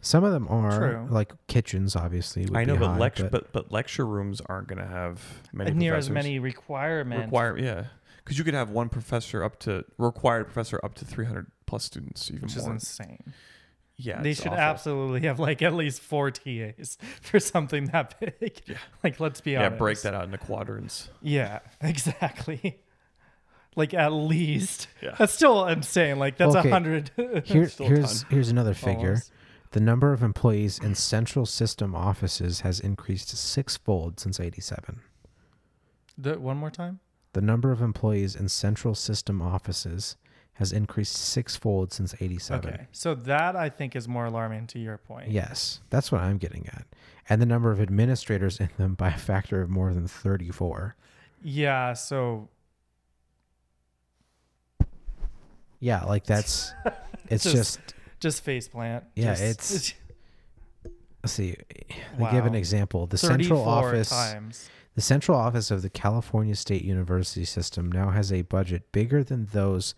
[SPEAKER 1] Some of them are
[SPEAKER 3] True.
[SPEAKER 1] like kitchens, obviously. Would
[SPEAKER 2] I know,
[SPEAKER 1] be
[SPEAKER 2] but
[SPEAKER 1] high,
[SPEAKER 2] lecture, but, but lecture rooms aren't going to have many
[SPEAKER 3] near as many requirements.
[SPEAKER 2] require. Yeah, because you could have one professor up to required professor up to three hundred plus students, even
[SPEAKER 3] which is
[SPEAKER 2] more.
[SPEAKER 3] insane.
[SPEAKER 2] Yeah,
[SPEAKER 3] they should
[SPEAKER 2] awful.
[SPEAKER 3] absolutely have like at least four TAs for something that big.
[SPEAKER 2] Yeah.
[SPEAKER 3] Like let's be
[SPEAKER 2] Yeah,
[SPEAKER 3] honest.
[SPEAKER 2] Yeah, break that out into quadrants.
[SPEAKER 3] Yeah, exactly. like at least.
[SPEAKER 2] Yeah.
[SPEAKER 3] That's still insane. Like that's a
[SPEAKER 1] Okay.
[SPEAKER 3] hundred.
[SPEAKER 1] Here, here's
[SPEAKER 2] ton.
[SPEAKER 1] here's another figure.
[SPEAKER 3] almost.
[SPEAKER 1] The number of employees in central system offices has increased sixfold since '87.
[SPEAKER 3] The, one more time.
[SPEAKER 1] The number of employees in central system offices has increased sixfold since '87.
[SPEAKER 3] Okay, so that I think is more alarming to your point.
[SPEAKER 1] Yes, that's what I'm getting at. And the number of administrators in them by a factor of more than 34.
[SPEAKER 3] Yeah. So
[SPEAKER 1] Yeah, like that's it's
[SPEAKER 3] Just-
[SPEAKER 1] just,
[SPEAKER 3] just face plant.
[SPEAKER 1] Yeah,
[SPEAKER 3] Just-
[SPEAKER 1] it's- let's see. They give an example. The central office
[SPEAKER 3] times.
[SPEAKER 1] The central office of the California State University system now has a budget bigger than those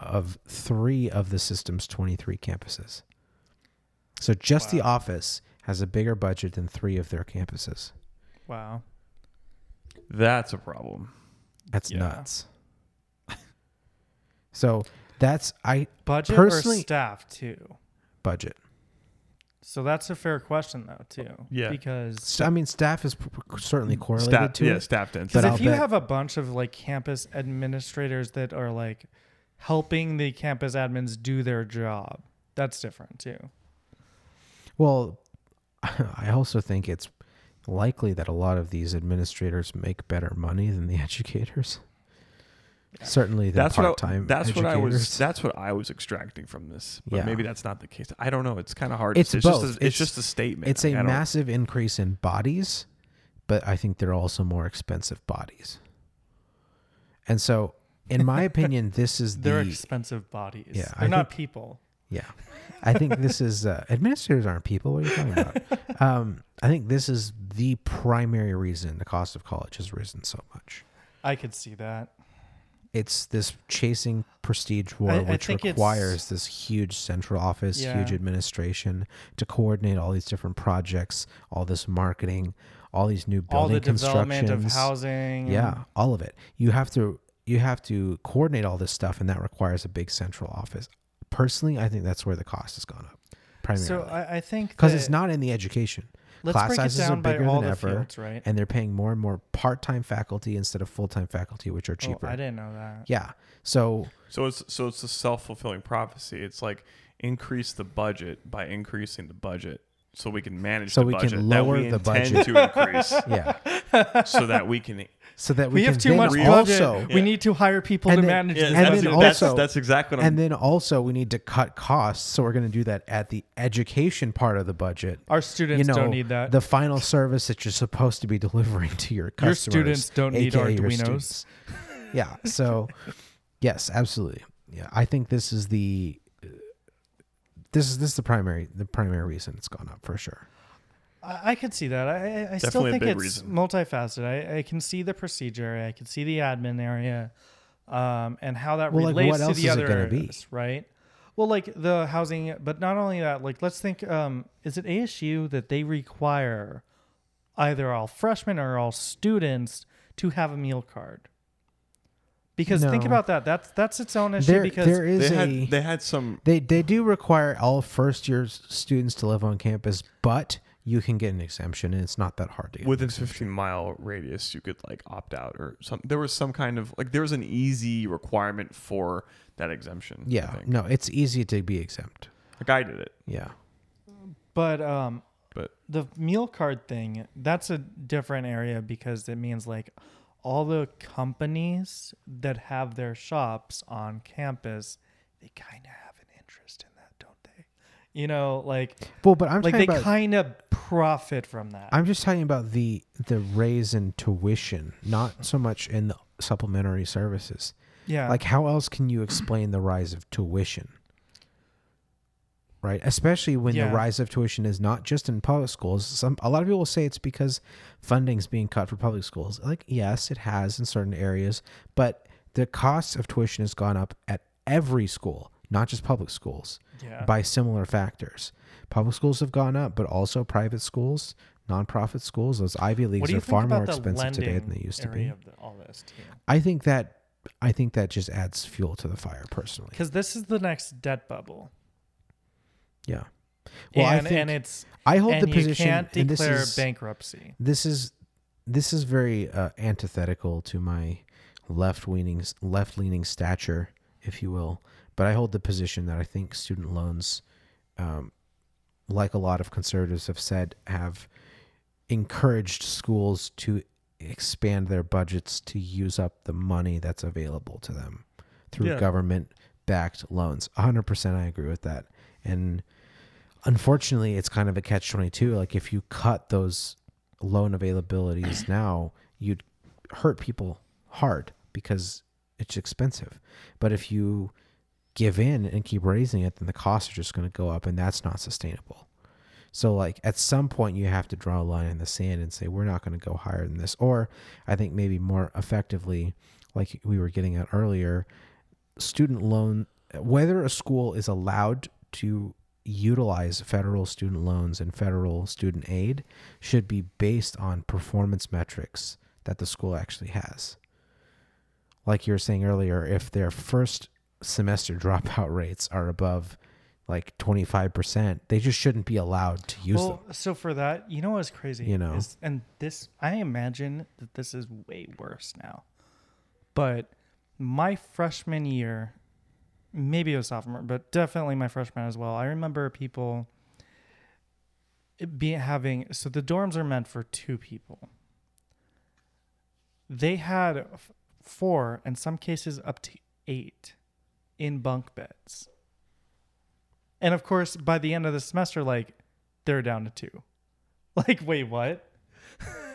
[SPEAKER 1] of 3 of the system's 23 campuses. So just the office has a bigger budget than 3 of their campuses.
[SPEAKER 3] Wow.
[SPEAKER 2] That's a problem.
[SPEAKER 1] That's
[SPEAKER 3] Yeah.
[SPEAKER 1] nuts. so that's I
[SPEAKER 3] Budget
[SPEAKER 1] Personally-
[SPEAKER 3] or staff too.
[SPEAKER 1] budget.
[SPEAKER 3] So that's a fair question though too.
[SPEAKER 2] Yeah.
[SPEAKER 3] Because
[SPEAKER 1] So, I mean, staff is p- p- certainly mm. correlated
[SPEAKER 2] Staff,
[SPEAKER 1] to
[SPEAKER 2] yeah,
[SPEAKER 1] it.
[SPEAKER 2] staff density.
[SPEAKER 3] Because
[SPEAKER 1] But
[SPEAKER 3] if
[SPEAKER 1] I'll
[SPEAKER 3] you
[SPEAKER 1] bet-
[SPEAKER 3] have a bunch of like campus administrators that are like helping the campus admins do their job, that's different too.
[SPEAKER 1] Well, I also think it's likely that a lot of these administrators make better money than the educators. Certainly, the
[SPEAKER 2] that's what
[SPEAKER 1] part-time
[SPEAKER 2] I, that's what I was
[SPEAKER 1] educators.
[SPEAKER 2] that's what I was extracting from this. But
[SPEAKER 1] Yeah.
[SPEAKER 2] maybe that's not the case. I don't know. It's kind of hard.
[SPEAKER 1] It's
[SPEAKER 2] to, it's Just
[SPEAKER 1] both.
[SPEAKER 2] a, it's,
[SPEAKER 1] It's-
[SPEAKER 2] just a statement.
[SPEAKER 1] It's
[SPEAKER 2] Like,
[SPEAKER 1] a
[SPEAKER 2] I don't-
[SPEAKER 1] massive increase in bodies, but I think they're also more expensive bodies. And so, in my opinion, this is
[SPEAKER 3] They're
[SPEAKER 1] the
[SPEAKER 3] expensive bodies.
[SPEAKER 1] Yeah,
[SPEAKER 3] They're
[SPEAKER 1] I
[SPEAKER 3] not
[SPEAKER 1] think-
[SPEAKER 3] people.
[SPEAKER 1] Yeah. I think this is uh, administrators aren't people. What are you talking about? um, I think this is the primary reason the cost of college has risen so much.
[SPEAKER 3] I could see that.
[SPEAKER 1] It's this chasing prestige war,
[SPEAKER 3] I- I
[SPEAKER 1] which requires this huge central office, huge administration to coordinate all these different projects, all this marketing, all these new building All
[SPEAKER 3] the development of housing.
[SPEAKER 1] Yeah, all of it. You have to you have to coordinate all this stuff, and that requires a big central office. Personally, I think that's where the cost has gone up, primarily
[SPEAKER 3] So I, I think
[SPEAKER 1] because it's not in the education.
[SPEAKER 3] Let's
[SPEAKER 1] class
[SPEAKER 3] break it
[SPEAKER 1] sizes are
[SPEAKER 3] down by
[SPEAKER 1] bigger
[SPEAKER 3] all
[SPEAKER 1] than ever,
[SPEAKER 3] fields, right?
[SPEAKER 1] and they're paying more and more part-time faculty instead of full-time faculty, which are
[SPEAKER 3] Oh,
[SPEAKER 1] cheaper.
[SPEAKER 3] I didn't know that.
[SPEAKER 1] yeah. So
[SPEAKER 2] So it's so it's a self fulfilling prophecy. It's like increase the budget by increasing the budget, so we can manage
[SPEAKER 1] So
[SPEAKER 2] the
[SPEAKER 1] we can
[SPEAKER 2] budget
[SPEAKER 1] lower
[SPEAKER 2] that we
[SPEAKER 1] the
[SPEAKER 2] intend
[SPEAKER 1] budget.
[SPEAKER 2] to increase,
[SPEAKER 1] yeah,
[SPEAKER 2] so that we can.
[SPEAKER 1] so that
[SPEAKER 3] We,
[SPEAKER 1] we,
[SPEAKER 3] have
[SPEAKER 1] can
[SPEAKER 3] too much budget.
[SPEAKER 1] also,
[SPEAKER 3] We need to hire people
[SPEAKER 1] And
[SPEAKER 3] to
[SPEAKER 1] then-
[SPEAKER 3] manage
[SPEAKER 2] Yeah,
[SPEAKER 3] this
[SPEAKER 1] and
[SPEAKER 2] that's,
[SPEAKER 1] then
[SPEAKER 3] budget.
[SPEAKER 2] that's,
[SPEAKER 1] also-
[SPEAKER 2] that's exactly what I'm.
[SPEAKER 1] and then also we need to cut costs. So we're going to do that at the education part of the budget.
[SPEAKER 3] Our students
[SPEAKER 1] you know,
[SPEAKER 3] don't need that.
[SPEAKER 1] the final service that you're supposed to be delivering to your customers Your
[SPEAKER 3] students don't need
[SPEAKER 1] AKA your
[SPEAKER 3] Arduinos.
[SPEAKER 1] students. Yeah. So, yes, absolutely. Yeah, I think this is the this is this is the primary the primary reason it's gone up for sure.
[SPEAKER 3] I, I could see that. I, I, I still think it's
[SPEAKER 2] reason.
[SPEAKER 3] multifaceted. I, I can see the procedure. I can see the admin area, um, and how that
[SPEAKER 1] Well, like,
[SPEAKER 3] relates
[SPEAKER 1] what
[SPEAKER 3] to the
[SPEAKER 1] is
[SPEAKER 3] other
[SPEAKER 1] gonna be?
[SPEAKER 3] areas, right? Well, like the housing, but not only that. Like, let's think. Um, is it ASU that they require either all freshmen or all students to have a meal card? Because think about that. That's that's its own issue.
[SPEAKER 1] There
[SPEAKER 3] because
[SPEAKER 1] there is
[SPEAKER 2] they
[SPEAKER 1] a
[SPEAKER 2] had they had some.
[SPEAKER 1] they they do require all first year students to live on campus, but you can get an exemption and it's not that hard to get.
[SPEAKER 2] Within
[SPEAKER 1] exemption.
[SPEAKER 2] 15 mile radius, you could like opt out or some. There was some kind of like there was an easy requirement for that exemption. I
[SPEAKER 1] Yeah.
[SPEAKER 2] think.
[SPEAKER 1] No, it's easy to be exempt.
[SPEAKER 2] like I did it,
[SPEAKER 1] Yeah.
[SPEAKER 3] but um,
[SPEAKER 2] but
[SPEAKER 3] the meal card thing that's a different area because it means like all the companies that have their shops on campus they kind of have an interest in that don't they you know like
[SPEAKER 1] Well, but I'm
[SPEAKER 3] like they kind of profit from that
[SPEAKER 1] I'm just talking about the the raise in tuition, not so much in the supplementary services.
[SPEAKER 3] yeah
[SPEAKER 1] Like, how else can you explain the rise of tuition? Right? Especially when
[SPEAKER 3] Yeah.
[SPEAKER 1] the rise of tuition is not just in public schools. Some a lot of people say it's because funding's being cut for public schools. Like yes, it has in certain areas, but the cost of tuition has gone up at every school, not just public schools,
[SPEAKER 3] Yeah.
[SPEAKER 1] by similar factors. Public schools have gone up, but also private schools, nonprofit schools, those Ivy leagues are far more expensive today than they used to be.
[SPEAKER 3] this?
[SPEAKER 1] I think that I think that just adds fuel to the fire personally.
[SPEAKER 3] Because this is the next debt bubble.
[SPEAKER 1] Yeah. Well, I think
[SPEAKER 3] and it's
[SPEAKER 1] I hold
[SPEAKER 3] and
[SPEAKER 1] the position
[SPEAKER 3] you can't
[SPEAKER 1] and this
[SPEAKER 3] declare
[SPEAKER 1] is,
[SPEAKER 3] bankruptcy.
[SPEAKER 1] this is this is very uh, antithetical to my left leaning left leaning stature, if you will. But I hold the position that I think student loans, um, like a lot of conservatives have said, have encouraged schools to expand their budgets to use up the money that's available to them through
[SPEAKER 2] Yeah.
[SPEAKER 1] government backed loans. 100% I agree with that. And unfortunately, it's kind of a catch 22. Like if you cut those loan availabilities now, you'd hurt people hard because it's expensive. But if you give in and keep raising it, then the costs are just going to go up and that's not sustainable. So like at some point you have to draw a line in the sand and say we're not going to go higher than this or I think maybe more effectively like we were getting at earlier student loan whether a school is allowed to utilize federal student loans and federal student aid should be based on performance metrics that the school actually has. Like you were saying earlier, if their first semester dropout rates are above like 25%, they just shouldn't be allowed to use
[SPEAKER 3] well,
[SPEAKER 1] them.
[SPEAKER 3] so for that, you know what's crazy?
[SPEAKER 1] You know.
[SPEAKER 3] is, and this I imagine that this is way worse now. But my freshman year, maybe was sophomore, but definitely my freshman as well. I remember people it be having so the dorms are meant for two people. They had f- four, in some cases up to eight, in bunk beds. And of course, by the end of the semester, like they're down to two. Like, wait, what?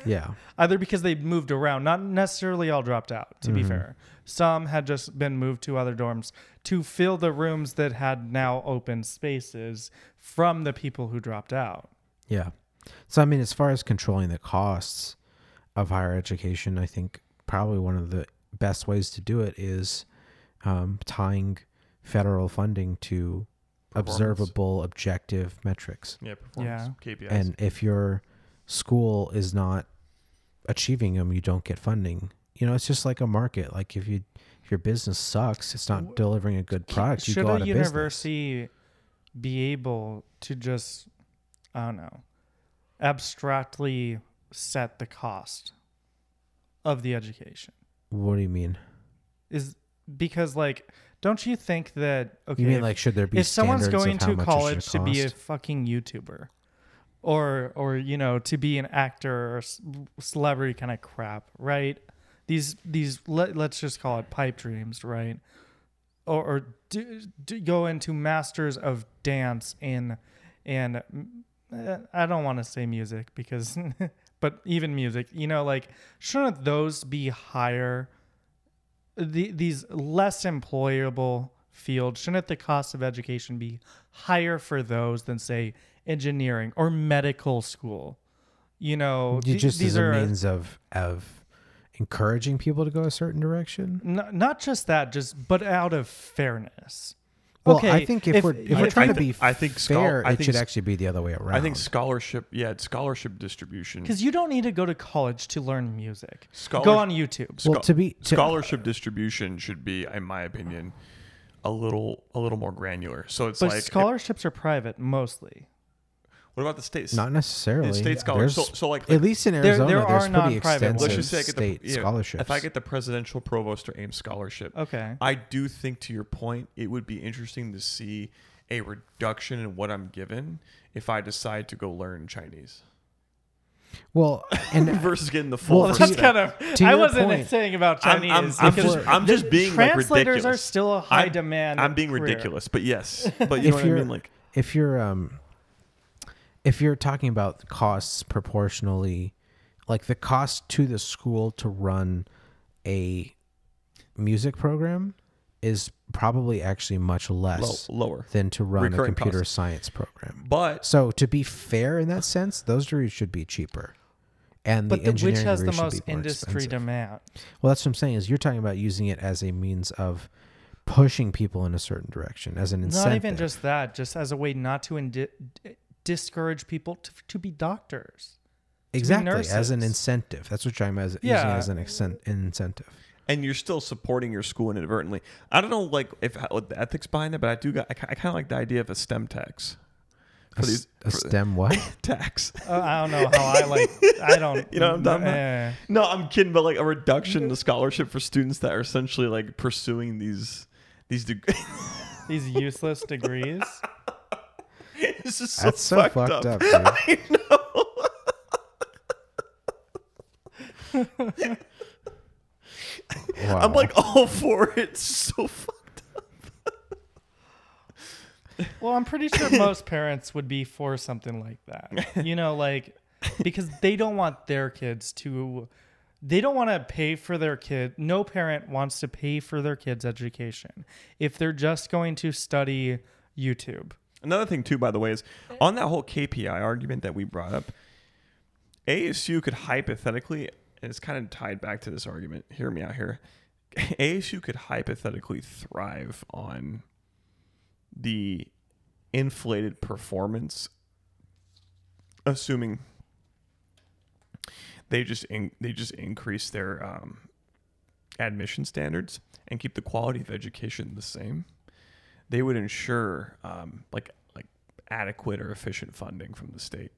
[SPEAKER 1] Yeah.
[SPEAKER 3] Either because they moved around, not necessarily all dropped out, to be
[SPEAKER 1] Mhm.
[SPEAKER 3] fair. Some had just been moved to other dorms to fill the rooms that had now open spaces from the people who dropped out.
[SPEAKER 1] Yeah. So I mean, as far as controlling the costs of higher education, I think probably one of the best ways to do it is um, tying federal funding to observable, objective metrics.
[SPEAKER 2] Yeah, performance. KPIs.
[SPEAKER 1] And if your school is not achieving them, you don't get funding. You know, it's just like a market. Like if you if your business sucks, it's not delivering a good product. You
[SPEAKER 3] Should a
[SPEAKER 1] of business.
[SPEAKER 3] university be able to just, I don't know, abstractly set the cost of the education?
[SPEAKER 1] What do you mean?
[SPEAKER 3] Is because like, don't you think that okay?
[SPEAKER 1] you mean
[SPEAKER 3] if-
[SPEAKER 1] like should there be
[SPEAKER 3] if someone's going to college to be a fucking YouTuber, or or you know to be an actor or celebrity kind of crap, right? These these let, let's just call it pipe dreams, right? Or, or do, do go into masters of dance in and eh, I don't want to say music because but even music, you know, like shouldn't those be higher the, these less employable fields shouldn't the cost of education be higher for those than say engineering or medical school you know
[SPEAKER 1] you
[SPEAKER 3] th-
[SPEAKER 1] just
[SPEAKER 3] these
[SPEAKER 1] as a
[SPEAKER 3] are
[SPEAKER 1] means of of encouraging people to go a certain direction.
[SPEAKER 3] n- not just that just but out of fairness
[SPEAKER 1] Well,
[SPEAKER 3] okay
[SPEAKER 1] I think if,
[SPEAKER 3] if-
[SPEAKER 1] we're if
[SPEAKER 3] I-
[SPEAKER 1] we're trying
[SPEAKER 2] I
[SPEAKER 1] to be
[SPEAKER 2] I think schol-
[SPEAKER 1] fair,
[SPEAKER 2] I
[SPEAKER 1] it
[SPEAKER 2] think
[SPEAKER 1] should actually be the other way around.
[SPEAKER 2] I think scholarship, yeah, it's scholarship distribution.
[SPEAKER 3] because you don't need to go to college to learn music
[SPEAKER 2] Scholar-
[SPEAKER 3] go on youtube
[SPEAKER 1] well,
[SPEAKER 2] scho-
[SPEAKER 1] to be to,
[SPEAKER 2] scholarship distribution should be, in my opinion, a little a little more granular. So it's
[SPEAKER 3] but
[SPEAKER 2] like,
[SPEAKER 3] scholarships are private mostly
[SPEAKER 2] what about the states?
[SPEAKER 1] not necessarily
[SPEAKER 2] state scholars. So, so like,
[SPEAKER 1] at least in
[SPEAKER 3] There-
[SPEAKER 1] Arizona,
[SPEAKER 3] there
[SPEAKER 1] there's
[SPEAKER 3] are
[SPEAKER 1] pretty
[SPEAKER 3] non-private
[SPEAKER 1] extensive
[SPEAKER 2] let's just say I get
[SPEAKER 1] state
[SPEAKER 2] the yeah,
[SPEAKER 1] scholarships.
[SPEAKER 2] If I get the presidential provost or Ames scholarship,
[SPEAKER 3] okay
[SPEAKER 2] I do think, to your point, it would be interesting to see a reduction in what I'm given if I decide to go learn Chinese
[SPEAKER 1] well, and
[SPEAKER 2] versus getting the full.
[SPEAKER 1] Well,
[SPEAKER 3] that's kind of
[SPEAKER 1] to
[SPEAKER 3] i wasn't
[SPEAKER 1] point,
[SPEAKER 3] saying about
[SPEAKER 2] I'm,
[SPEAKER 3] chinese
[SPEAKER 2] I'm, I'm just, I'm just being like
[SPEAKER 3] translators
[SPEAKER 2] ridiculous.
[SPEAKER 3] are still a high
[SPEAKER 2] I'm-
[SPEAKER 3] demand
[SPEAKER 2] I'm being
[SPEAKER 3] career.
[SPEAKER 2] ridiculous, but yes, but you
[SPEAKER 1] If
[SPEAKER 2] know what I
[SPEAKER 1] you're-
[SPEAKER 2] mean. Like,
[SPEAKER 1] if you're um if you're talking about costs proportionally like the cost to the school to run a music program is probably actually much
[SPEAKER 2] Low,
[SPEAKER 1] less
[SPEAKER 2] lower.
[SPEAKER 1] than to run a computer
[SPEAKER 2] costs.
[SPEAKER 1] science program.
[SPEAKER 2] But
[SPEAKER 1] So to be fair in that sense, those degrees should be cheaper. And
[SPEAKER 3] but
[SPEAKER 1] the
[SPEAKER 3] the, which has the most industry
[SPEAKER 1] expensive.
[SPEAKER 3] demand?
[SPEAKER 1] Well, that's what I'm saying is you're talking about using it as a means of pushing people in a certain direction as an incentive.
[SPEAKER 3] Not even just that, just as a way not to indi- d- discourage people to, to be doctors.
[SPEAKER 1] exactly as an incentive. That's what I'm. As, Using
[SPEAKER 3] Yeah.
[SPEAKER 1] it as an excen- incentive.
[SPEAKER 2] and you're still supporting your school inadvertently. I don't know, like if what the ethics behind it, but I do. Got, I, I kind of like the idea of a STEM tax
[SPEAKER 1] A,
[SPEAKER 2] these
[SPEAKER 1] a STEM what?
[SPEAKER 2] tax.
[SPEAKER 3] Uh, I don't know how I like. I don't.
[SPEAKER 2] You know what I'm talking about? No, I'm kidding, but like a reduction in the scholarship for students that are essentially like pursuing these these degrees.
[SPEAKER 3] These useless degrees.
[SPEAKER 2] this is so
[SPEAKER 1] That's so
[SPEAKER 2] fucked,
[SPEAKER 1] fucked
[SPEAKER 2] up.
[SPEAKER 1] up, dude.
[SPEAKER 2] I know.
[SPEAKER 1] Wow.
[SPEAKER 2] I'm like all for it. It's so fucked. Up.
[SPEAKER 3] well, I'm pretty sure most parents would be for something like that. You know, like because they don't want their kids to they don't want to pay for their kid. No parent wants to pay for their kids' education if they're just going to study YouTube.
[SPEAKER 2] Another thing too, by the way, is on that whole KPI argument that we brought up, ASU could hypothetically, and it's kind of tied back to this argument. Hear me out here. ASU could hypothetically thrive on the inflated performance, assuming they just in, they just increase their um, admission standards and keep the quality of education the same they would ensure um, like like adequate or efficient funding from the state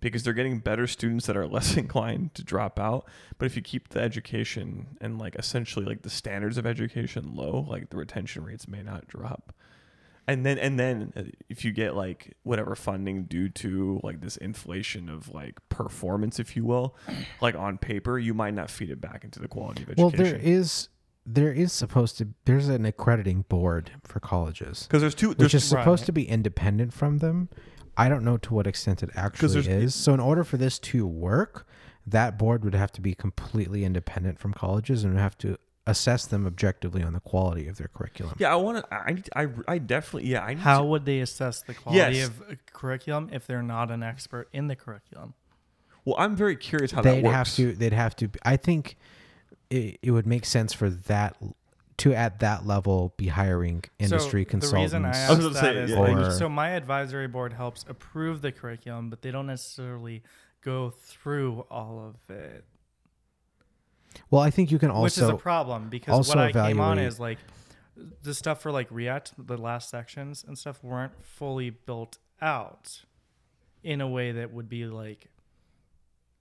[SPEAKER 2] because they're getting better students that are less inclined to drop out but if you keep the education and like essentially like the standards of education low like the retention rates may not drop and then and then uh, if you get like whatever funding due to like this inflation of like performance if you will like on paper you might not feed it back into the quality of education.
[SPEAKER 1] well, there is there is supposed to there's an accrediting board for colleges,
[SPEAKER 2] because there's two
[SPEAKER 1] which is supposed
[SPEAKER 3] Right.
[SPEAKER 1] to be independent from them. I don't know to what extent it actually is. So, in order for this to work, that board would have to be completely independent from colleges and would have to assess them objectively on the quality of their curriculum.
[SPEAKER 2] yeah i want to I, need I i definitely yeah i need
[SPEAKER 3] How
[SPEAKER 2] to-
[SPEAKER 3] would they assess the quality
[SPEAKER 2] Yes.
[SPEAKER 3] of curriculum if they're not an expert in the curriculum?
[SPEAKER 2] Well, I'm very curious how that
[SPEAKER 1] they'd
[SPEAKER 2] works.
[SPEAKER 1] have to they'd have to i think it, it would make sense for that to at that level be hiring industry
[SPEAKER 3] so
[SPEAKER 1] consultants
[SPEAKER 3] The reason I
[SPEAKER 2] I
[SPEAKER 3] asked
[SPEAKER 2] was gonna
[SPEAKER 3] that
[SPEAKER 2] say,
[SPEAKER 3] is
[SPEAKER 2] yeah,
[SPEAKER 3] so my advisory board helps approve the curriculum, but they don't necessarily go through all of it,
[SPEAKER 1] well i think you can also
[SPEAKER 3] which is a problem because
[SPEAKER 1] also
[SPEAKER 3] what I came on is like the stuff for like React, the last sections and stuff weren't fully built out in a way that would be like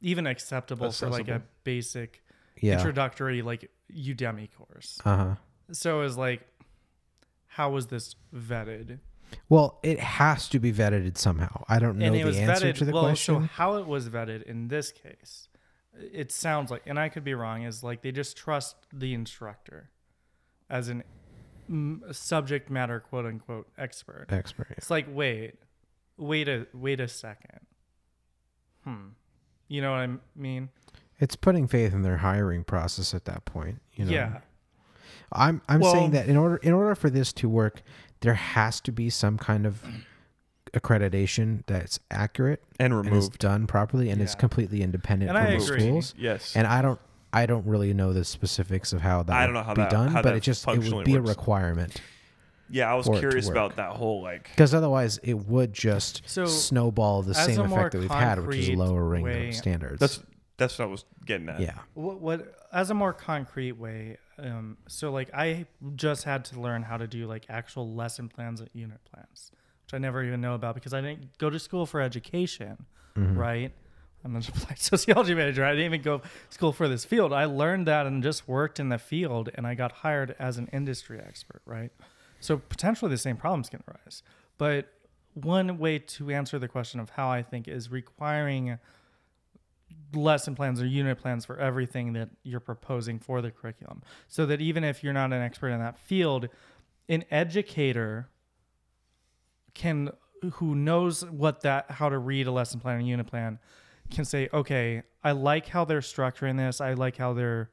[SPEAKER 3] even acceptable for like a basic
[SPEAKER 1] yeah
[SPEAKER 3] introductory like Udemy course.
[SPEAKER 1] uh-huh
[SPEAKER 3] So it was like, how was this vetted?
[SPEAKER 1] well it has to be vetted somehow i don't know
[SPEAKER 3] and it
[SPEAKER 1] the
[SPEAKER 3] was
[SPEAKER 1] answer
[SPEAKER 3] vetted.
[SPEAKER 1] to the
[SPEAKER 3] well,
[SPEAKER 1] question
[SPEAKER 3] so how it was vetted in this case, it sounds like, and I could be wrong, is like they just trust the instructor as an subject matter quote unquote expert.
[SPEAKER 1] expert
[SPEAKER 3] It's like, wait, wait a wait a second. Hmm. You know what I mean?
[SPEAKER 1] It's putting faith in their hiring process at that point you know
[SPEAKER 3] Yeah.
[SPEAKER 1] i'm i'm
[SPEAKER 3] Well-
[SPEAKER 1] saying that in order in order for this to work there has to be some kind of accreditation that's accurate
[SPEAKER 2] and
[SPEAKER 1] and is
[SPEAKER 2] removed.
[SPEAKER 1] done properly and is
[SPEAKER 3] Yeah.
[SPEAKER 1] completely independent
[SPEAKER 3] And
[SPEAKER 1] from
[SPEAKER 3] I
[SPEAKER 1] the
[SPEAKER 3] agree.
[SPEAKER 1] schools
[SPEAKER 2] Yes.
[SPEAKER 1] and i don't i don't really know the specifics of how that
[SPEAKER 2] I
[SPEAKER 1] would
[SPEAKER 2] don't know how
[SPEAKER 1] be
[SPEAKER 2] that-
[SPEAKER 1] done
[SPEAKER 2] how
[SPEAKER 1] but it just it would be
[SPEAKER 2] works.
[SPEAKER 1] a requirement
[SPEAKER 2] yeah, I was
[SPEAKER 1] for it to
[SPEAKER 2] curious about that whole like.
[SPEAKER 1] because otherwise it would just
[SPEAKER 3] So,
[SPEAKER 1] snowball the same effect that we've had which is
[SPEAKER 3] concrete
[SPEAKER 1] lowering
[SPEAKER 3] way-
[SPEAKER 1] the standards
[SPEAKER 2] That's that's what I was getting at.
[SPEAKER 1] yeah.
[SPEAKER 3] What, what as a more concrete way um, so like i just had to learn how to do like actual lesson plans and unit plans which i never even know about because i didn't go to school for education
[SPEAKER 1] Mhm.
[SPEAKER 3] right? I'm an applied sociology major. I didn't even go to school for this field. I learned that and just worked in the field and i got hired as an industry expert right? So potentially the same problems can arise. But one way to answer the question of how i think is requiring lesson plans or unit plans for everything that you're proposing for the curriculum. So that even if you're not an expert in that field, an educator can who knows what that how to read a lesson plan and unit plan can say, okay, I like how they're structuring this. I like how they're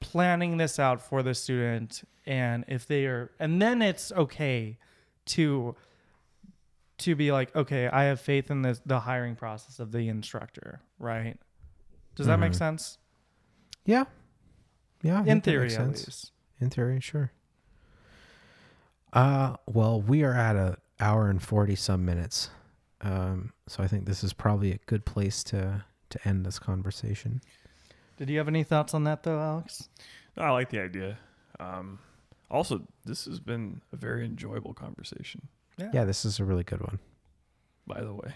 [SPEAKER 3] planning this out for the student and if they are and then it's okay to to be like okay i have faith in this the hiring process of the instructor right does that make
[SPEAKER 1] Mhm.
[SPEAKER 3] sense
[SPEAKER 1] Yeah. Yeah. I
[SPEAKER 3] in theory at least
[SPEAKER 1] In theory, sure. Uh well, we are at a hour and forty some minutes. Um, so I think this is probably a good place to to end this conversation.
[SPEAKER 3] did you have any thoughts on that though alex
[SPEAKER 2] No, I like the idea. Um, also, this has been a very enjoyable conversation.
[SPEAKER 1] Yeah, this is a really good one.
[SPEAKER 2] By the way,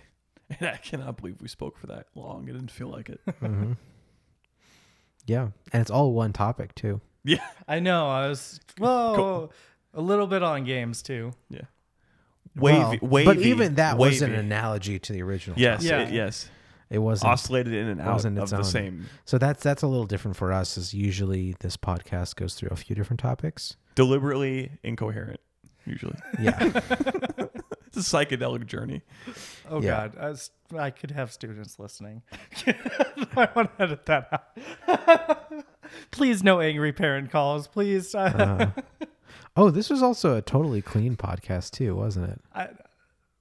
[SPEAKER 2] and I cannot believe we spoke for that long. It didn't feel like it.
[SPEAKER 1] hmm Yeah, and it's all one topic too.
[SPEAKER 3] Yeah, I know i was well a little bit on games too
[SPEAKER 1] Well,
[SPEAKER 2] Wavy,
[SPEAKER 1] but even that was an analogy to the original.
[SPEAKER 2] Yes,
[SPEAKER 3] Yeah.
[SPEAKER 2] it- yes.
[SPEAKER 1] it wasn't.
[SPEAKER 2] Oscillated in and out of
[SPEAKER 1] its
[SPEAKER 2] the
[SPEAKER 1] own.
[SPEAKER 2] same.
[SPEAKER 1] So that's that's a little different for us. Is usually this podcast goes through a few different topics.
[SPEAKER 2] Deliberately incoherent, usually.
[SPEAKER 1] Yeah,
[SPEAKER 2] It's a psychedelic journey.
[SPEAKER 3] oh
[SPEAKER 1] Yeah.
[SPEAKER 3] god I, was, I could have students listening i want to edit that out please no angry parent calls please
[SPEAKER 1] Uh, oh, this was also a totally clean podcast too, wasn't it?
[SPEAKER 3] I,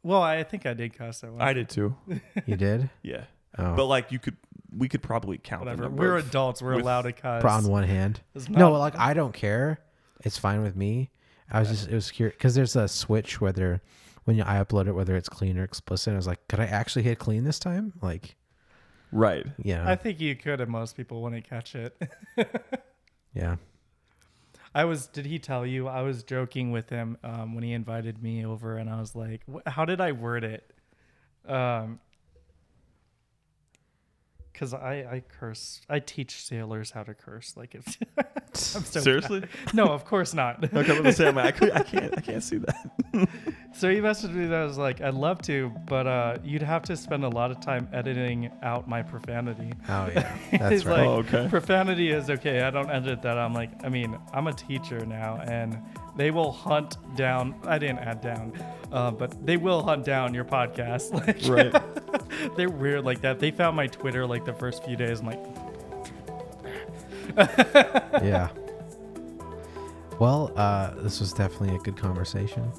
[SPEAKER 3] well, I think I did cuss at one.
[SPEAKER 2] I did too.
[SPEAKER 1] You did.
[SPEAKER 2] Yeah.
[SPEAKER 1] Oh,
[SPEAKER 2] But like you could, we could probably count the
[SPEAKER 3] Whatever.
[SPEAKER 2] number
[SPEAKER 3] We're
[SPEAKER 2] of-
[SPEAKER 3] adults. We're
[SPEAKER 2] with-
[SPEAKER 3] allowed to cuss.
[SPEAKER 1] on one hand.
[SPEAKER 3] It's
[SPEAKER 1] No,
[SPEAKER 3] not-
[SPEAKER 1] like I don't care. It's fine with me. I was just it was curious because there's a switch whether when you, I upload it whether it's clean or explicit. I was like, could I actually hit clean this time? Like,
[SPEAKER 2] right.
[SPEAKER 1] yeah,
[SPEAKER 3] I think you could, and most people wouldn't catch it.
[SPEAKER 1] yeah.
[SPEAKER 3] I was. Did he tell you? I was joking with him um, when he invited me over, and I was like, "Wh- "How did I word it?" Um, because I I curse. I teach sailors how to curse. Like it's. I'm so
[SPEAKER 2] Seriously?
[SPEAKER 3] no, of course not.
[SPEAKER 2] Okay, I was gonna say, I'm like, I, could, I can't, I can't see that.
[SPEAKER 3] So he messaged me that I was like, I'd love to, but uh, you'd have to spend a lot of time editing out my profanity.
[SPEAKER 1] Oh yeah, that's
[SPEAKER 3] He's
[SPEAKER 1] right.
[SPEAKER 3] like,
[SPEAKER 2] Oh, okay.
[SPEAKER 3] profanity is okay. I don't edit that. I'm like, I mean, I'm a teacher now, and they will hunt down. I didn't add down, uh, but they will hunt down your podcast. Like,
[SPEAKER 2] Right.
[SPEAKER 3] they're weird like that. They found my Twitter like the first few days. I'm like,
[SPEAKER 1] yeah. Well, uh, this was definitely a good conversation.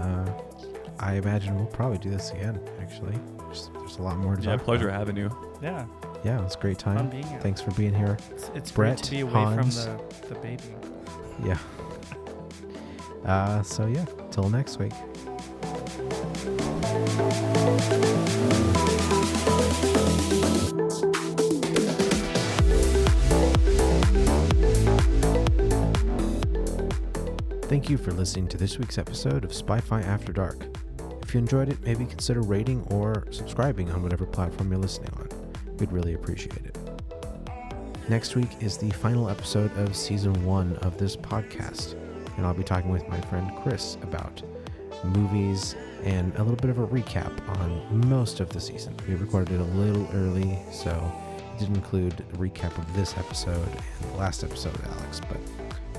[SPEAKER 1] Uh, I imagine we'll probably do this again. Actually, there's, there's a lot more to
[SPEAKER 2] Yeah,
[SPEAKER 1] talk
[SPEAKER 2] pleasure
[SPEAKER 1] about.
[SPEAKER 2] having you.
[SPEAKER 3] yeah,
[SPEAKER 1] Yeah, it was a great
[SPEAKER 3] fun
[SPEAKER 1] time.
[SPEAKER 3] being here.
[SPEAKER 1] Thanks for being here.
[SPEAKER 3] It's, it's
[SPEAKER 1] Brett,
[SPEAKER 3] great to be away
[SPEAKER 1] Hans.
[SPEAKER 3] from the, the baby.
[SPEAKER 1] Yeah. Uh, so yeah, till next week. Thank you for listening to this week's episode of Spy-Fi After Dark. If you enjoyed it, maybe consider rating or subscribing on whatever platform you're listening on. We'd really appreciate it. Next week is the final episode of season one of this podcast, and I'll be talking with my friend Chris about movies and a little bit of a recap on most of the season. We recorded it a little early, so it didn't include a recap of this episode and the last episode Alex, but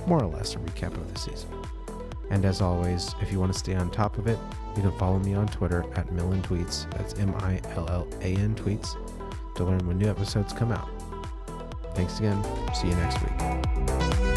[SPEAKER 1] more or less a recap of the season. And as always, if you want to stay on top of it, you can follow me on Twitter at Millan Tweets. That's M I L L A N Tweets to learn when new episodes come out. Thanks again. See you next week.